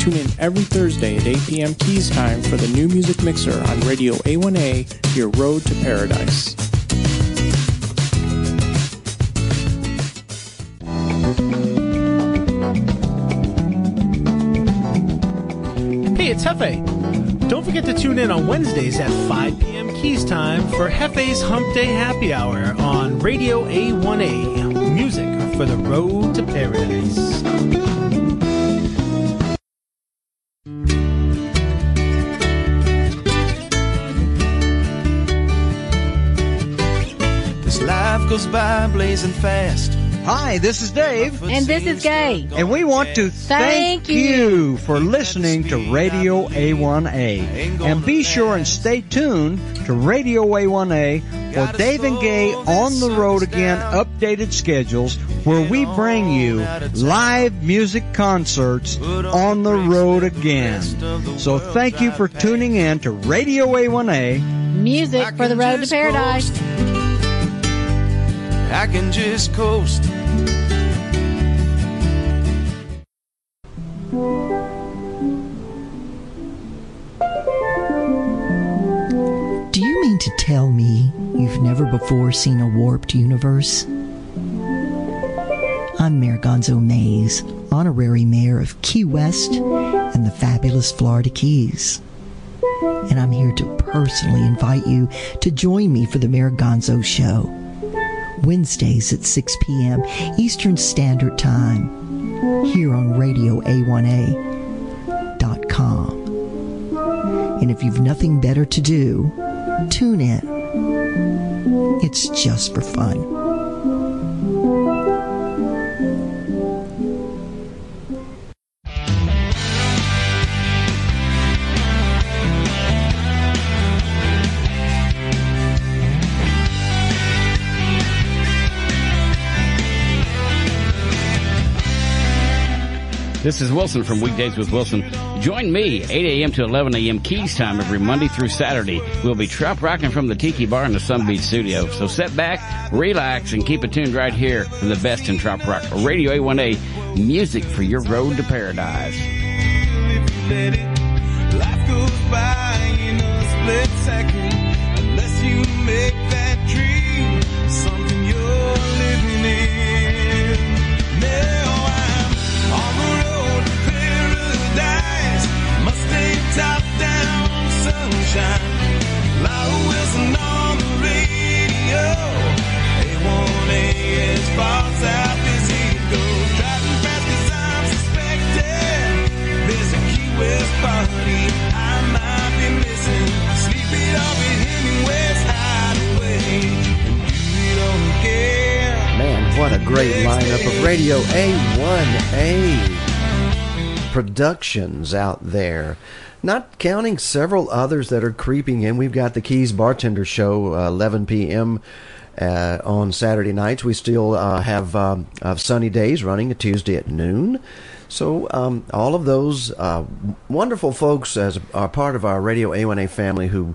Tune in every Thursday at 8 p.m. Keys time for the New Music Mixer on Radio A1A, your road to paradise.
Hey, it's Hefe. Don't forget to tune in on Wednesdays at 5 p.m. Keys time for Hefe's Hump Day Happy Hour on Radio A1A. Music for the road to paradise.
Goes by blazing fast.
Hi, this is Dave.
And this is Gay.
And we want to thank,
Thank you.
you for listening to Radio A1A. And be sure and stay tuned to Radio A1A for Dave and Gay on the road again updated schedules where we bring you live music concerts on the road again. So thank you for tuning in to Radio A1A.
Music for the road to paradise.
I can just coast.
Do you mean to tell me you've never before seen a warped universe? I'm Mayor Gonzo Mays, honorary mayor of Key West and the fabulous Florida Keys. And I'm here to personally invite you to join me for the Mayor Gonzo Show. Wednesdays at 6 p.m. Eastern Standard Time, here on Radio A1A.com. And if you've nothing better to do, tune in. It's just for fun.
This is Wilson from Weekdays with Wilson. Join me 8 a.m. to 11 a.m. Keys time every Monday through Saturday. We'll be trop rocking from the Tiki Bar in the Sun Beach studio. So sit back, relax, and keep it tuned right here for the best in trop rock. Radio A1A, music for your road to paradise.
A1A
productions out there. not counting several others that are creeping in. We've got the Keys Bartender Show, uh, 11 p.m. Uh, on Saturday nights. We still uh, have um, Sunny Days running a Tuesday at noon. So um, all of those uh, wonderful folks as are part of our Radio A1A family who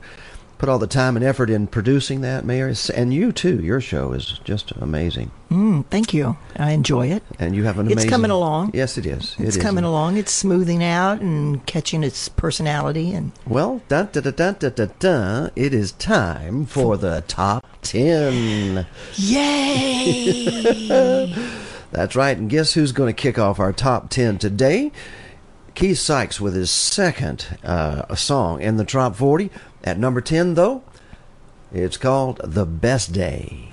put all the time and effort in producing that, Mayor, and you too. Your show is just amazing,
Mm, thank you. I enjoy it.
and you have an amazing.
It's coming along.
Yes, it is. It
It's
is.
coming along. It's smoothing out and catching its personality and
Well, da da da da da da da. It is time for the top ten.
Yay!
That's right. And guess who's going to kick off our top 10 today? Keith Sykes with his second uh, song in the top 40. At number 10, though, it's called The Best Day.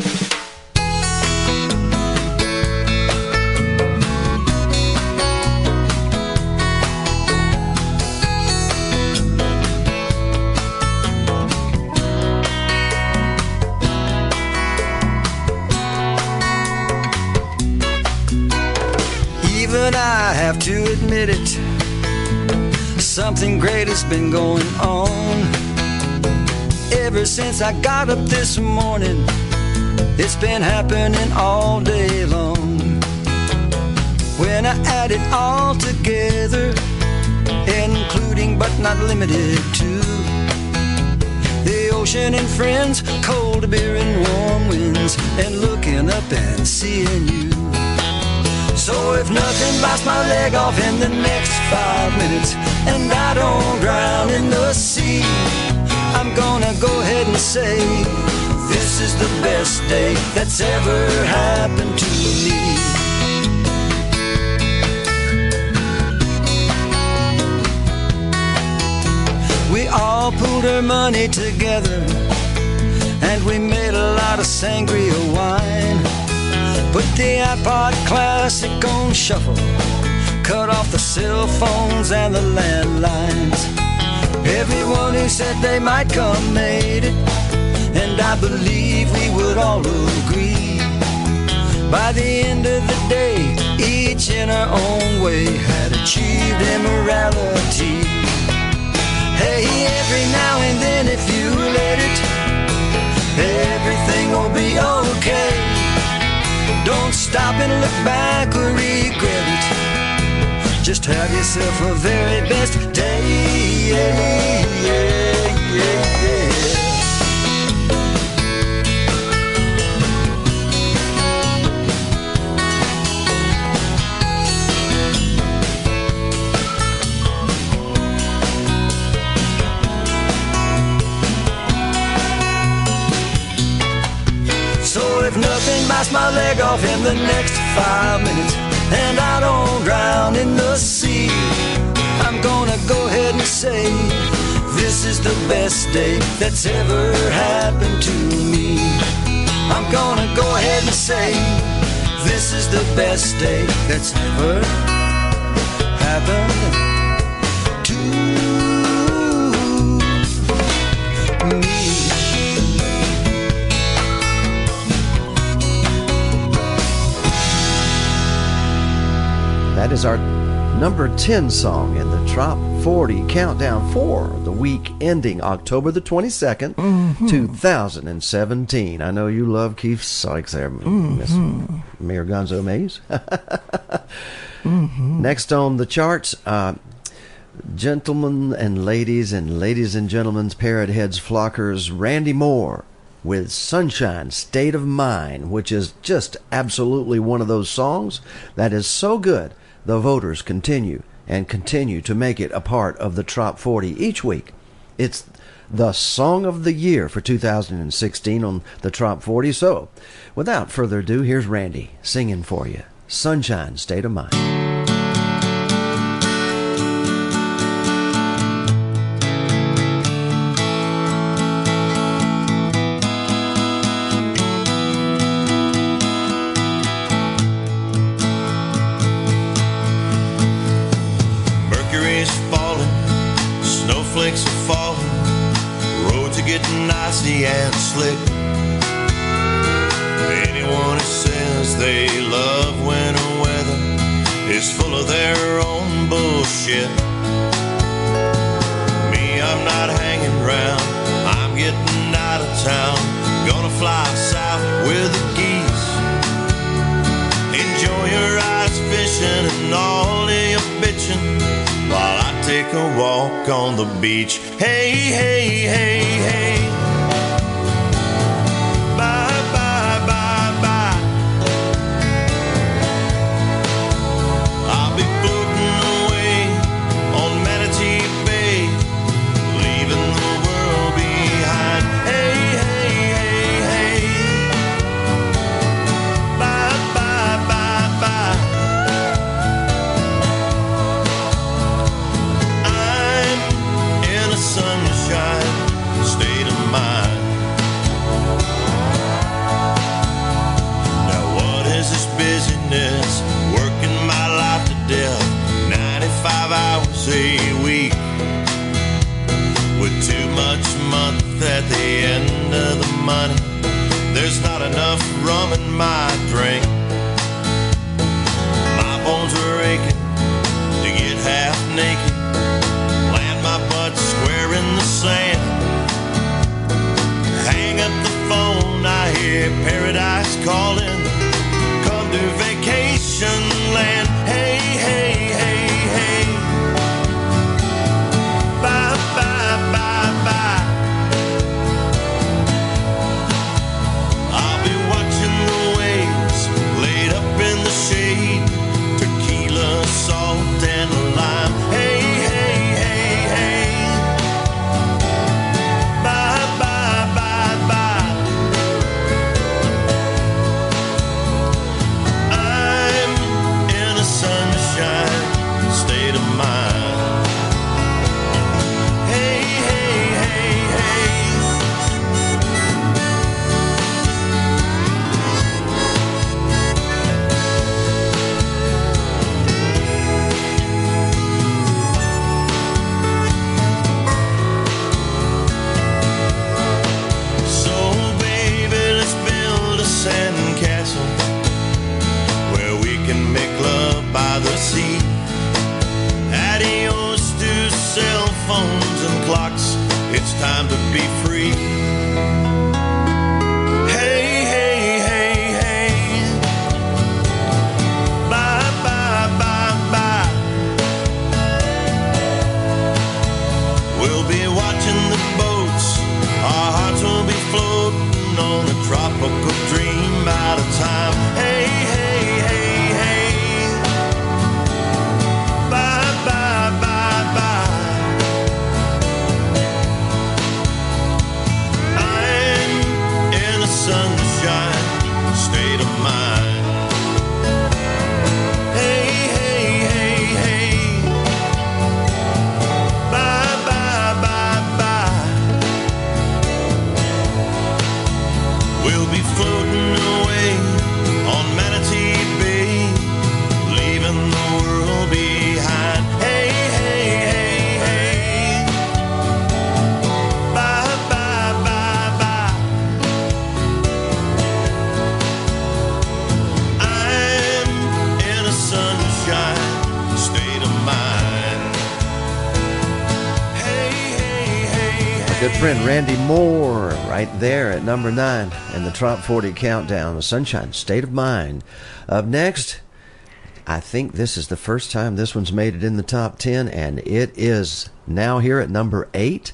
Even I have to admit it. Something great has been going on. Ever since I got up this morning, it's been happening all day long. When I add it all together, including but not limited to the ocean and friends, cold beer and warm winds, and looking up and seeing you. So if nothing bites my leg off in the next five minutes and I don't drown in the sea, I'm gonna go ahead and say this is the best day that's ever happened to me. We all pulled our money together and we made a lot of sangria wine. Put the iPod Classic on shuffle. Cut off the cell phones and the landlines. Everyone who said they might come made it. And I believe we would all agree. By the end of the day, each in our own way had achieved immorality. Hey, every now and then, if you let it, everything will be okay. Don't stop and look back or regret it. Just have yourself a very best day. Bites my leg off in the next five minutes and I don't drown in the sea, I'm gonna go ahead and say this is the best day that's ever happened to me. I'm gonna go ahead and say this is the best day that's ever happened to me.
That is our number 10 song in the Top 40 Countdown for the week ending October the 22nd,
Mm-hmm.
2017. I know you love Keith Sykes there, Miss
Mhm.
Mayor Gonzo Mays.
Mhm.
Next on the charts, uh, gentlemen and ladies, and ladies and gentlemen's parrot heads flockers, Randy Moore with Sunshine State of Mind, which is just absolutely one of those songs that is so good. The voters continue and continue to make it a part of the Top 40 each week. It's the song of the year for 2016 on the Top 40. So, without further ado, here's Randy singing for you Sunshine State of Mind.
Slick. Anyone who says they love winter weather is full of their own bullshit. Me, I'm not hanging round. I'm getting out of town. Gonna fly south with the geese. Enjoy your ice fishing and all of your bitching while I take a walk on the beach. Hey, hey, hey, hey. At the end of the money, there's not enough rum in my drink. My bones are aching to get half naked, land my butt square in the sand. Hang up the phone, I hear paradise calling.
Friend Randy Moore, right there at number nine in the Top 40 Countdown, the Sunshine State of Mind. Up next, I think this is the first time this one's made it in the top 10, and it is now here at number eight.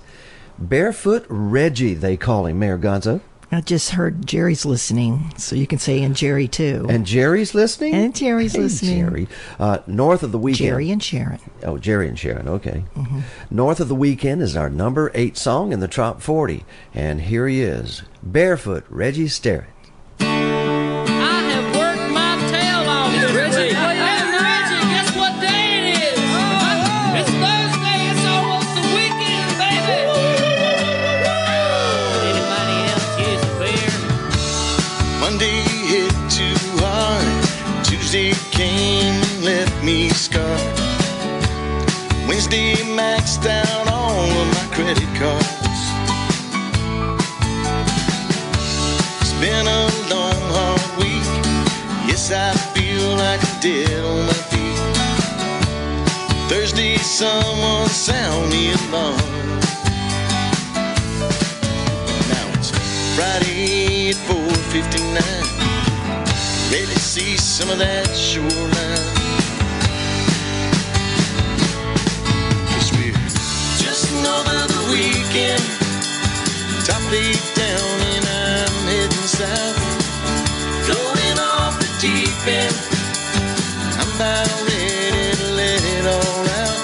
Barefoot Reggie, they call him, Mayor Gonzo.
I just heard Jerry's listening, so you can say and Jerry too.
And Jerry's listening?
And Jerry's
Hey,
listening.
Jerry. Uh, north of the weekend.
Jerry and Sharon.
Oh, Jerry and Sharon. Okay. North of the Weekend is our number eight song in the top 40. And here he is Barefoot Reggie Sterrett.
I
feel like I did on my feet. Thursday, someone sound me alarm. Now it's Friday at 4:59. Ready to see some of that shoreline. Cause we're just over weekend. Top deep down, and I'm heading south. About ready to let it all out.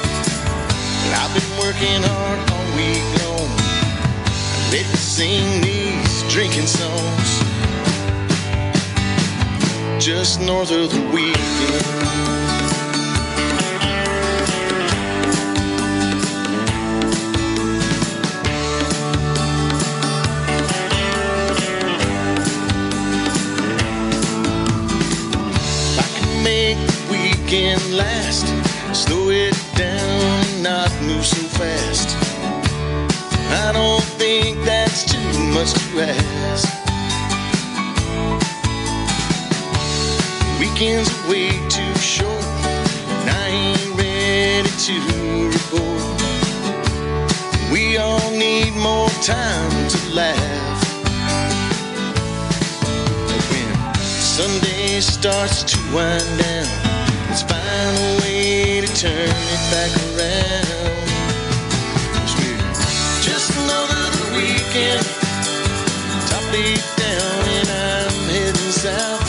I've been working hard all week long. Ready to sing these drinking songs. Just north of the weekend. Weekend last, slow it down not move so fast. I don't think that's too much to ask. Weekends are way too short, and I ain't ready to report. We all need more time to laugh. When Sunday starts to wind down, find a way to turn it back around. just another weekend, top eight down, and I'm heading south.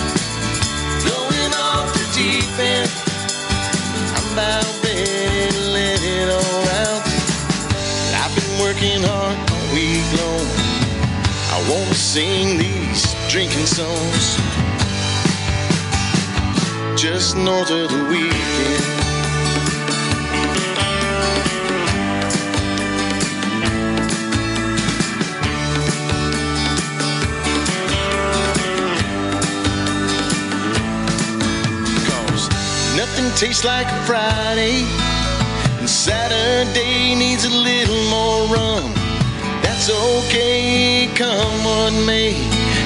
Going off the deep end, I'm about ready to let it all out. I've been working hard all week long. I wanna sing these drinking songs just north of the weekend. Cause nothing tastes like a Friday, and Saturday needs a little more rum. That's okay, come what may,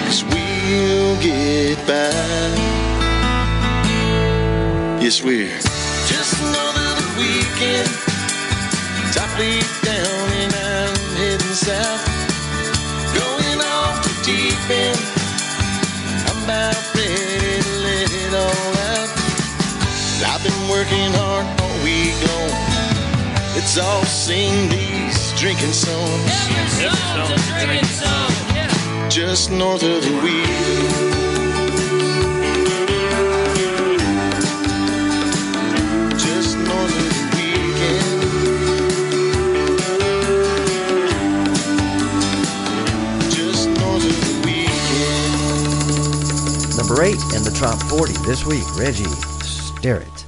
cause we'll get by. Yes, we're just another weekend. Top lead down and I'm heading south. Going off the deep end. I'm about ready to let it all out. I've been working hard all week long. Let's all sing these drinking songs. Just north of the weekend.
Eight in the top 40 this week, Reggie Sterrett.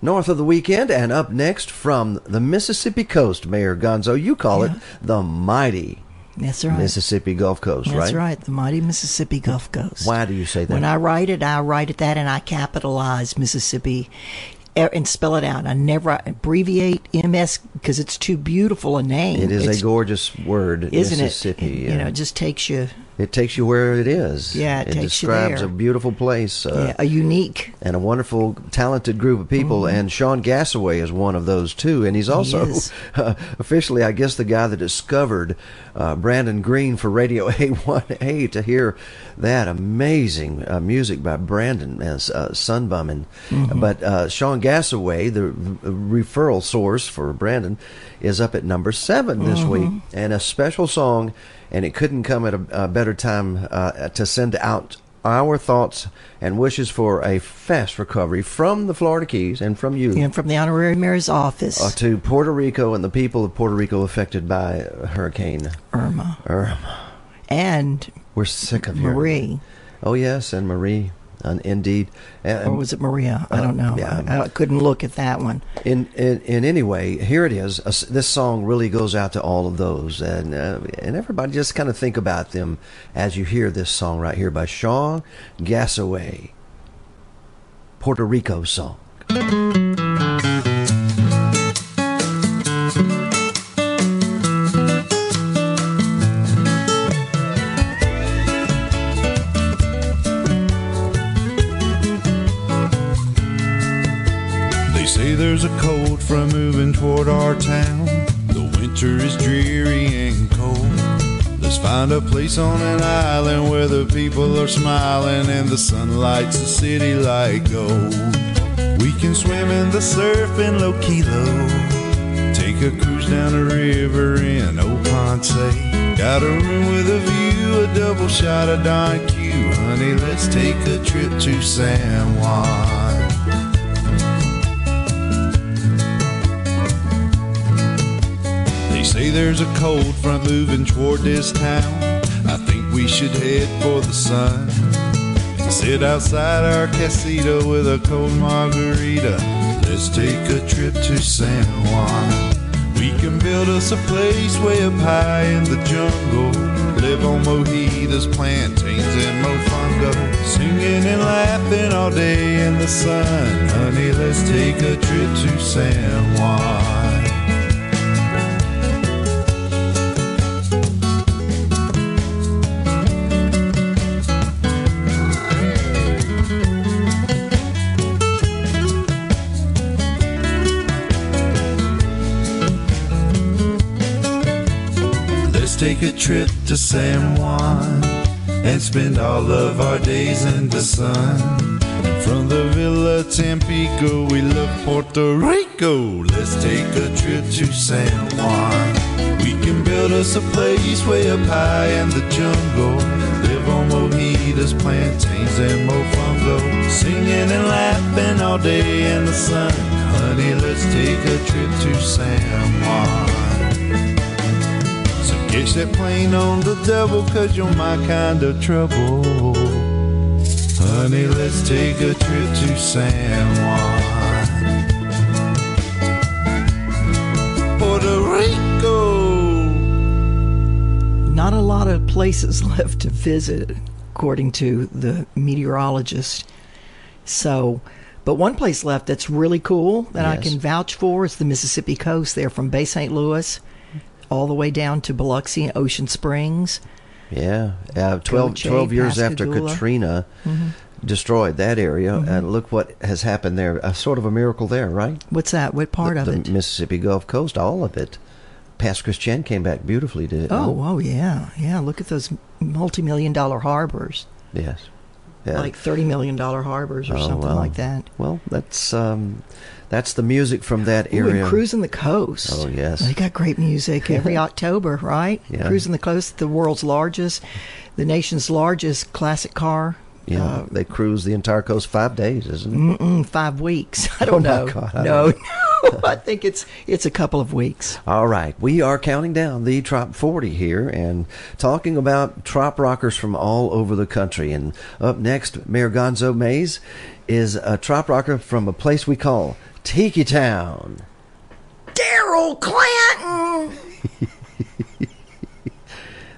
North of the weekend, and up next from the Mississippi coast, Mayor Gonzo, you call it the mighty
That's right.
Mississippi Gulf Coast,
That's
right?
right. The mighty Mississippi Gulf Coast.
Why do you say that?
When I write it, I write it that and I capitalize Mississippi eh, and spell it out. I never abbreviate MS because it's too beautiful a name.
it is
It's-
a gorgeous word,
isn't
Mississippi.
it? You know, it just takes you.
It takes you where it is.
Yeah, it takes you
describes a beautiful place. Uh,
yeah, a unique.
and a wonderful, talented group of people.
Mhm.
And Sean Gassaway is one of those too. And he's also
is.
uh, officially, I guess, the guy that discovered uh, Brandon Green for Radio A1A to hear that amazing uh, music by Brandon as uh, Sunbumming.
Mhm.
But uh, Sean Gassaway, the referral source for Brandon, is up at number seven this
Mhm.
week. And a special song, and it couldn't come at a, a better time uh, to send out our thoughts and wishes for a fast recovery from the Florida Keys and from you
And from the honorary mayor's office,
uh, to Puerto Rico and the people of Puerto Rico affected by Hurricane
Irma.
Irma.
And
We're sick of hearing
Marie.
that. Oh yes, and Marie, uh, indeed. And,
Or was it Maria? I don't know.
yeah.
I, I couldn't look at that one.
In, in in any way, here it is. This song really goes out to all of those, and uh, and everybody just kind of think about them as you hear this song right here by Sean Gassaway, Puerto Rico song.
A cold front moving toward our town. The winter is dreary and cold. Let's
Find a place on an island where the people are smiling and the sun lights the city like gold. We can swim in the surf in Luquillo. Take a cruise down the river in Old Ponce. Got a room with a view, a double shot of Don Q. Honey, let's take a trip to San Juan. Say there's a cold front moving toward this town. I think we should head for the sun. Sit outside our casita with a cold margarita. Let's take a trip to San Juan. We can build us a place way up high in the jungle. Live on mojitos, plantains, and mofongo. Singing and laughing all day in the sun. Honey, let's take a trip to San Juan. A trip to San Juan and spend all of our days in the sun. From the Villa Tampico, we love Puerto Rico. Let's take a trip to San Juan. We can build us a place way up high in the jungle. Live on mojitos, plantains, and mofongo. Singing and laughing all day in the sun. Honey, let's take a trip to San Juan. So catch that plane on the double, cause you're my kind of trouble. Honey, let's take a trip to San Juan. Puerto Rico.
Not a lot of places left to visit, according to the meteorologist. So, but one place left that's really cool that I can vouch for is the Mississippi coast there from Bay St. Louis all the way down to Biloxi and Ocean Springs.
Yeah, uh, 12,
Coche,
12 years after
Pascagoula.
Katrina
Mhm.
destroyed that area,
Mhm.
and look what has happened there. A sort of a miracle there, right?
What's that? What part
the,
of
the
it?
Mississippi Gulf Coast, all of it. Pass Christian came back beautifully, did it?
Oh, oh yeah, yeah. Look at those multi-million dollar harbors,
yes. Yeah.
like thirty million dollar harbors or
Oh,
something
well.
like that.
Well, that's um, that's the music from that
Ooh,
area.
cruising the coast.
Oh yes.
They got great music every October, right?
Yeah.
Cruising the coast, the world's largest, the nation's largest classic car.
Yeah,
Uh,
they cruise the entire coast five days, isn't it?
Five weeks. I don't
Oh,
know.
God, I
no,
don't
no. I think it's it's a couple of weeks.
All right, we are counting down the Trop 40 here and talking about trop rockers from all over the country. And up next, Mayor Gonzo Mays is a trop rocker from a place we call Tiki Town.
Daryl Clanton.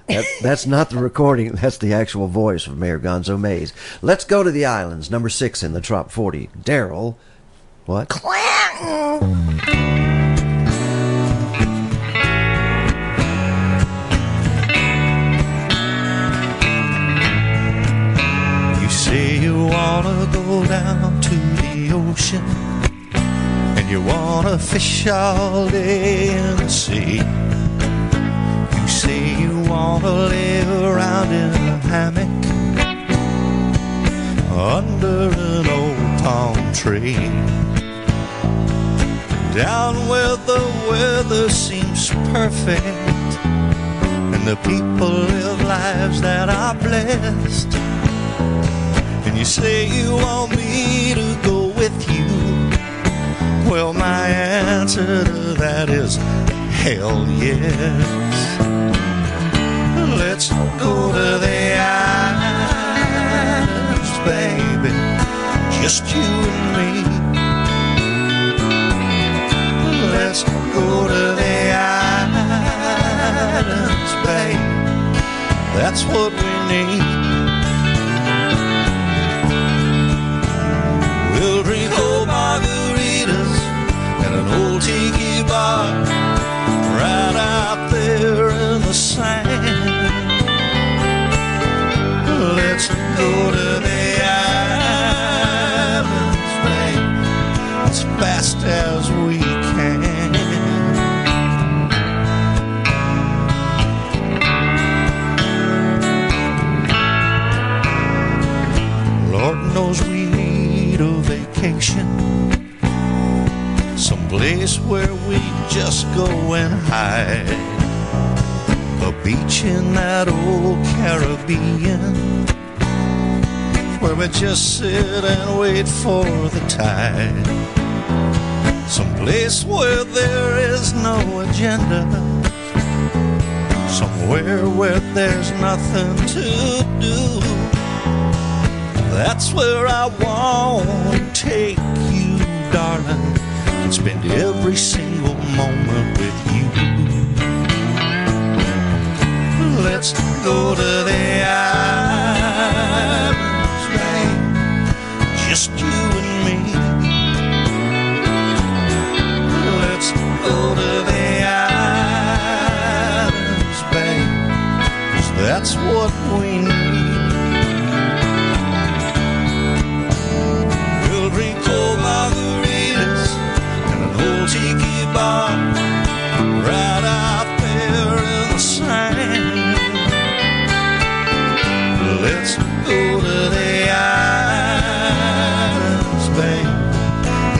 That, that's not the recording, that's the actual voice of Mayor Gonzo Mays. Let's go to the islands, number six in the Trop 40. Daryl, what? Clanton.
You say you wanna go down to the ocean you wanna fish all day in the sea. You say you wanna lay around in a hammock under an old palm tree. Down where the weather seems perfect and the people live lives that are blessed. And you say you want me to go with you. Well, my answer to that is hell yes. Let's go to the islands, baby. Just you and me. Let's go to the islands, babe. That's what we need. Just go and hide. A beach in that old Caribbean. Where we just sit and wait for the tide. Someplace where there is no agenda. Somewhere where there's nothing to do. That's where I want to take you, darling, and spend every single moment with you. Let's go to the islands, babe, just you and me. Let's go to the islands, babe, 'cause that's what we need. We'll drink margaritas in an old tiki go to the islands, babe,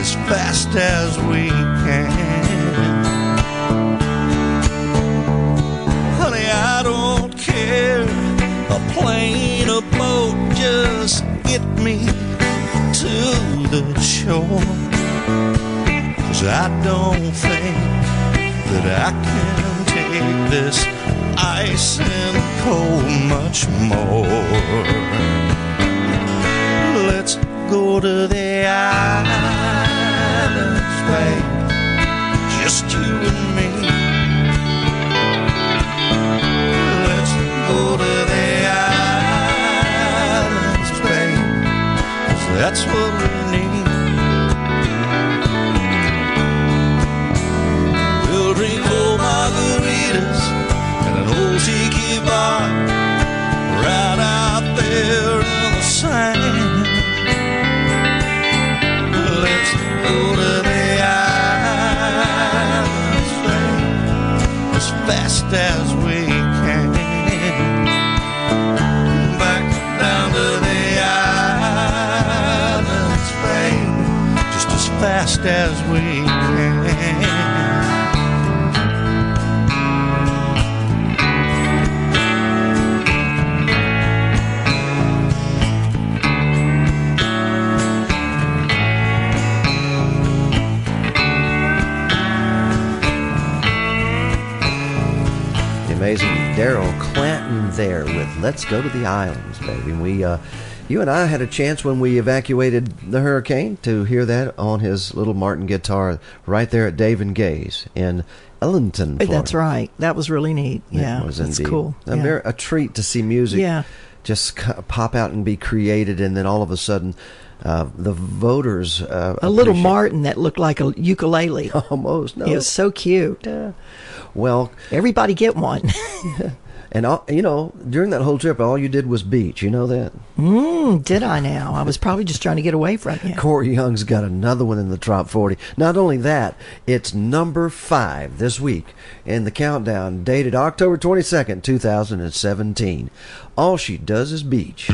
as fast as we can. Honey, I don't care, a plane, a boat, just get me to the shore. Cause I don't think that I can take this ice and cold much more. Let's go to the islands, babe, just you and me. Let's go to the islands. 'cause that's what we need. Fast as we can. Back down to the islands, babe, just as fast as we
Daryl Clanton there with "Let's Go to the Islands," baby. And we, uh, you and I had a chance when we evacuated the hurricane to hear that on his little Martin guitar right there at Dave and Gay's in Ellenton, Florida.
That's right. That was really neat.
It
Yeah,
was
that's
indeed.
cool.
A,
Yeah.
very- a treat to see music
Yeah.
just pop out and be created, and then all of a sudden, uh, the voters uh,
A little Martin that looked like a ukulele.
Almost. No.
It was so cute.
Well,
everybody get one.
And all, you know, during that whole trip, all you did was beach. You know that.
Mm, did I now? I was probably just trying to get away from you.
Corey Young's got another one in the top 40. Not only that, it's number five this week in the countdown, dated October 22nd, 2017. All she does is beach.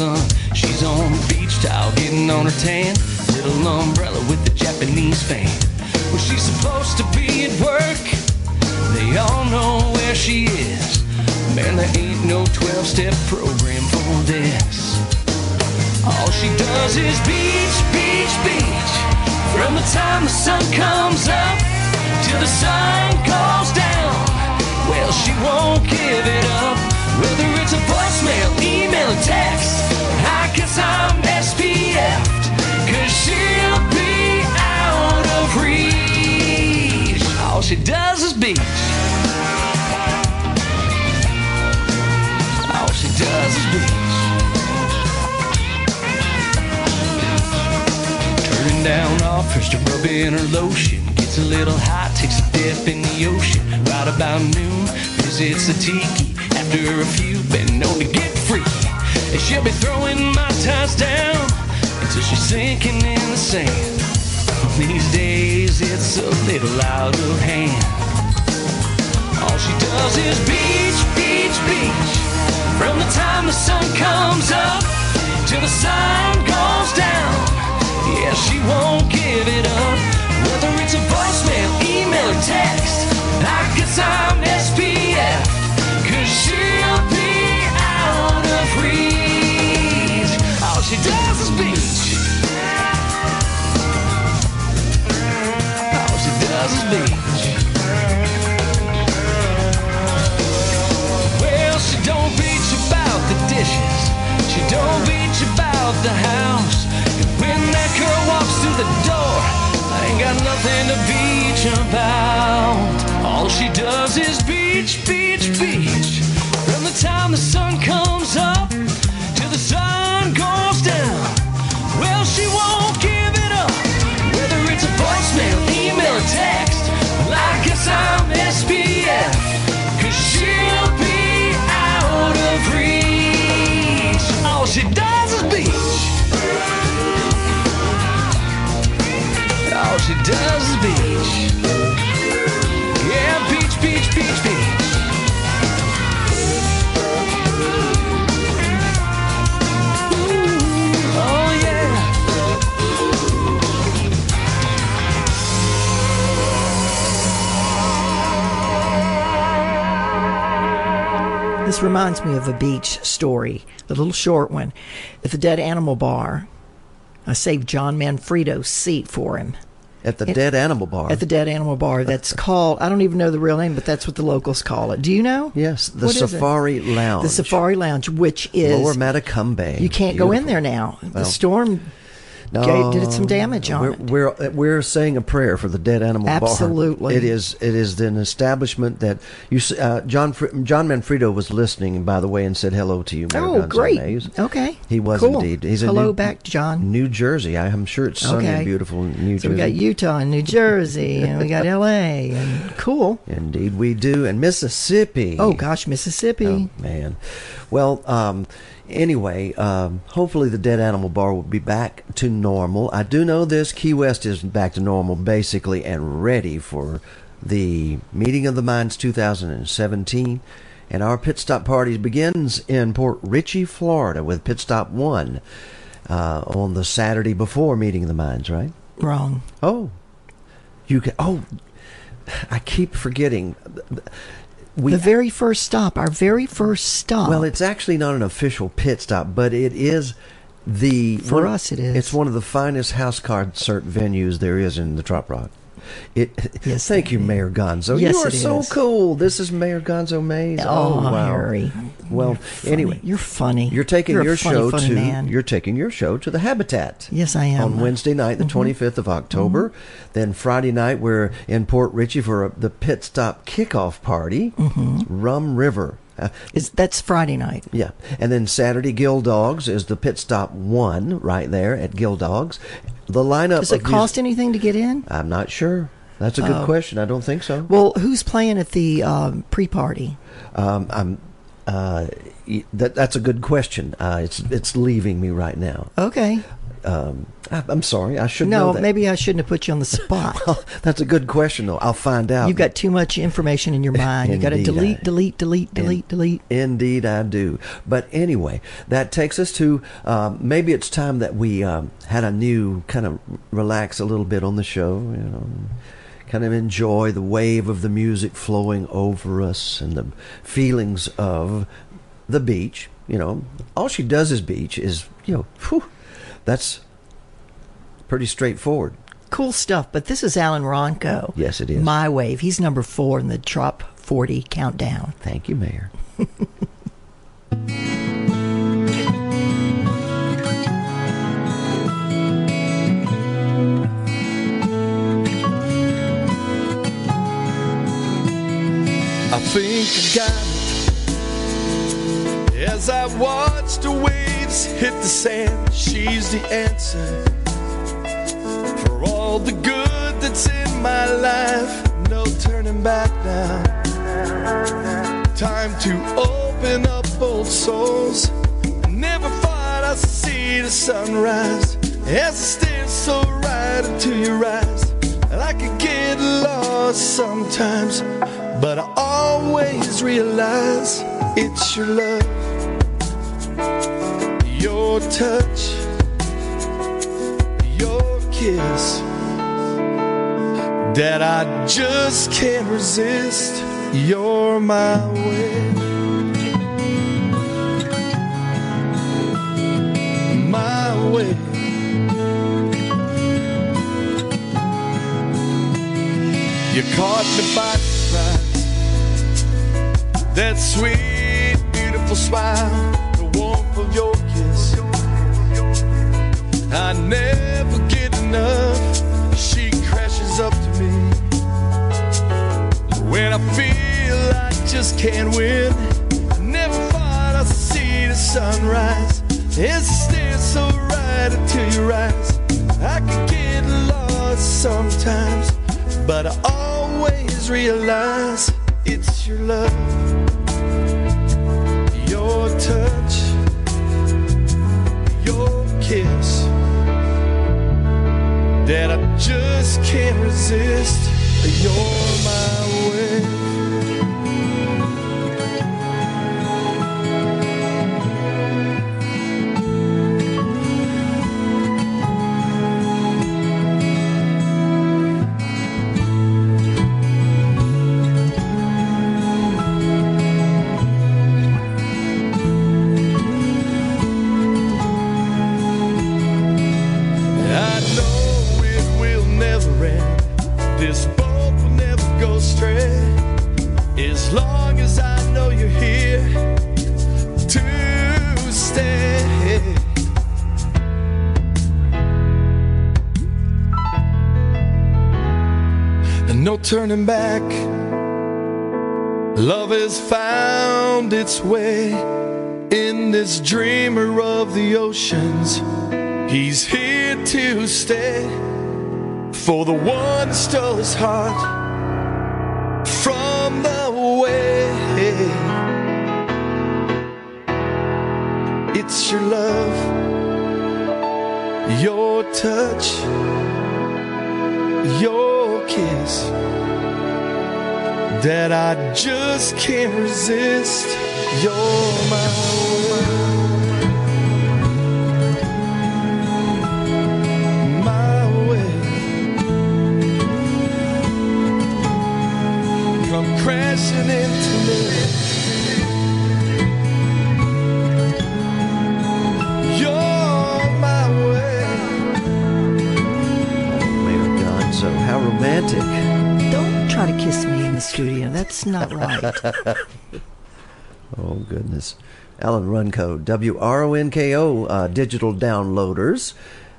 Sun. She's on the beach towel, getting on her tan, little umbrella with the Japanese fan. Well, she's supposed to be at work. They all know where she is. Man, there ain't no 12 step program for this. All she does is beach, beach, beach. From the time the sun comes up till the sun goes down. Well, she won't give it up. Whether it's a voicemail, email, or text. I SPF'd. Cause she'll be out of reach. All she does is beach. All she does is beach. Turning down offers to rub in her lotion. Gets a little hot, takes a dip in the ocean. Right about noon, visits the tiki. After a few, been known to get freaky. And she'll be throwing my ties down until she's sinking in the sand. These days it's a little out of hand. All she does is beach, beach, beach. From the time the sun comes up till the sun goes down. Yeah, she won't give it up. Whether it's a voicemail, email, or text. I guess I'm the house. And when that girl walks through the door, I ain't got nothing to beach about. All she does is beach, beach, beach. From the time the sun comes
This reminds me of a beach story, the little short one. At the Dead Animal Bar, I saved John Manfredo's seat for him.
At the
It-
Dead Animal Bar.
At the Dead Animal Bar. That's called, I don't even know the real name, but that's what the locals call it. Do you know?
Yes, the
What?
Safari Lounge.
The Safari Lounge, which is.
Lower Matecumbe.
You can't go in there now. the
Well,
storm gave, did it some damage on
we're,
it.
We're we're saying a prayer for the dead animal bar.
Absolutely.
it is it is an establishment that you uh, John John Manfredo was listening by the way and said hello to you. Mayor
Oh, great. Okay.
he was
Cool.
indeed. He's
Hello
New,
back, John.
New Jersey. I am sure it's sunny
Okay.
and beautiful in New
So
Jersey.
we got Utah and New Jersey, and we got L.A. and cool.
Indeed, we do. And Mississippi.
Oh gosh, Mississippi.
Oh, man. Well, um, anyway, um, hopefully the Dead Animal Bar will be back to normal. I do know this Key West is back to normal basically and ready for the Meeting of the Minds 2017. And our pit stop party begins in Port Richey, Florida with pit stop one uh, on the Saturday before Meeting of the Minds, right?
Wrong.
Oh. You can. Oh, I keep forgetting. We,
the very first stop, our very first stop.
well, it's actually not an official pit stop, but it is the
For
one-
us, it is.
It's one of the finest house concert venues there is in the Trop Rock. It.
Yes,
thank you, Mayor Gonzo.
Yes,
you are so
is.
cool. This is Mayor Gonzo Mays.
Oh,
wow.
Harry.
Well,
Funny.
anyway,
you're funny.
you're taking
You're
your
funny,
show
funny
to
man.
you're taking your show to the Habitat.
Yes, I am.
On Wednesday night, the
Mhm.
25th of October. Then Friday night, we're in Port Richey for a, the pit stop kickoff party.
Mhm.
Rum River. Uh,
Is that's Friday night?
yeah, and then Saturday, Gill Dogs is the pit stop one right there at Gill Dogs. The lineup.
Does it cost anything to get in?
I'm not sure. That's a good
Oh.
question. I don't think so.
Well, who's playing at the um, pre-party?
Um, I'm. Uh, that that's a good question. Uh, it's it's leaving me right now.
Okay.
Um, I, I'm sorry. I should
no,
know that.
maybe I shouldn't have put you on the spot.
That's a good question, though. I'll find out.
You've got too much information in your mind. you got to delete,
I-
delete, delete, delete, delete.
Indeed, I do. But anyway, that takes us to um, maybe it's time that we um, had a new kind of relax a little bit on the show. You know, kind of enjoy the wave of the music flowing over us and the feelings of the beach. You know, all she does is beach. Is you know, whew, that's pretty straightforward.
Cool stuff. But this is Alan Ronco.
Yes, it is.
My Wave. He's number four in the Trop 40 countdown.
Thank you, Mayor.
I think I got it. As I watch the hit the sand, she's the answer. For all the good that's in my life, no turning back now. Time to open up old souls. Never thought I'd see the sunrise as it stare so right into your eyes. And I could get lost sometimes, but I always realize it's your love, your touch, your kiss that I just can't resist. You're my way. My way. You caught me by surprise. That sweet, beautiful smile, I never get enough. She crashes up to me. When I feel I just can't win, I never thought I'd see the sunrise. It stares so right into your eyes. I could get lost sometimes, but I always realize it's your love, your touch, your kiss that I just can't resist. You're my way. Turning back. Love has found its way in this dreamer of the oceans. He's here to stay for the one stole his heart from the way. It's your love, your touch, your kiss that I just can't resist. You're my way. my way. Come crashing into me. Oh,
Mayor Gonzo, how romantic.
Try to kiss me in the studio. That's not right.
oh, goodness. Alan Runco, W-R-O-N-K-O, uh, digital downloaders.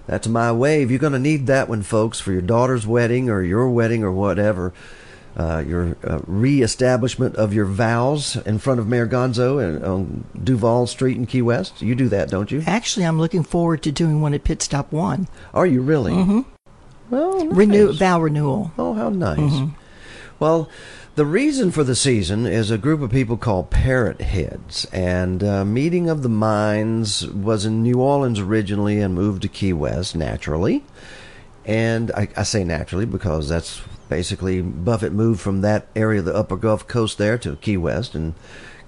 That's my wave. You're going to need that one, folks, for your daughter's wedding or your wedding or whatever. Uh, your uh, re-establishment of your vows in front of Mayor Gonzo and on Duval Street in Key West. You do that, don't you?
Actually, I'm looking forward to doing one at Pit Stop One.
Are you really?
Mm-hmm.
Well,
Renew vow renewal.
Oh, how nice.
Mhm.
Well, the reason for the season is a group of people called Parrot Heads, and uh, Meeting of the Minds was in New Orleans originally and moved to Key West naturally. And I, I say naturally because that's basically Buffett moved from that area of the Upper Gulf Coast there to Key West and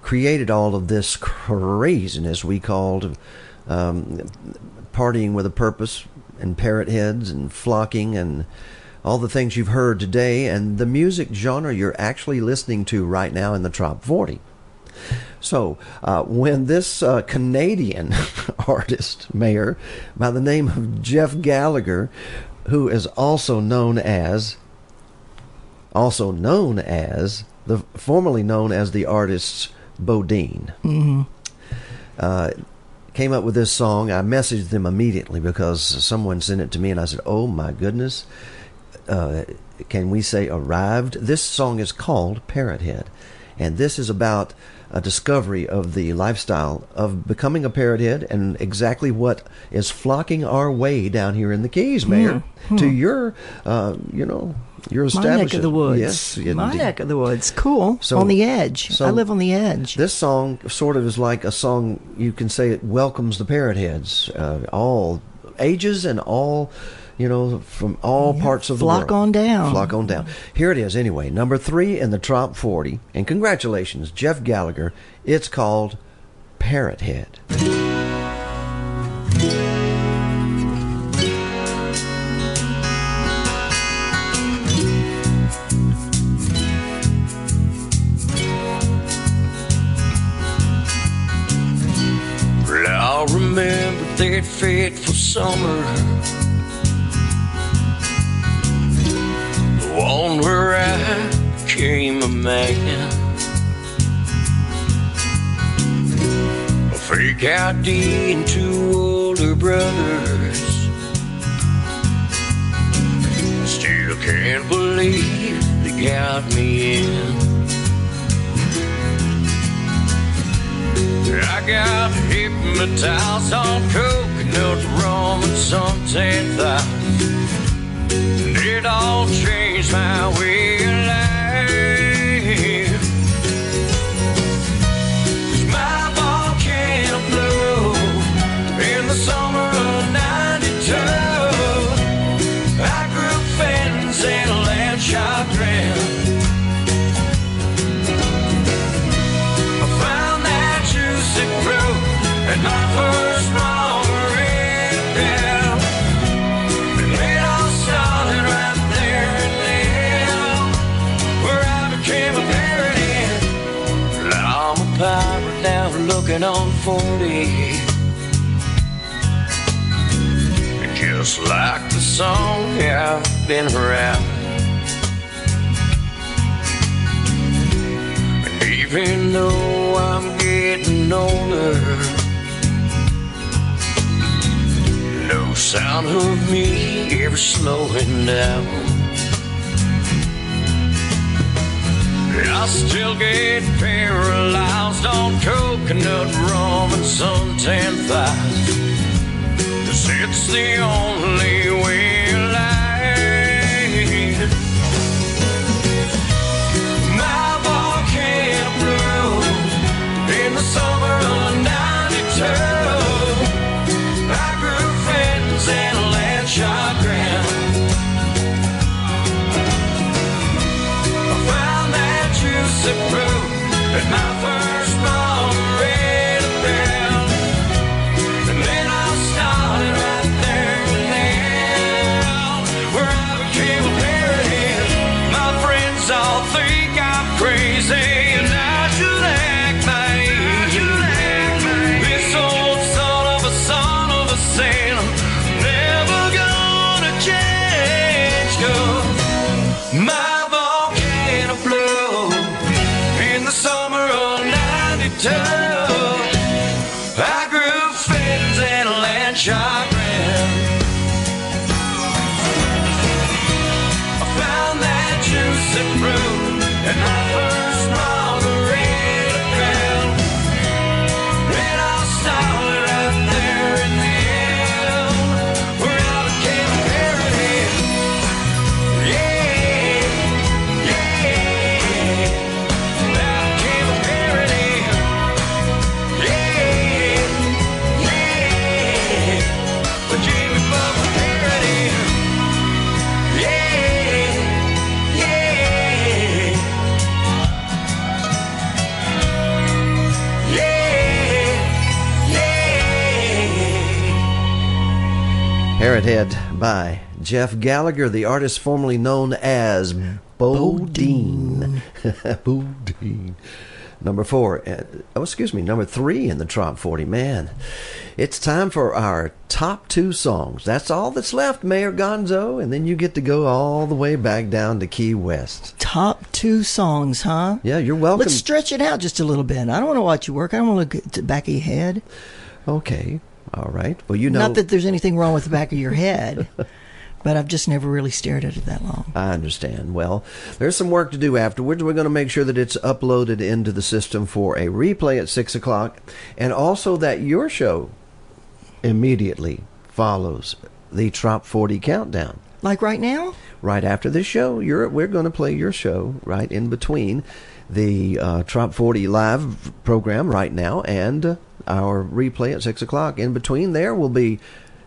created all of this craziness we called um, partying with a purpose and parrot heads and flocking and all the things you've heard today and the music genre you're actually listening to right now in the Top 40. So, uh, when this uh, Canadian artist, mayor, by the name of Jeff Gallagher, who is also known as, also known as, the formerly known as the artist Bodine,
Mm-hmm.
uh, came up with this song. I messaged them immediately because someone sent it to me, and I said, "Oh my goodness, uh, can we say arrived?" This song is called Parrot Head, and this is about a discovery of the lifestyle of becoming a parrot head and exactly what is flocking our way down here in the Keys, Mayor,
Hmm.
to your, uh, you know, You're
My neck of the woods.
Yes, indeed.
My neck of the woods. Cool.
So-
on the edge.
so-
I live on the edge.
This song sort of is like a song you can say it welcomes the parrot heads, uh, all ages and all, you know, from all parts of the
flock
world.
on down.
Flock on down. Here it is anyway, number three in the top 40. And congratulations, Jeff Gallagher. It's called Parrot Head.
Well, I'll remember that fateful summer. Where I became a man. A fake ID and two older brothers. Still can't believe they got me in. I got hypnotized on coconut rum and suntan thighs. And it all changed my way of life. Looking on 40. And just like the song I've been rapping. And even though I'm getting older, no sound of me ever slowing down. I still get paralyzed on coconut rum and suntan thighs. Cause it's the only way my first yeah. Parrot
Head by Jeff Gallagher, the artist formerly known as Bodine. Bodine. Number four. uh, Oh, excuse me. Number three in the top 40. Man, it's time for our top two songs. That's all that's left, Mayor Gonzo. And then you get to go all the way back down to Key West.
Top two songs, huh?
Yeah, you're welcome.
Let's stretch it out just a little bit. I don't want to watch you work. I don't want to look at the back of your head.
Okay. All right. Well, you know.
Not that there's anything wrong with the back of your head, but I've just never really stared at it that long.
I understand. Well, there's some work to do afterwards. We're going to make sure that it's uploaded into the system for a replay at 6 o'clock, and also that your show immediately follows the Trop 40 countdown.
Like right now?
Right after this show, you're we're going to play your show right in between the uh, Trop 40 live program right now and uh, our replay at six o'clock. In between there will be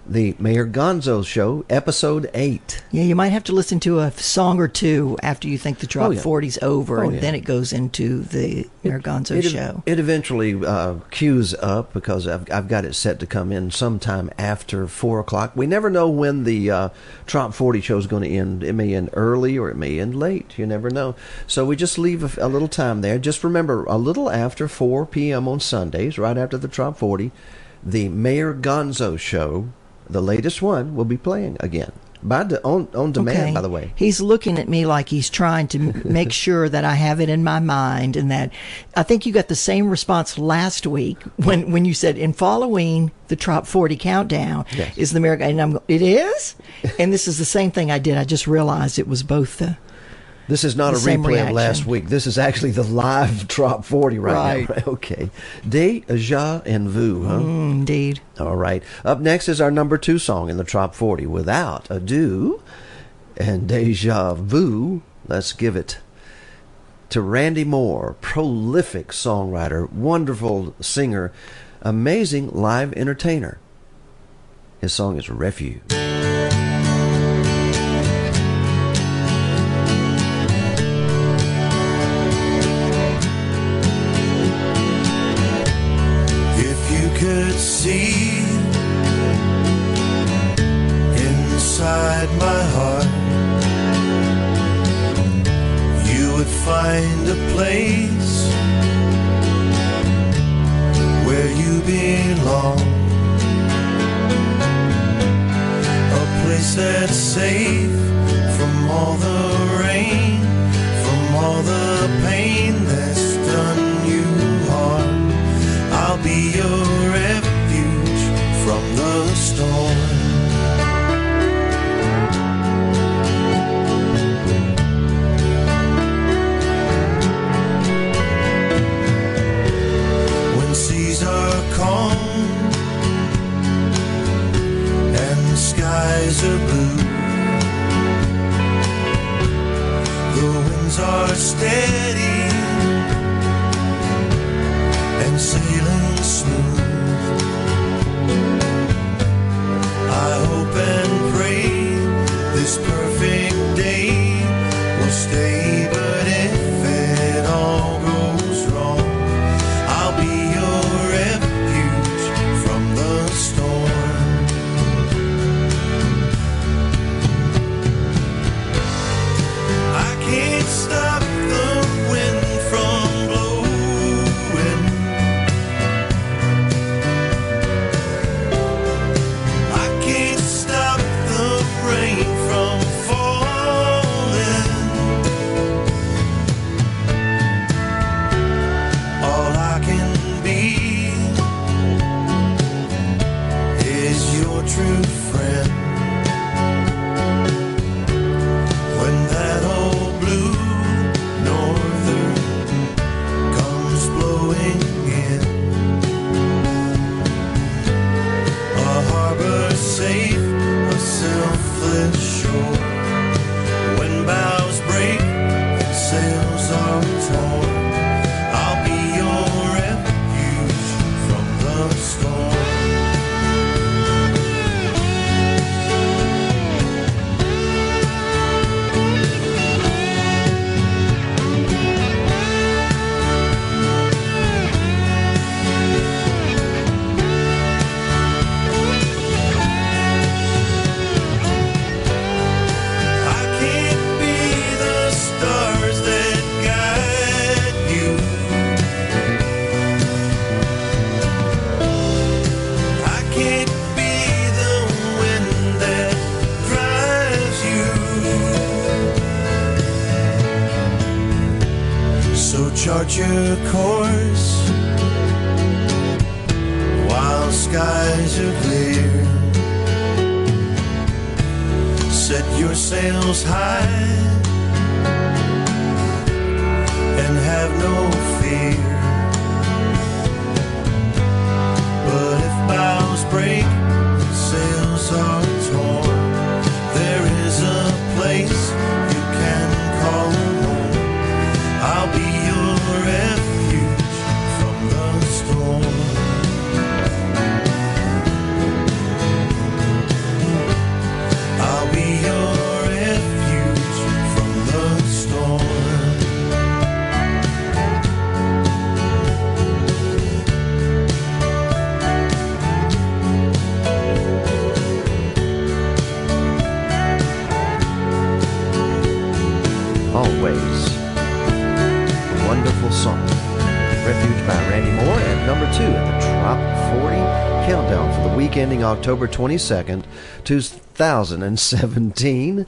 the Mayor Gonzo show, episode eight.
Yeah, you might have to listen to a song or two after you think the Trop
Oh, yeah.
40's over,
Oh,
and
yeah.
then it goes into the Mayor Gonzo
it,
show.
It eventually uh, queues up because I've, I've got it set to come in sometime after four o'clock. We never know when the uh, Trop 40 show is going to end. It may end early or it may end late. You never know. So we just leave a, a little time there. Just remember, a little after 4 p.m. on Sundays, right after the Trop 40, the Mayor Gonzo show, the latest one, will be playing again. By de- on, on demand,
Okay.
by the way.
He's looking at me like he's trying to make sure that I have it in my mind and that I think you got the same response last week when, when you said in following the Trop 40 countdown
Yes.
is the America and I'm it is and this is the same thing I did I just realized it was both the
This is not a replay of last week. This is actually the live Trop 40 right, now.
Right.
Okay. Deja and Vu, huh?
Mm, indeed
All right. Up next is our number two song in the Trop 40, Without Ado. And Deja Vu, let's give it to Randy Moore, prolific songwriter, wonderful singer, amazing live entertainer. His song is Refuge.
For the week ending October 22nd, 2017.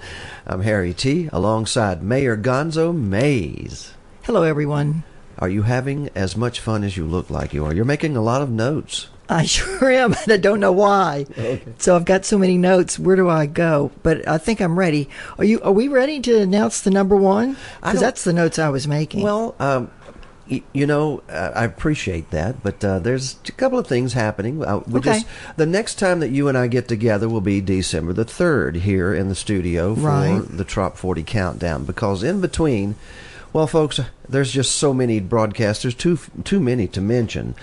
I'm Harry T. alongside Mayor Gonzo Mays.
Hello, everyone.
Are you having as much fun as you look like you are? You're making a lot of notes.
I sure am, and I don't know why. Okay. So I've got so many notes. Where do I go? But I think I'm ready. Are you? Are we ready to announce the number one? Because that's the notes I was making.
Well, um, y- you know, uh, I appreciate that, but uh, there's couple of things happening. Uh, we
Okay.
just the next time that you and I get together will be December the third here in the studio for
Right.
the Trop 40 countdown. Because in between, well, folks, there's just so many broadcasters, too too many to mention.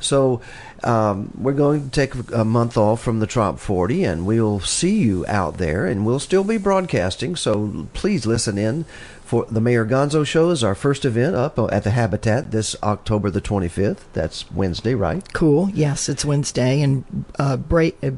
So. Um, we're going to take a month off from the Trop 40 and we'll see you out there and we'll still be broadcasting. So please listen in for the Mayor Gonzo show is our first event up at the Habitat this October the 25th. That's Wednesday, right?
cool. Yes, it's Wednesday, and uh, Bra- uh,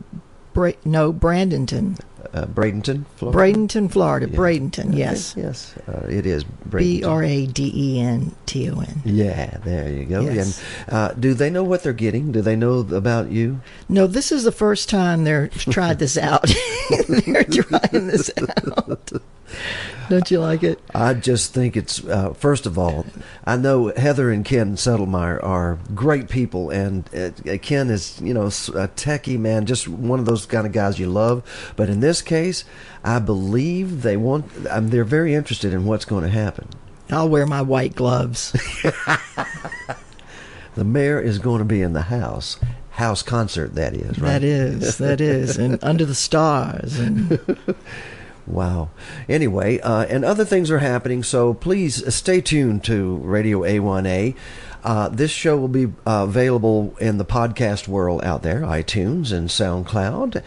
Bra- no, Brandenton,
Uh, Bradenton, Florida.
Bradenton, Florida.
Yeah.
Bradenton.
Okay,
Yes.
Yes, uh, it is
B. R A D E N T O N.
Yeah, there you go.
Yes.
And uh, do they know what they're getting? Do they know about you?
No, this is the first time they're tried this out. they're trying this out. Don't you like it?
I just think it's uh, first of all, I know Heather and Ken Settlemeyer are great people, and uh, Ken is you know a techie man, just one of those kind of guys you love. But in this case, I believe they want. Um, they're very interested in what's going to happen.
I'll wear my white gloves.
The mayor is going to be in the house, house concert. That is right.
That is, that is, and under the stars, and
Wow. Anyway, uh, and other things are happening, so please stay tuned to Radio A1A. Uh, this show will be uh, available in the podcast world out there, iTunes and SoundCloud.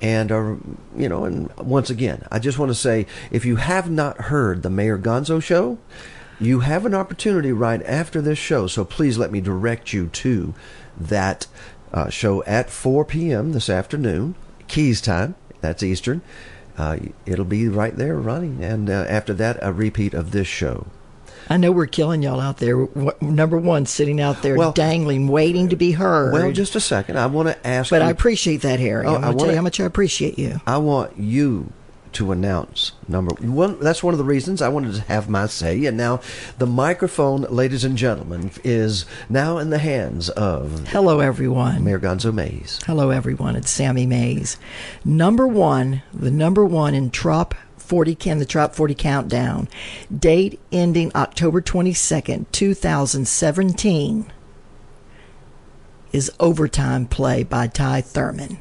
And, uh, you know, and once again, I just want to say if you have not heard the Mayor Gonzo show, you have an opportunity right after this show, so please let me direct you to that uh, show at 4 p.m. this afternoon, Keys time, that's Eastern. Uh, it'll be right there running, and uh, after that, a repeat of this show.
I know we're killing y'all out there. What, number one, sitting out there
Well-
dangling, waiting to be heard.
Well, just a second. I want to ask
but
you.
I appreciate that, Harry.
Oh, I
going to tell you how much I appreciate you.
I want you to announce number one. That's one of the reasons I wanted to have my say. And now, the microphone, ladies and gentlemen, is now in the hands of
Hello, everyone.
Mayor Gonzo Mays.
Hello, everyone. It's Sammie Mays. Number one, the number one in Trop 40 can the Trop 40 countdown. Date ending October 22nd, 2017 is Overtime Play by Ty Thurman.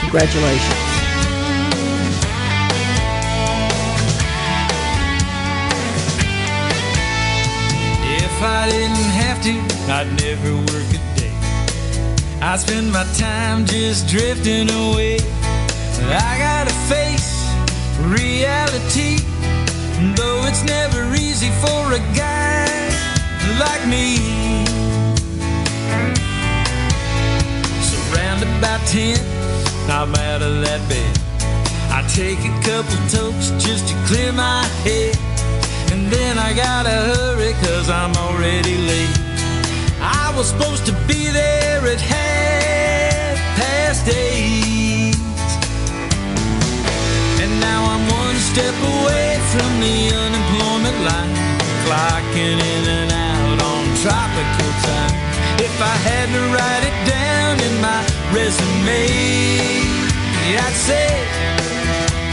Congratulations.
I didn't have to, I'd never work a day. I spend my time just drifting away. I gotta face reality, though it's never easy for a guy like me. Surrounded by ten, I'm out of that bed. I take a couple tokes just to clear my head. And then I gotta hurry cause I'm already late. I was supposed to be there at half past eight. And now I'm one step away from the unemployment line. Clocking in and out on tropical time. If I had to write it down in my resume, I'd say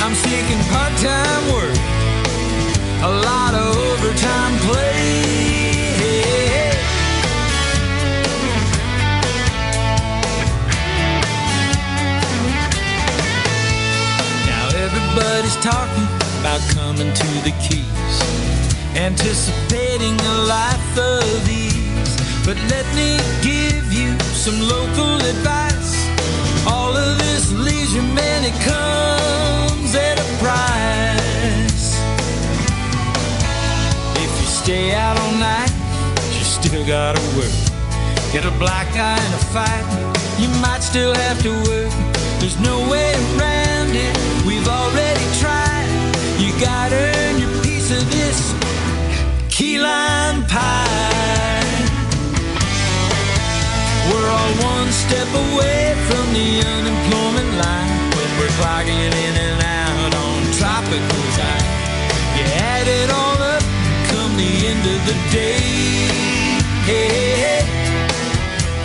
I'm seeking part-time work a lot of overtime play. Now everybody's talking about coming to the keys, anticipating a life of ease. But let me give you some local advice. All of this leisure, man, it comes at a price. Stay out all night, you still gotta work. Get a black eye in a fight, you might still have to work. There's no way around it, we've already tried. You gotta earn your piece of this key lime pie. We're all one step away from the unemployment line when we're clocking in and out on tropical time. You add it all end of the day. Hey.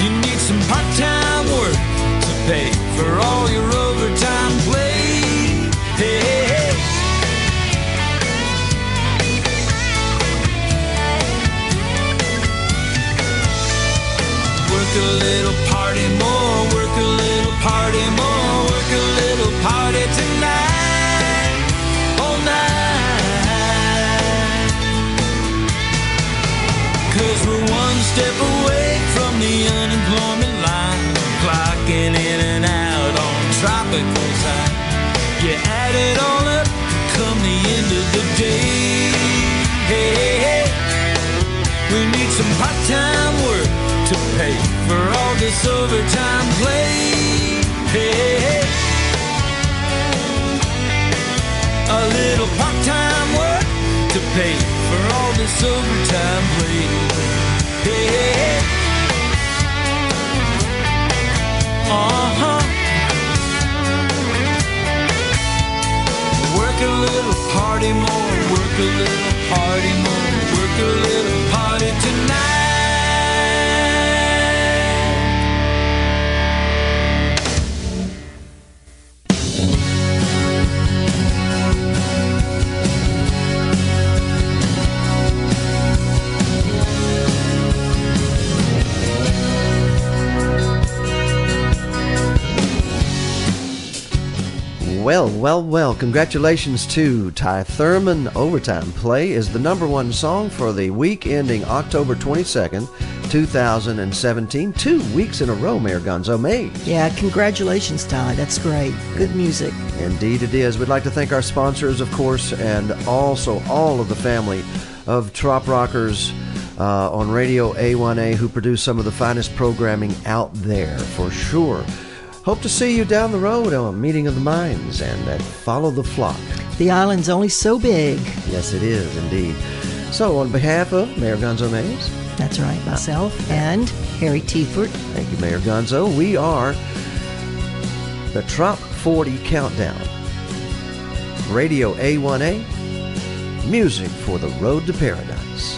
You need some part-time work to pay for all your overtime play. Hey. Work a little overtime play. Hey, hey. A little part-time work to pay for all this overtime play. Hey. Uh-huh. Work a little party more, work a little party more, work a little party tonight.
Well, well, well, congratulations to Ty Thurman. Overtime Play is the number one song for the week ending October 22nd, 2017. Two weeks in a row, Mayor Gonzo made.
Yeah, congratulations, Ty. That's great. Good music.
Indeed, it is. We'd like to thank our sponsors, of course, and also all of the family of Trop Rockers uh, on Radio A1A who produce some of the finest programming out there, for sure. Hope to see you down the road on a Meeting of the Minds and at Follow the Flock.
The island's only so big.
Yes, it is indeed. So, on behalf of Mayor Gonzo Mays,
That's right, uh, myself and Harry Tiefert.
thank you, Mayor Gonzo. We are the Trop 40 Countdown. Radio A1A, music for the road to paradise.